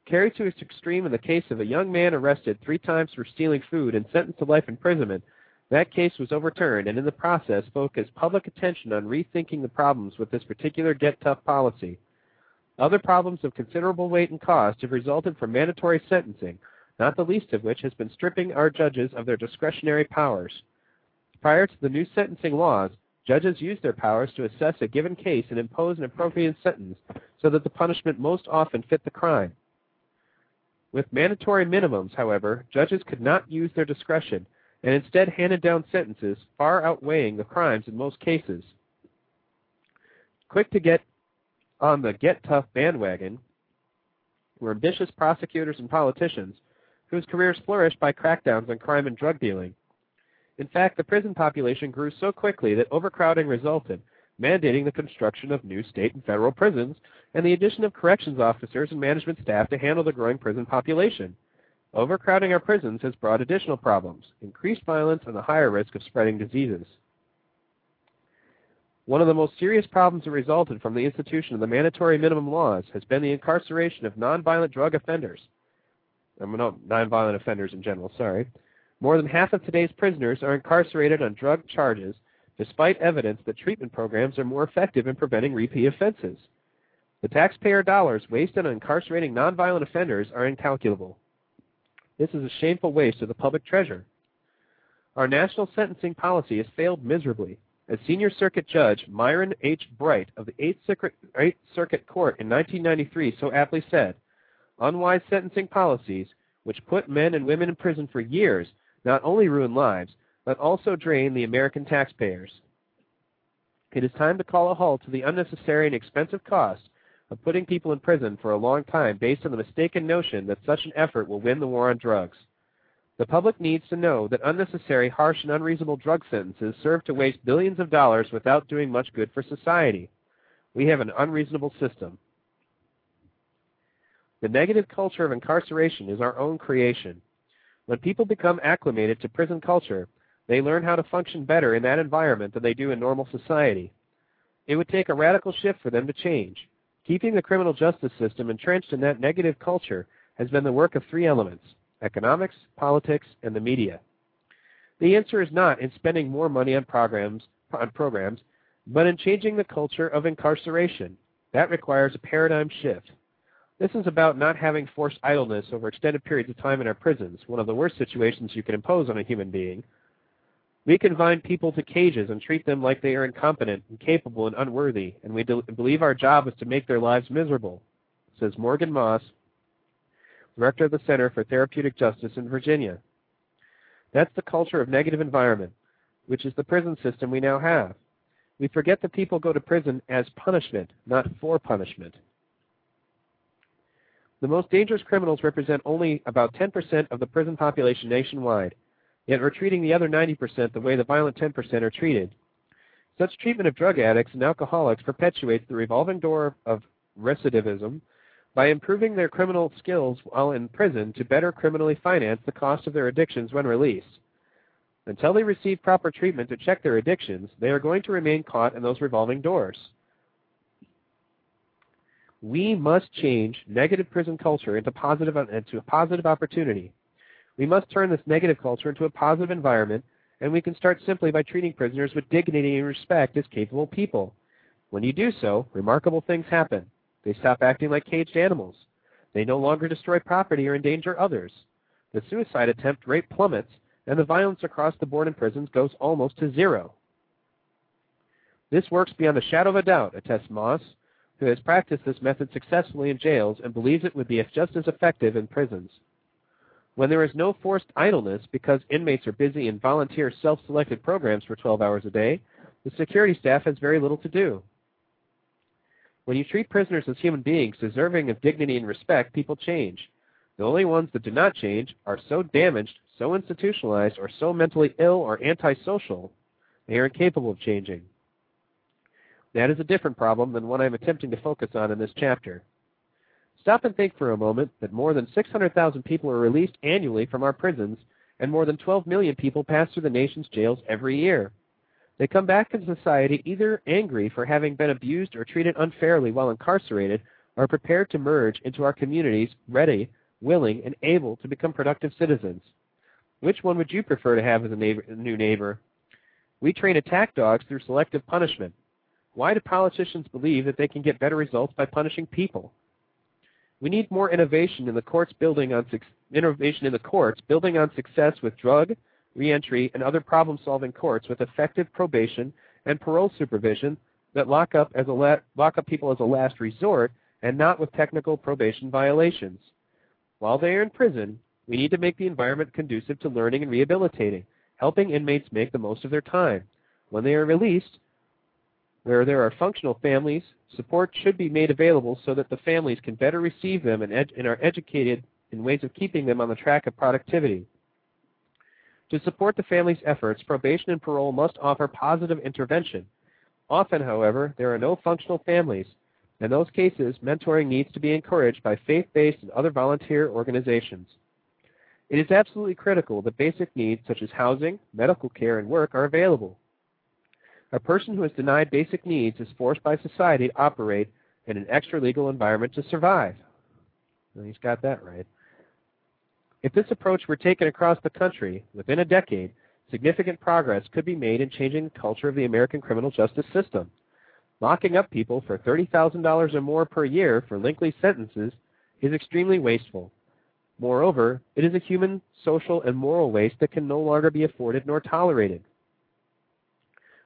carried to its extreme in the case of a young man arrested three times for stealing food and sentenced to life imprisonment. That case was overturned and in the process focused public attention on rethinking the problems with this particular get tough policy. Other problems of considerable weight and cost have resulted from mandatory sentencing, not the least of which has been stripping our judges of their discretionary powers. Prior to the new sentencing laws, judges used their powers to assess a given case and impose an appropriate sentence so that the punishment most often fit the crime. With mandatory minimums, however, judges could not use their discretion and instead handed down sentences far outweighing the crimes in most cases. Quick to get on the get tough bandwagon were ambitious prosecutors and politicians whose careers flourished by crackdowns on crime and drug dealing. In fact, the prison population grew so quickly that overcrowding resulted, mandating the construction of new state and federal prisons and the addition of corrections officers and management staff to handle the growing prison population. Overcrowding our prisons has brought additional problems, increased violence, and a higher risk of spreading diseases. One of the most serious problems that resulted from the institution of the mandatory minimum laws has been the incarceration of nonviolent drug offenders. Um, no, nonviolent offenders in general, sorry. More than half of today's prisoners are incarcerated on drug charges, despite evidence that treatment programs are more effective in preventing repeat offenses. The taxpayer dollars wasted on incarcerating nonviolent offenders are incalculable. This is a shameful waste of the public treasure. Our national sentencing policy has failed miserably. As Senior Circuit Judge Myron H. Bright of the Eighth Circuit, Eighth Circuit Court in 1993 so aptly said, unwise sentencing policies, which put men and women in prison for years, not only ruin lives, but also drain the American taxpayers. It is time to call a halt to the unnecessary and expensive cost of putting people in prison for a long time based on the mistaken notion that such an effort will win the war on drugs. The public needs to know that unnecessary, harsh, and unreasonable drug sentences serve to waste billions of dollars without doing much good for society. We have an unreasonable system. The negative culture of incarceration is our own creation. When people become acclimated to prison culture, they learn how to function better in that environment than they do in normal society. It would take a radical shift for them to change. Keeping the criminal justice system entrenched in that negative culture has been the work of three elements economics, politics, and the media. The answer is not in spending more money on programs, on programs, but in changing the culture of incarceration. That requires a paradigm shift. This is about not having forced idleness over extended periods of time in our prisons, one of the worst situations you can impose on a human being. We confine people to cages and treat them like they are incompetent, incapable, and unworthy, and we believe our job is to make their lives miserable, says Morgan Moss, director of the Center for Therapeutic Justice in Virginia. That's the culture of negative environment, which is the prison system we now have. We forget that people go to prison as punishment, not for punishment. The most dangerous criminals represent only about 10% of the prison population nationwide, yet we're treating the other 90% the way the violent 10% are treated. Such treatment of drug addicts and alcoholics perpetuates the revolving door of recidivism by improving their criminal skills while in prison to better criminally finance the cost of their addictions when released. Until they receive proper treatment to check their addictions, they are going to remain caught in those revolving doors. We must change negative prison culture into positive into a positive opportunity. We must turn this negative culture into a positive environment, and we can start simply by treating prisoners with dignity and respect as capable people. When you do so, remarkable things happen. They stop acting like caged animals. They no longer destroy property or endanger others. The suicide attempt rate plummets, and the violence across the board in prisons goes almost to zero. This works beyond a shadow of a doubt, attests Moss, who has practiced this method successfully in jails and believes it would be just as effective in prisons. When there is no forced idleness because inmates are busy in volunteer self-selected programs for 12 hours a day, the security staff has very little to do. When you treat prisoners as human beings deserving of dignity and respect, people change. The only ones that do not change are so damaged, so institutionalized, or so mentally ill or antisocial, they are incapable of changing. That is a different problem than one I'm attempting to focus on in this chapter. Stop and think for a moment that more than 600,000 people are released annually from our prisons, and more than 12 million people pass through the nation's jails every year. They come back in society either angry for having been abused or treated unfairly while incarcerated, or prepared to merge into our communities, ready, willing, and able to become productive citizens. Which one would you prefer to have as a, neighbor, a new neighbor? We train attack dogs through selective punishment. Why do politicians believe that they can get better results by punishing people? We need more innovation in the courts building on innovation in the courts building on success with drug, reentry, and other problem-solving courts with effective probation and parole supervision that lock up, as a la- lock up people as a last resort and not with technical probation violations. While they are in prison, we need to make the environment conducive to learning and rehabilitating, helping inmates make the most of their time. When they are released, where there are functional families, support should be made available so that the families can better receive them and, ed- and are educated in ways of keeping them on the track of productivity. To support the family's efforts, probation and parole must offer positive intervention. Often, however, there are no functional families. In those cases, mentoring needs to be encouraged by faith-based and other volunteer organizations. It is absolutely critical that basic needs such as housing, medical care, and work are available. A person who is denied basic needs is forced by society to operate in an extra-legal environment to survive. He's got that right. If this approach were taken across the country, within a decade, significant progress could be made in changing the culture of the American criminal justice system. Locking up people for $30,000 or more per year for lengthy sentences is extremely wasteful. Moreover, it is a human, social, and moral waste that can no longer be afforded nor tolerated.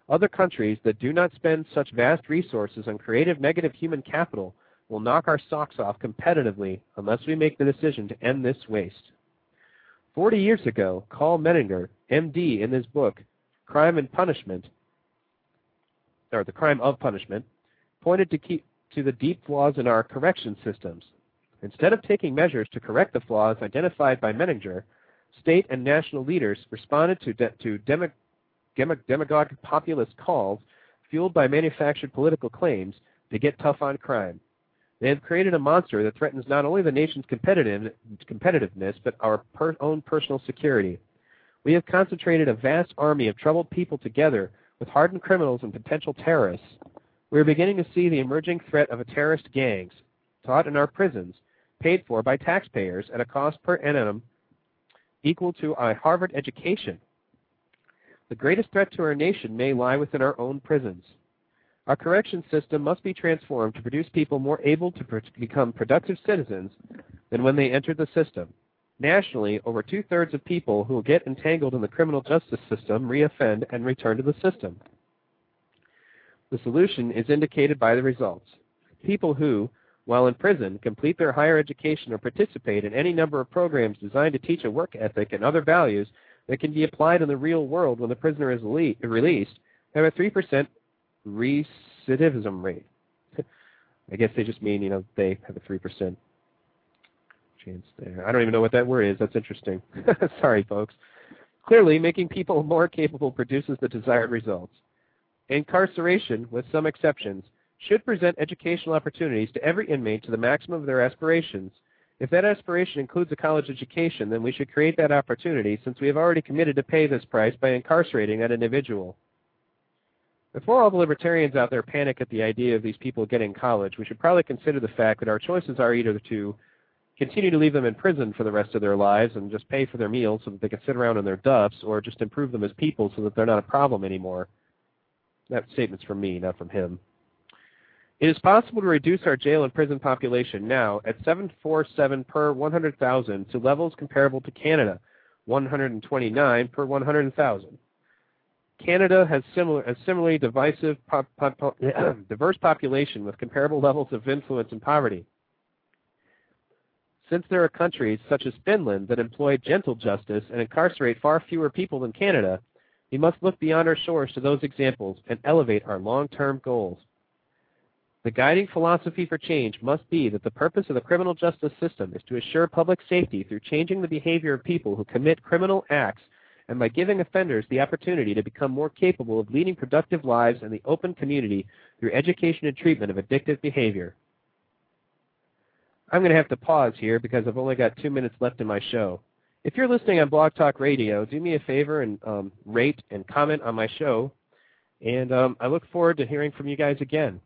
Other countries that do not spend such vast resources on creative negative human capital will knock our socks off competitively unless we make the decision to end this waste. Forty years ago, Karl Menninger, MD, in his book, Crime and Punishment, or The Crime of Punishment, pointed to, keep, to the deep flaws in our correction systems. Instead of taking measures to correct the flaws identified by Menninger, state and national leaders responded to, de- to demo- demagogue populist calls fueled by manufactured political claims to get tough on crime. They have created a monster that threatens not only the nation's competitiveness, but our per own personal security. We have concentrated a vast army of troubled people together with hardened criminals and potential terrorists. We are beginning to see the emerging threat of a terrorist gangs taught in our prisons, paid for by taxpayers at a cost per annum equal to a Harvard education. The greatest threat to our nation may lie within our own prisons. Our correction system must be transformed to produce people more able to become productive citizens than when they entered the system. Nationally, over two-thirds of people who get entangled in the criminal justice system reoffend and return to the system. The solution is indicated by the results. People who, while in prison, complete their higher education or participate in any number of programs designed to teach a work ethic and other values that can be applied in the real world when the prisoner is released have a 3% recidivism rate. I guess they just mean, you know, they have a 3% chance there. I don't even know what that word is. That's interesting. Sorry, folks. Clearly, making people more capable produces the desired results. Incarceration, with some exceptions, should present educational opportunities to every inmate to the maximum of their aspirations. If that aspiration includes a college education, then we should create that opportunity since we have already committed to pay this price by incarcerating that individual. Before all the libertarians out there panic at the idea of these people getting college, we should probably consider the fact that our choices are either to continue to leave them in prison for the rest of their lives and just pay for their meals so that they can sit around in their duffs, or just improve them as people so that they're not a problem anymore. That statement's from me, not from him. It is possible to reduce our jail and prison population now at 747 per 100,000 to levels comparable to Canada, 129 per 100,000. Canada has similar, a similarly divisive, pop, pop, diverse population with comparable levels of influence and poverty. Since there are countries such as Finland that employ gentle justice and incarcerate far fewer people than Canada, we must look beyond our shores to those examples and elevate our long-term goals. The guiding philosophy for change must be that the purpose of the criminal justice system is to assure public safety through changing the behavior of people who commit criminal acts and by giving offenders the opportunity to become more capable of leading productive lives in the open community through education and treatment of addictive behavior. I'm going to have to pause here because I've only got two minutes left in my show. If you're listening on Blog Talk Radio, do me a favor and um, rate and comment on my show. And um, I look forward to hearing from you guys again.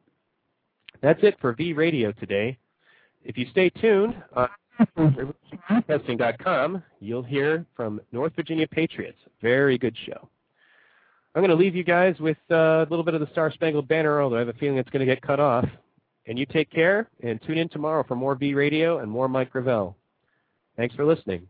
That's it for V Radio today. If you stay tuned on testing.com, you'll hear from North Virginia Patriots. Very good show. I'm going to leave you guys with uh, a little bit of the Star Spangled Banner, although I have a feeling it's going to get cut off. And you take care and tune in tomorrow for more V Radio and more Mike Gravel. Thanks for listening.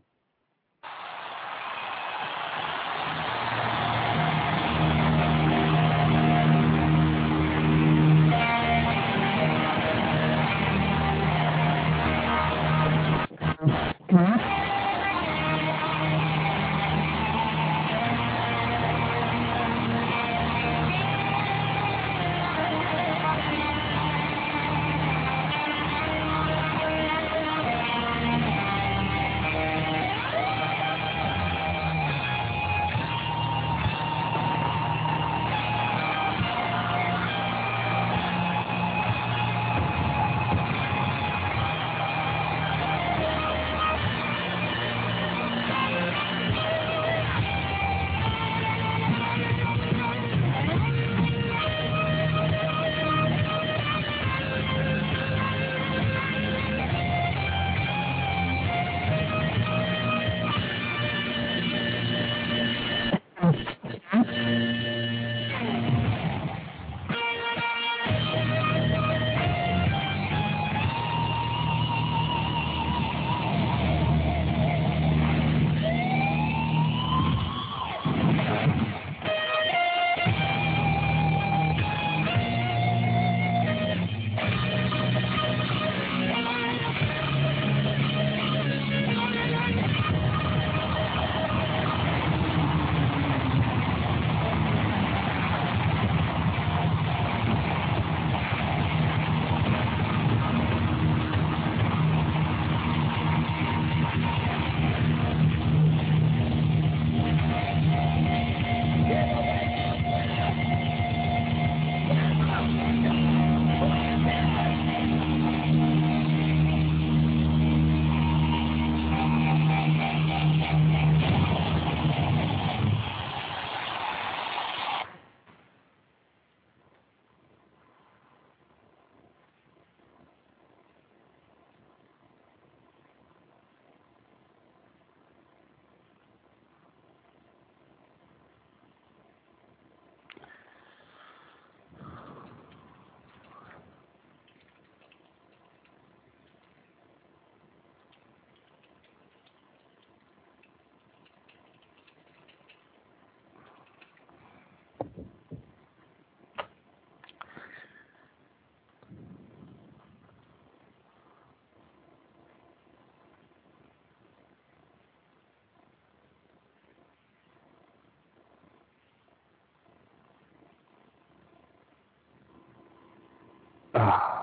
Ah.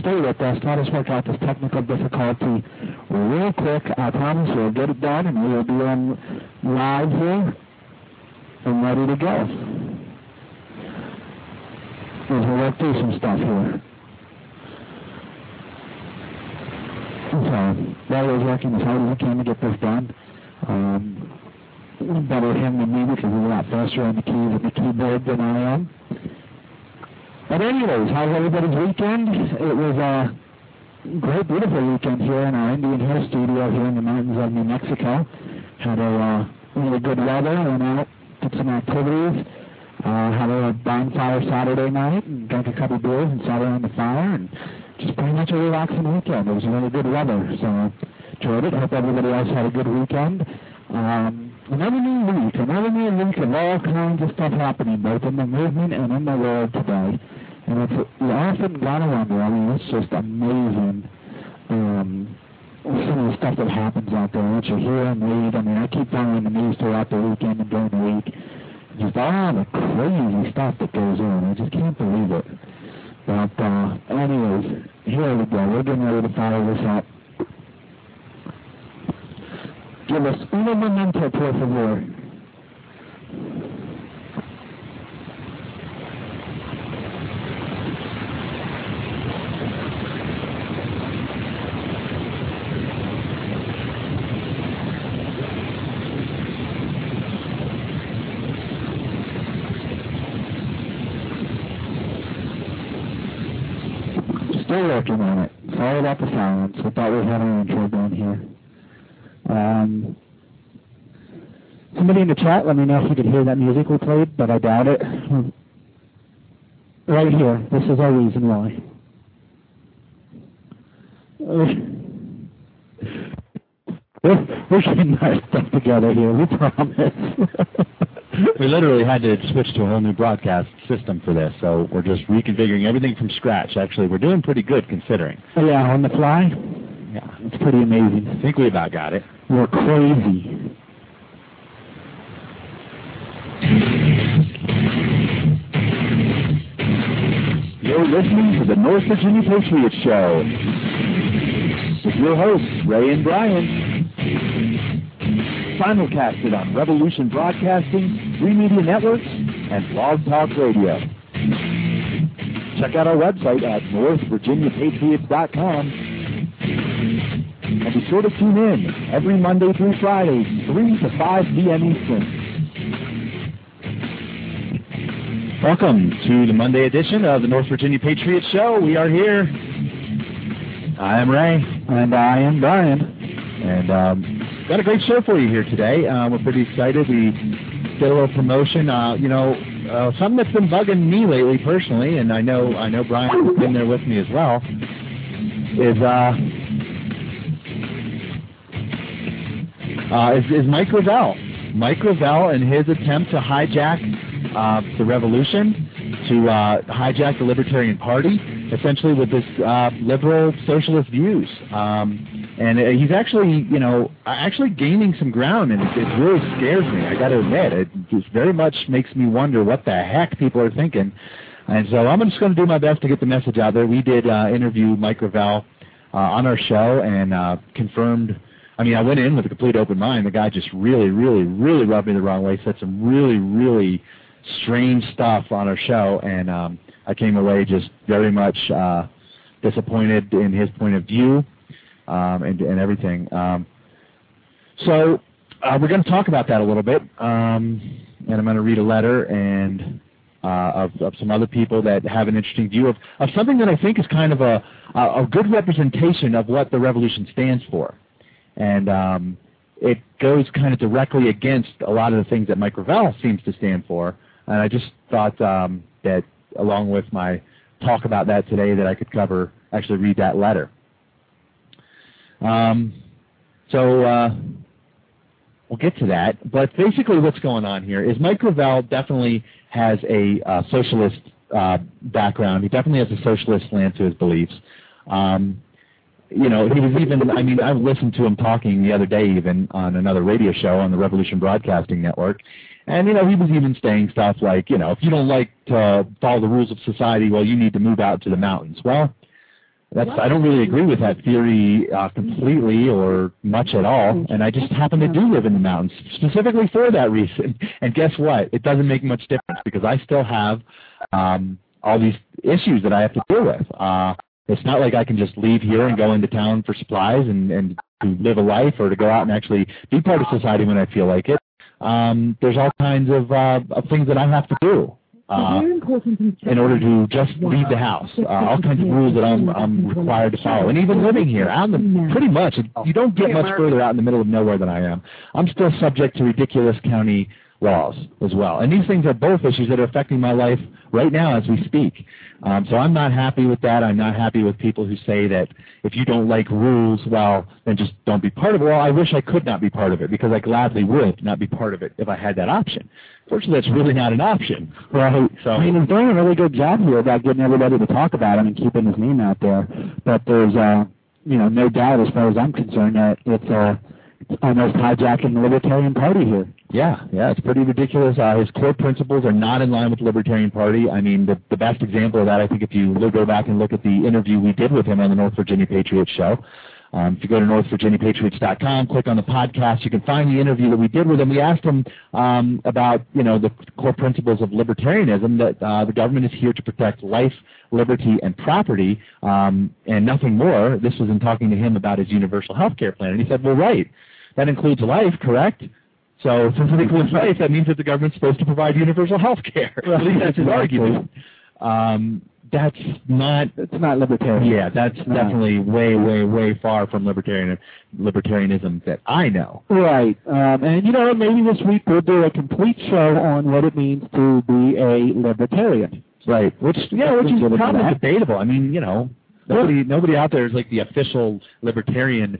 Stay with us. Let us work out this technical difficulty real quick. I promise we'll get it done and we will be on live here and ready to go. As we work through some stuff here. So, Larry is working as hard as he can to get this done. Um, better him than me because he's a lot faster on the keys and the keyboard than I am. But anyways, how's everybody's weekend? It was a great, beautiful weekend here in our Indian Hill studio here in the mountains of New Mexico. Had a uh, really good weather, went out, did some activities, uh, had a bonfire Saturday night, and drank a couple beers and sat around the fire, and just pretty much a relaxing weekend. It was really good weather, so enjoyed it. Hope everybody else had a good weekend. Um, another new week, another new week of all kinds of stuff happening, both in the movement and in the world today. And it's, you often gotta wonder, I mean, it's just amazing, um, some of the stuff that happens out there, what you hear and read. I mean, I keep following the news throughout the weekend and during the week. Just all the crazy stuff that goes on. I just can't believe it. But, uh, anyways, here we go. We're getting ready to fire this up. Give us uno momento, por favor. Still working on it. Sorry about the silence. I thought we had our intro done here. Um, somebody in the chat, let me know if you could hear that music we played, but I doubt it. Right here, this is our reason why. We're, we're getting our stuff together here, we promise. we literally had to switch to a whole new broadcast system for this, so we're just reconfiguring everything from scratch. Actually, we're doing pretty good considering. Oh, yeah, on the fly? Yeah. It's pretty amazing. I think we about got it. We're crazy. You're listening to the North Virginia Patriot Show with your hosts, Ray and Brian. Simulcasted on Revolution Broadcasting, Free Media Networks, and Blog Talk Radio. Check out our website at northvirginiapatriots.com and be sure to tune in every Monday through Friday, 3 to 5 p.m. Eastern. Welcome to the Monday edition of the North Virginia Patriot Show. We are here. I am Ray. And I am Brian. And um, got a great show for you here today. Uh, we're pretty excited. We did a little promotion. Uh, you know, uh, something that's been bugging me lately personally, and I know I know Brian has been there with me as well, is uh, uh, is, is Mike Gravel. Mike Gravel and his attempt to hijack uh, the revolution, to uh, hijack the Libertarian Party, essentially with this uh, liberal socialist views. Um, and uh, he's actually, you know, actually gaining some ground, and it, really scares me. I got to admit, it just very much makes me wonder what the heck people are thinking. And so I'm just going to do my best to get the message out there. We did uh, interview Mike Gravel uh, on our show and uh, confirmed. I mean, I went in with a complete open mind. The guy just really, really, really rubbed me the wrong way. Said some really, really strange stuff on our show, and um, I came away just very much uh, disappointed in his point of view um, and, and everything. Um, so uh, we're going to talk about that a little bit, um, and I'm going to read a letter and uh, of, of some other people that have an interesting view of, of something that I think is kind of a, a, a good representation of what the revolution stands for. And um, it goes kind of directly against a lot of the things that Mike Gravel seems to stand for. And I just thought um, that along with my talk about that today that I could cover, actually read that letter. Um, so uh, we'll get to that. But basically what's going on here is Mike Gravel definitely has a uh, socialist uh, background. He definitely has a socialist slant to his beliefs. Um, you know, he was even, I mean, I listened to him talking the other day even on another radio show on the Revolution Broadcasting Network. And, you know, he was even saying stuff like, you know, if you don't like to follow the rules of society, well, you need to move out to the mountains. Well, That's I don't really agree with that theory uh, completely or much at all, and I just happen to do live in the mountains specifically for that reason. And guess what? It doesn't make much difference because I still have um, all these issues that I have to deal with. Uh, it's not like I can just leave here and go into town for supplies and, and to live a life or to go out and actually be part of society when I feel like it. Um, there's all kinds of, uh, of things that I have to do uh, in order to just leave the house. Uh, all kinds of rules that I'm, I'm required to follow. And even living here, out in the, pretty much, you don't get much further out in the middle of nowhere than I am. I'm still subject to ridiculous county laws as well. And these things are both issues that are affecting my life right now as we speak. Um, so I'm not happy with that. I'm not happy with people who say that if you don't like rules, well, then just don't be part of it. Well, I wish I could not be part of it because I gladly would not be part of it if I had that option. Fortunately, that's really not an option. Right. So I mean, he's doing a really good job here about getting everybody to talk about him and keeping his name out there. But there's, uh, you know, no doubt as far as I'm concerned that it's uh, almost hijacking the Libertarian Party here. Yeah, yeah, it's pretty ridiculous. Uh, his core principles are not in line with the Libertarian Party. I mean, the, the best example of that, I think, if you go back and look at the interview we did with him on the North Virginia Patriots show. Um, if you go to northvirginiapatriots.com, click on the podcast, you can find the interview that we did with him. We asked him um, about, you know, the core principles of libertarianism, that uh, the government is here to protect life, liberty, and property, um, and nothing more. This was in talking to him about his universal health care plan. And he said, well, right, that includes life, correct? So since it includes that means that the government's supposed to provide universal health care. At least that's his argument. Um, that's not it's not libertarian. Yeah, that's No. definitely way, way, way far from libertarian libertarianism that I know. Right. Um, and, you know, maybe this week we'll do a complete show on what it means to be a libertarian. Right. Which yeah, which is probably debatable. I mean, you know, nobody nobody out there is like the official libertarian.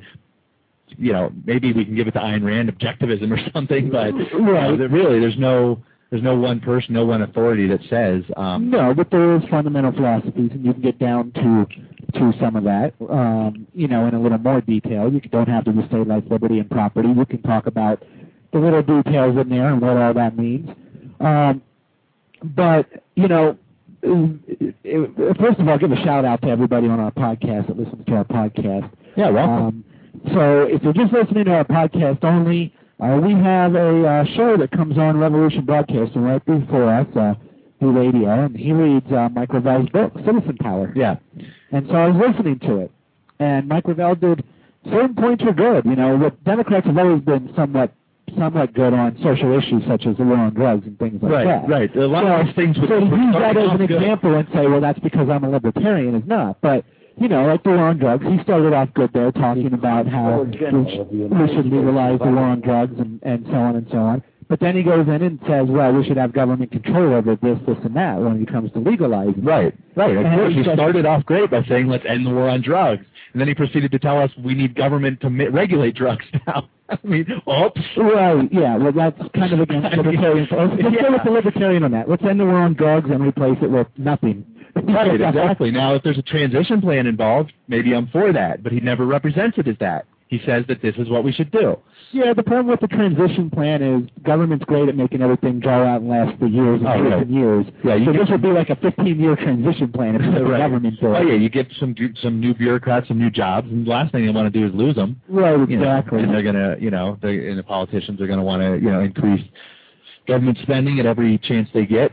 You know, maybe we can give it to Ayn Rand objectivism or something, but you know, really, there's no there's no one person, no one authority that says. Um, No, but there is fundamental philosophies, and you can get down to to some of that, um, you know, in a little more detail. You don't have to just say life, liberty, and property. You can talk about the little details in there and what all that means. Um, but you know, first of all, give a shout out to everybody on our podcast that listens to our podcast. Yeah, welcome. So if you're just listening to our podcast only, uh, we have a uh, show that comes on Revolution Broadcasting right before us, uh, radio, and he reads uh, Mike Gravel's book, Citizen Power. Yeah. And so I was listening to it, and Mike Ravel did certain points are good. You know, the Democrats have always been somewhat somewhat good on social issues such as the war on drugs and things like Right, that. right. Right. A lot of So- these things would- so to use that as an good. example and say, well, that's because I'm a libertarian is not. But you know, like the war on drugs, he started off good there, talking about how we should, legalize the war on drugs and, and so on and so on. But then he goes in and says, well, we should have government control over this, this, and that when it comes to legalizing. Right, right. Of And course, he he started off great by saying, let's end the war on drugs. And then he proceeded to tell us we need government to mi- regulate drugs now. I mean, oops. Right, yeah, well, that's kind of against libertarian. Let's, let's go with the libertarian on that. Let's end the war on drugs and replace it with nothing. Right, exactly. Now, if there's a transition plan involved, maybe I'm for that. But he never represents it as that. He says that this is what we should do. Yeah, the problem with the transition plan is government's great at making everything draw out and last for years and Oh, years right. and years. Yeah, you so this would be like a 15-year transition plan if the Right. government did. Oh yeah, you get some some new bureaucrats, some new jobs, and the last thing they want to do is lose them. Right, You know, exactly. and they're gonna, you know, and the politicians are gonna want to, you know, increase government spending at every chance they get.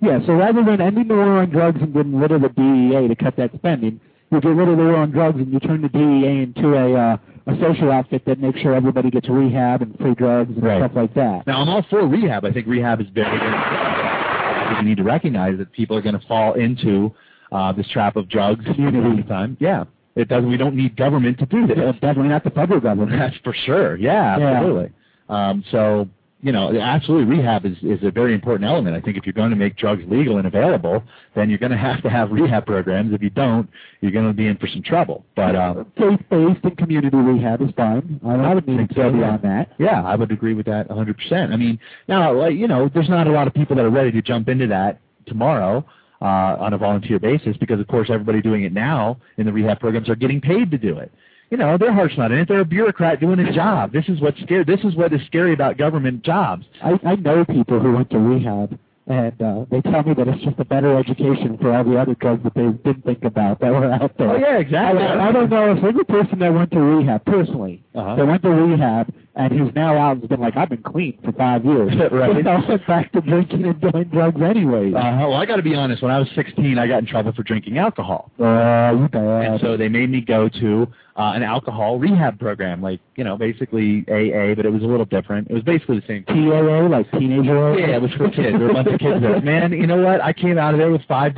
Yeah, so rather than ending the war on drugs and getting rid of the DEA to cut that spending, you get rid of the war on drugs and you turn the DEA into a uh, a social outfit that makes sure everybody gets rehab and free drugs and Right. stuff like that. Now, I'm all for rehab. I think rehab is very, important. We need to recognize that people are going to fall into uh, this trap of drugs community time. Yeah, it doesn't. We don't need government to do this. Definitely not the federal government. That's for sure. Yeah, Yeah. absolutely. Um, so, you know, absolutely, rehab is, is a very important element. I think if you're going to make drugs legal and available, then you're going to have to have rehab programs. If you don't, you're going to be in for some trouble. But um, Faith-based and community rehab is fine. I, I would think so, yeah. beyond that. Yeah, I would agree with that 100%. I mean, now, like, you know, there's not a lot of people that are ready to jump into that tomorrow uh, on a volunteer basis because, of course, everybody doing it now in the rehab programs are getting paid to do it. You know, their heart's not in it. They're a bureaucrat doing a job. This is what's scary. This is what is scary about government jobs. I, I know people who went to rehab And uh, they tell me that it's just a better education for all the other drugs that they didn't think about that were out there. Oh, yeah, exactly. I, I don't know if every person that went to rehab, personally, Uh-huh. that went to rehab and he's now out and has been like, I've been clean for five years. Right. They all went back to drinking and doing drugs anyway. Uh, well, I got to be honest. When I was 16, I got in trouble for drinking alcohol. Uh. And so they made me go to uh, an alcohol rehab program, like you know, basically AA, but it was a little different. It was basically the same. TAA, like teenager. Yeah, it was for kids. There were a bunch of kids there. Man, you know what? I came out of there with five.